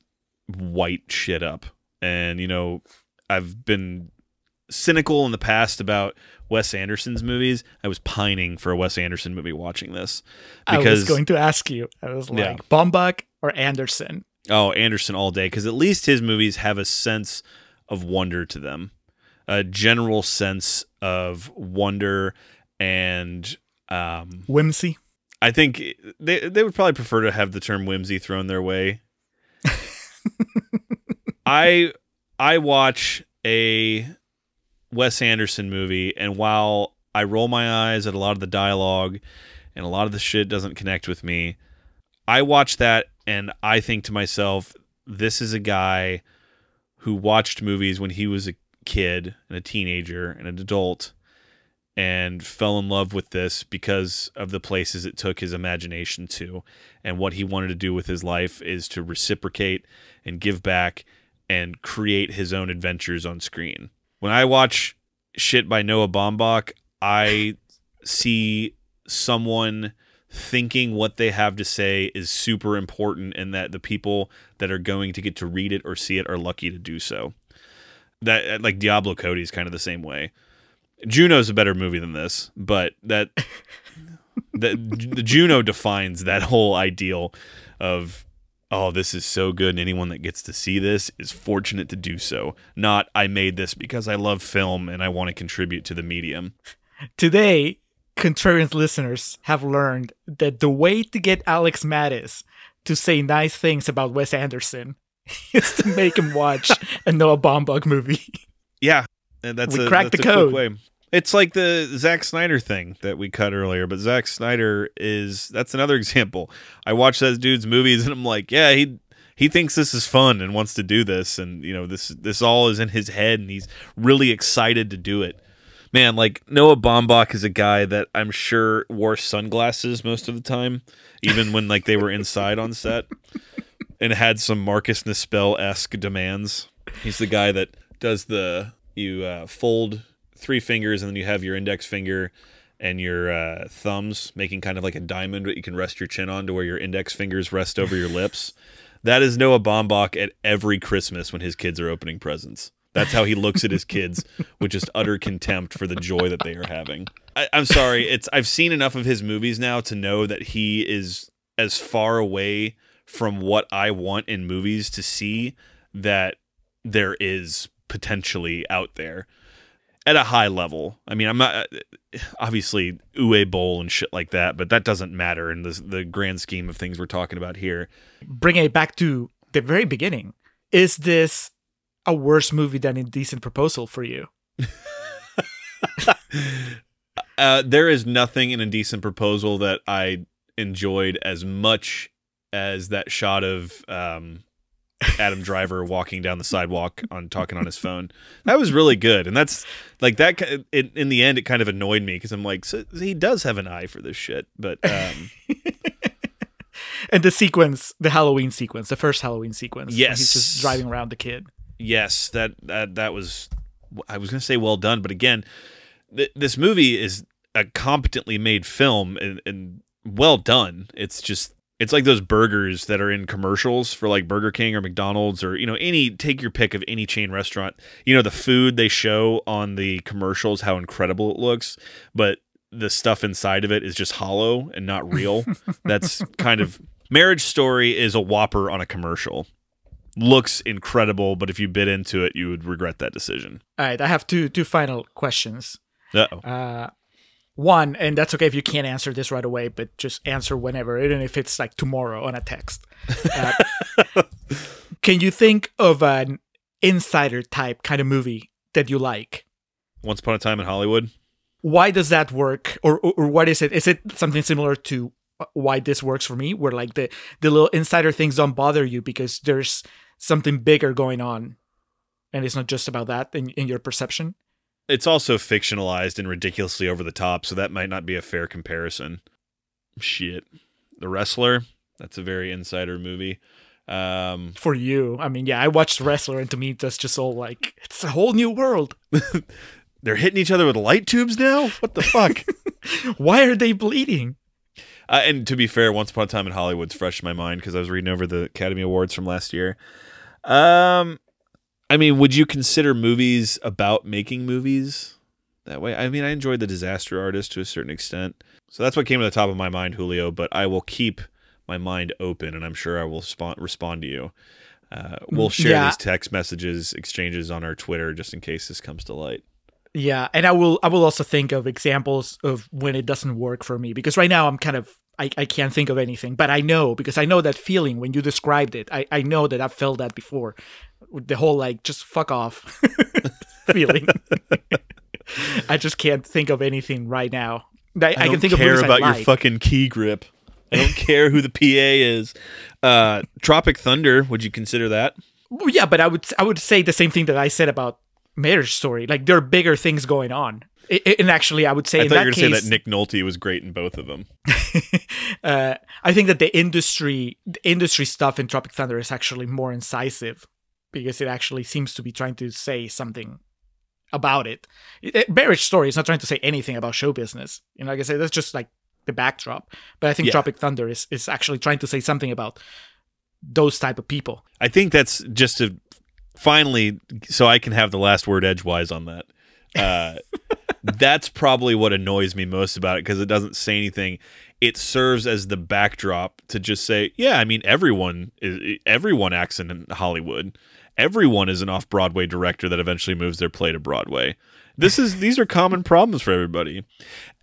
[SPEAKER 2] white shit up. And, you know, I've been cynical in the past about Wes Anderson's movies. I was pining for a Wes Anderson movie watching this
[SPEAKER 1] I was going to ask you. I was like,
[SPEAKER 2] Yeah.
[SPEAKER 1] Or Anderson?
[SPEAKER 2] oh Anderson all day because at least his movies have a sense of wonder to them, a general sense of wonder and um,
[SPEAKER 1] Whimsy.
[SPEAKER 2] I think they they would probably prefer to have the term whimsy thrown their way. I I watch a Wes Anderson movie and while I roll my eyes at a lot of the dialogue and a lot of the shit doesn't connect with me, I watch that and I think to myself this is a guy who watched movies when he was a kid and a teenager and an adult and fell in love with this because of the places it took his imagination to. And what he wanted to do with his life is to reciprocate and give back and create his own adventures on screen. When I watch shit by Noah Baumbach, I see someone thinking what they have to say is super important and that the people that are going to get to read it or see it are lucky to do so. That uh, like Diablo Cody is kind of the same way. Juno's a better movie than this, but that that the Juno defines that whole ideal of oh this is so good and anyone that gets to see this is fortunate to do so. Not I made this because I love film and I want to contribute to the medium.
[SPEAKER 1] Today, contrarian listeners have learned that the way to get Alex Mattis to say nice things about Wes Anderson is to make him watch a Noah Baumbach movie.
[SPEAKER 2] Yeah, and that's
[SPEAKER 1] We
[SPEAKER 2] a,
[SPEAKER 1] cracked
[SPEAKER 2] that's
[SPEAKER 1] the code.
[SPEAKER 2] way. It's like the Zack Snyder thing that we cut earlier, but Zack Snyder is that's another example. I watch that dude's movies and I'm like, yeah, he he thinks this is fun and wants to do this, and you know this this all is in his head, and he's really excited to do it. Man, like Noah Baumbach is a guy that I'm sure wore sunglasses most of the time, even when like they were inside on set, and had some Marcus Nispel esque demands. He's the guy that does the you uh, fold three fingers and then you have your index finger and your uh, thumbs making kind of like a diamond that you can rest your chin on to where your index fingers rest over your lips. That is Noah Baumbach at every Christmas when his kids are opening presents. That's how he looks at his kids with just utter contempt for the joy that they are having. I, I'm sorry, it's I've seen enough of his movies now to know that he is as far away from what I want in movies to see that there is potentially out there at a high level. I mean, I'm not obviously Uwe Boll and shit like that, but that doesn't matter in the the grand scheme of things we're talking about here.
[SPEAKER 1] Bringing it back to the very beginning, is this a worse movie than Indecent Proposal for you?
[SPEAKER 2] Uh, there is nothing in Indecent Proposal that I enjoyed as much as that shot of um, Adam Driver walking down the sidewalk on talking on his phone. That was really good, and that's like that. In, in the end, it kind of annoyed me because I'm like, so he does have an eye for this shit, but um,
[SPEAKER 1] And the sequence, the Halloween sequence, the first Halloween sequence.
[SPEAKER 2] Yes.
[SPEAKER 1] He's just driving around the kid.
[SPEAKER 2] yes, that that that was. I was gonna say well done, but again, th- this movie is a competently made film and, and well done. It's just it's like those burgers that are in commercials for like Burger King or McDonald's or you know any take your pick of any chain restaurant. You know the food they show on the commercials how incredible it looks, but the stuff inside of it is just hollow and not real. That's kind of Marriage Story is a whopper on a commercial. Looks incredible, but if you bit into it, you would regret that decision.
[SPEAKER 1] All right, I have two two final questions.
[SPEAKER 2] Uh-oh.
[SPEAKER 1] Uh, one, and that's okay if you can't answer this right away, but just answer whenever, even if it's like tomorrow on a text. Uh, can you think of an insider type kind of movie that you like?
[SPEAKER 2] Once Upon a Time in Hollywood.
[SPEAKER 1] Why does that work, or, or or what is it? Is it something similar to why this works for me, where like the the little insider things don't bother you because there's something bigger going on, and it's not just about that in, in your perception?
[SPEAKER 2] It's also fictionalized and ridiculously over the top, so that might not be a fair comparison. Shit. The Wrestler, that's a very insider movie. Um,
[SPEAKER 1] for you. I mean, yeah, I watched Wrestler, and to me, that's just all like it's a whole new world.
[SPEAKER 2] they're hitting each other with light tubes now? What the fuck?
[SPEAKER 1] Why are they bleeding?
[SPEAKER 2] Uh, and to be fair, Once Upon a Time in Hollywood's fresh in my mind because I was reading over the Academy Awards from last year. Um, I mean, would you consider movies about making movies that way? I mean, I enjoyed The Disaster Artist to a certain extent, so that's what came to the top of my mind, Julio. But I will keep my mind open, and I'm sure I will respond respond to you. Uh, we'll share
[SPEAKER 1] Yeah.
[SPEAKER 2] these text messages exchanges on our Twitter just in case this comes to light.
[SPEAKER 1] Yeah, and I will I will also think of examples of when it doesn't work for me because right now I'm kind of I, I can't think of anything, but I know because I know that feeling when you described it. I, I know that I've felt that before. The whole like just fuck off feeling. I just can't think of anything right now. I, I,
[SPEAKER 2] don't
[SPEAKER 1] can think of
[SPEAKER 2] care
[SPEAKER 1] I
[SPEAKER 2] about your fucking key grip. I don't care who the PA is. Uh, Tropic Thunder. Would you consider that?
[SPEAKER 1] Well, yeah, but I would I would say the same thing that I said about Marriage Story. Like there are bigger things going on. I- I- and actually, I would say
[SPEAKER 2] I
[SPEAKER 1] in
[SPEAKER 2] thought you
[SPEAKER 1] that
[SPEAKER 2] were going to say that Nick Nolte was great in both of them.
[SPEAKER 1] uh, I think that the industry, the industry stuff in Tropic Thunder is actually more incisive because it actually seems to be trying to say something about it. It- Marriage Story is not trying to say anything about show business. You know, like I said, that's just like the backdrop. But I think
[SPEAKER 2] Yeah.
[SPEAKER 1] Tropic Thunder is is actually trying to say something about those type of people.
[SPEAKER 2] I think that's just to finally, so I can have the last word edgewise on that. Uh, that's probably what annoys me most about it because it doesn't say anything. It serves as the backdrop to just say, yeah, I mean, everyone is everyone acts in Hollywood. Everyone is an off Broadway director that eventually moves their play to Broadway. This is these are common problems for everybody.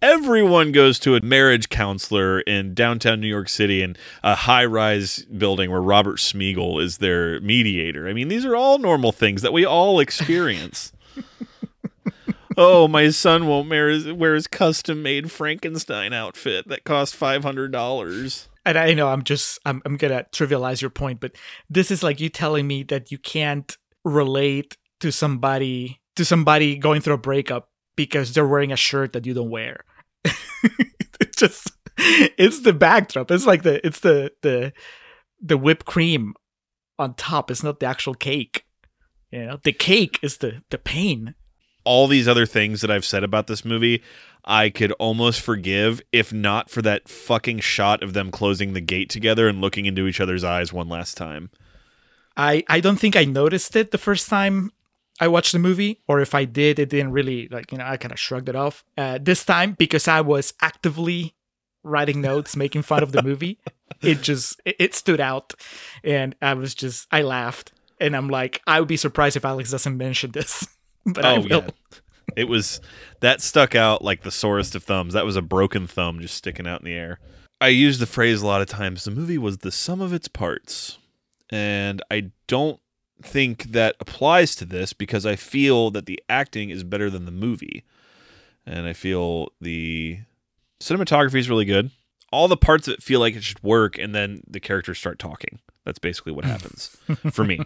[SPEAKER 2] Everyone goes to a marriage counselor in downtown New York City in a high-rise building where Robert Smigel is their mediator. I mean, these are all normal things that we all experience. oh, my son won't wear his, wear his custom-made Frankenstein outfit that cost five hundred dollars.
[SPEAKER 1] And I know I'm just I'm I'm gonna trivialize your point, but this is like you telling me that you can't relate to somebody to somebody going through a breakup because they're wearing a shirt that you don't wear. it's just it's the backdrop. It's like the it's the the the whipped cream on top. It's not the actual cake. You know, the cake is the the pain.
[SPEAKER 2] All these other things that I've said about this movie, I could almost forgive if not for that fucking shot of them closing the gate together and looking into each other's eyes one last time.
[SPEAKER 1] I I don't think I noticed it the first time I watched the movie, or if I did, it didn't really like you know I kind of shrugged it off. Uh, this time because I was actively writing notes, making fun of the movie, it just it, it stood out, and I was just I laughed, and I'm like I would be surprised if Alex doesn't mention this, but I
[SPEAKER 2] Oh,
[SPEAKER 1] will.
[SPEAKER 2] yeah. It was that stuck out like the sorest of thumbs. That was a broken thumb just sticking out in the air. I use the phrase a lot of times. The movie was the sum of its parts. And I don't think that applies to this because I feel that the acting is better than the movie. And I feel the cinematography is really good. All the parts of it feel like it should work, and then the characters start talking. That's basically what happens for me.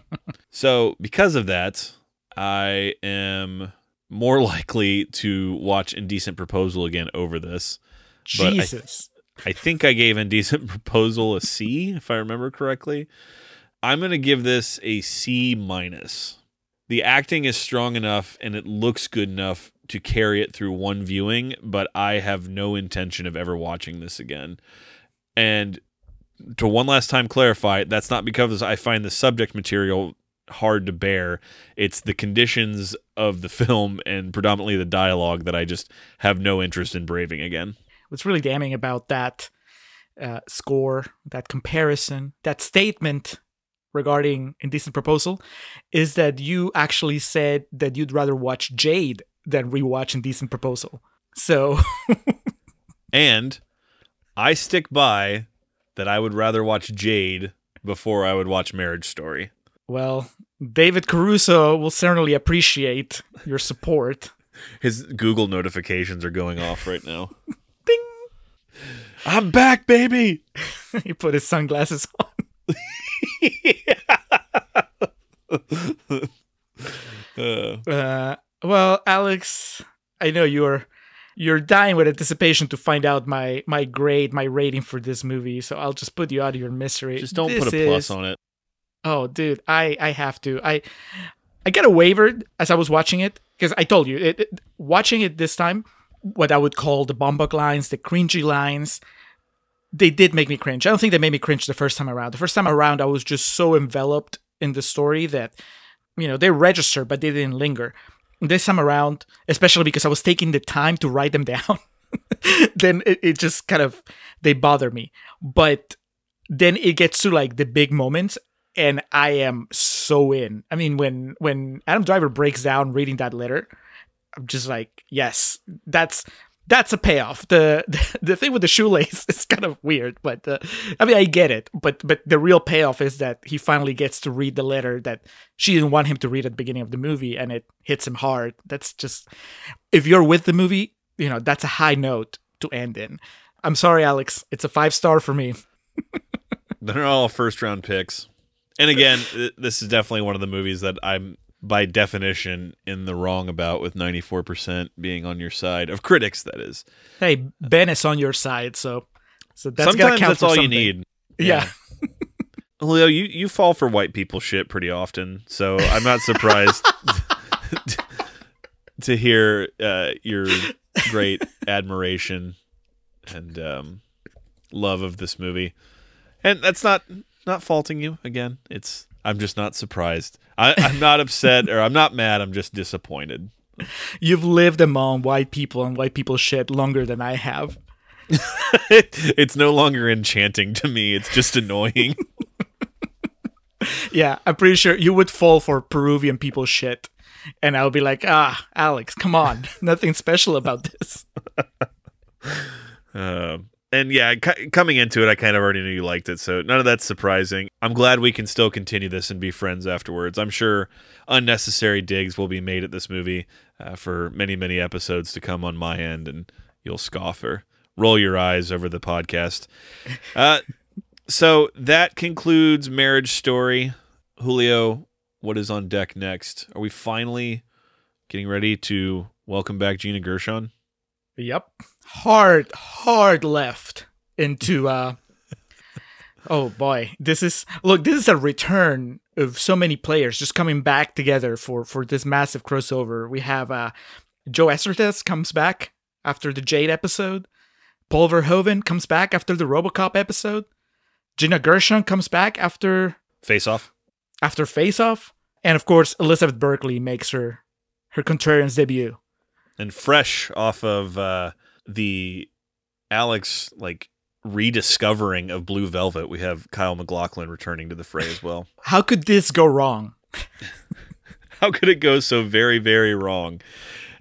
[SPEAKER 2] So, because of that, I am more likely to watch Indecent Proposal again over this. But I-
[SPEAKER 1] Jesus.
[SPEAKER 2] I think I gave Indecent Proposal a C, if I remember correctly. I'm going to give this a C minus. The acting is strong enough and it looks good enough to carry it through one viewing, but I have no intention of ever watching this again. And to one last time clarify, that's not because I find the subject material hard to bear. It's the conditions of the film and predominantly the dialogue that I just have no interest in braving again.
[SPEAKER 1] what's really damning about that uh, score, that comparison, that statement regarding Indecent Proposal is that you actually said that you'd rather watch Jade than rewatch Indecent Proposal. So,
[SPEAKER 2] And I stick by that I would rather watch Jade before I would watch Marriage Story.
[SPEAKER 1] Well, David Caruso will certainly appreciate your support.
[SPEAKER 2] His Google notifications are going off right now.
[SPEAKER 1] Ding!
[SPEAKER 2] I'm back, baby.
[SPEAKER 1] he put his sunglasses on.
[SPEAKER 2] Uh,
[SPEAKER 1] Uh, well, Alex, I know you're you're dying with anticipation to find out my my grade, my rating for this movie. So I'll just put you out of your misery.
[SPEAKER 2] just don't
[SPEAKER 1] This
[SPEAKER 2] put a plus
[SPEAKER 1] is-
[SPEAKER 2] on it.
[SPEAKER 1] Oh, dude, I I have to. I I got a waiver as I was watching it because I told you it, it- watching it this time, what I would call the Baumbach lines, the cringy lines. They did make me cringe. I don't think they made me cringe the first time around. The first time around, I was just so enveloped in the story that, you know, they registered, but they didn't linger. This time around, especially because I was taking the time to write them down, then it, it just kind of they bother me. But then it gets to like the big moments and I am so in. I mean, when when Adam Driver breaks down reading that letter, I'm just like, yes, that's that's a payoff. The the, the thing with the shoelace is kind of weird, but uh, I mean, I get it. But but the real payoff is that he finally gets to read the letter that she didn't want him to read at the beginning of the movie, and it hits him hard. That's just if you're with the movie, you know, that's a high note to end in. I'm sorry, Alex. It's a five star for me.
[SPEAKER 2] They're all first round picks. And again, this is definitely one of the movies that I'm by definition in the wrong about with 94% being on your side of critics that is.
[SPEAKER 1] Hey, Ben is on your side, so so that's
[SPEAKER 2] Sometimes
[SPEAKER 1] count
[SPEAKER 2] that's
[SPEAKER 1] for
[SPEAKER 2] all you need.
[SPEAKER 1] Yeah.
[SPEAKER 2] Leo, you, you fall for white people shit pretty often, so I'm not surprised to hear uh, your great admiration and um, love of this movie. And that's not not faulting you. Again, it's I'm just not surprised. I, I'm not upset or I'm not mad. I'm just disappointed.
[SPEAKER 1] You've lived among white people and white people shit longer than I have.
[SPEAKER 2] it's no longer enchanting to me. It's just annoying.
[SPEAKER 1] Yeah, I'm pretty sure you would fall for Peruvian people shit. And I'll be like, ah, Alex, come on. Nothing special about this.
[SPEAKER 2] Um, and yeah, c- coming into it, I kind of already knew you liked it, so none of that's surprising. I'm glad we can still continue this and be friends afterwards. I'm sure unnecessary digs will be made at this movie uh, for many, many episodes to come on my end, and you'll scoff or roll your eyes over the podcast. Uh, so that concludes Marriage Story. Julio, what is on deck next? Are we finally getting ready to welcome back Gina Gershon?
[SPEAKER 1] Yep. Hard, hard left into uh Oh boy. This is look, this is a return of so many players just coming back together for for this massive crossover. We have uh Joe Eszterhas comes back after the Jade episode. Paul Verhoeven comes back after the RoboCop episode. Gina Gershon comes back after
[SPEAKER 2] Face off.
[SPEAKER 1] after Face Off. And of course, Elizabeth Berkley makes her her Contrarians debut.
[SPEAKER 2] and fresh off of uh, the Alex like rediscovering of Blue Velvet, we have Kyle MacLachlan returning to the fray as well.
[SPEAKER 1] How could this go wrong?
[SPEAKER 2] How could it go so very, very wrong?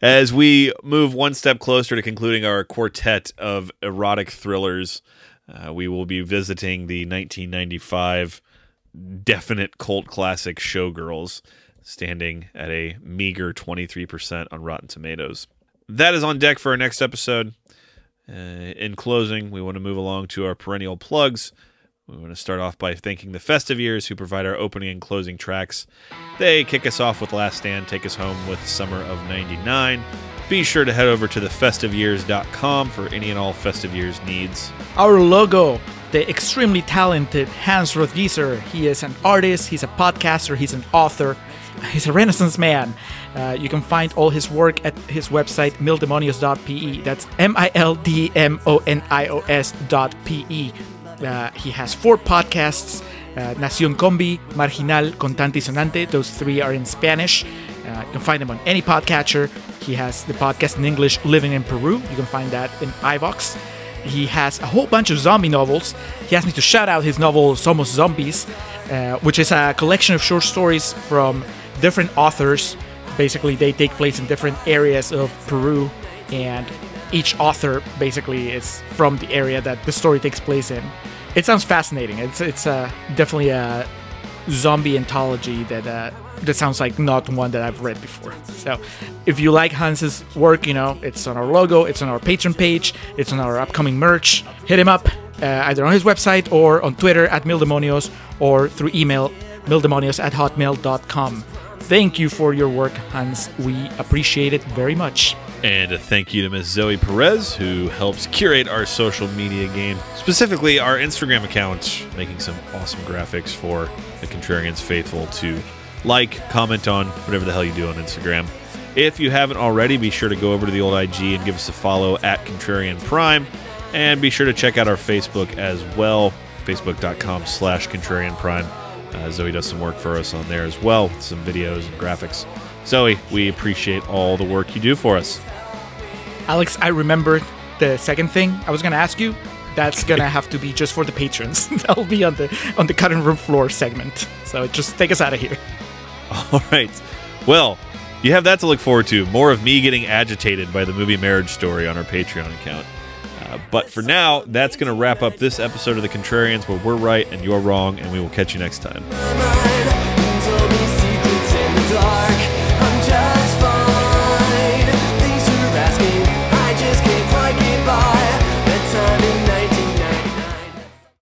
[SPEAKER 2] As we move one step closer to concluding our quartet of erotic thrillers, uh, we will be visiting the 1995 definite cult classic Showgirls, standing at a meager 23% on Rotten Tomatoes. That is on deck for our next episode. Uh, in closing, we want to move along to our perennial plugs. We want to start off by thanking the Festive Years who provide our opening and closing tracks. They kick us off with Last Stand, take us home with Summer of 99. Be sure to head over to thefestiveyears.com for any and all Festive Years needs.
[SPEAKER 1] Our logo, the extremely talented Hans Rothgiesser. He is an artist, he's a podcaster, he's an author, he's a Renaissance man. Uh, you can find all his work at his website, mildemonios.pe. That's M I L D M O N I O S P-E. Uh, he has four podcasts uh, Nación Combi, Marginal, Contante y Sonante. Those three are in Spanish. Uh, you can find him on any podcatcher. He has the podcast in English, Living in Peru. You can find that in iVoox. He has a whole bunch of zombie novels. He asked me to shout out his novel Somos Zombies, uh, which is a collection of short stories from different authors. Basically, they take place in different areas of Peru, and each author basically is from the area that the story takes place in. It sounds fascinating. It's it's uh, definitely a zombie anthology that uh, that sounds like not one that I've read before. So, if you like Hans's work, you know it's on our logo, it's on our Patreon page, it's on our upcoming merch. Hit him up uh, either on his website or on Twitter at Mildemonios or through email mildemonios at hotmail.com. Thank you for your work, Hans. We appreciate it very much.
[SPEAKER 2] And a thank you to Miss Zoe Perez, who helps curate our social media game, specifically our Instagram account, making some awesome graphics for the Contrarians faithful to like, comment on, whatever the hell you do on Instagram. If you haven't already, be sure to go over to the old IG and give us a follow at Contrarian Prime. And be sure to check out our Facebook as well, facebook.com slash Contrarian Prime. Uh, Zoe does some work for us on there as well, with some videos and graphics. Zoe, we appreciate all the work you do for us.
[SPEAKER 1] Alex, I remembered the second thing I was gonna ask you. That's gonna have to be just for the patrons. That'll be on the on the cutting room floor segment. So just take us out of here.
[SPEAKER 2] All right. Well, you have that to look forward to. More of me getting agitated by the movie Marriage Story on our Patreon account. But for now, that's going to wrap up this episode of The Contrarians where we're right and you're wrong, and we will catch you next time.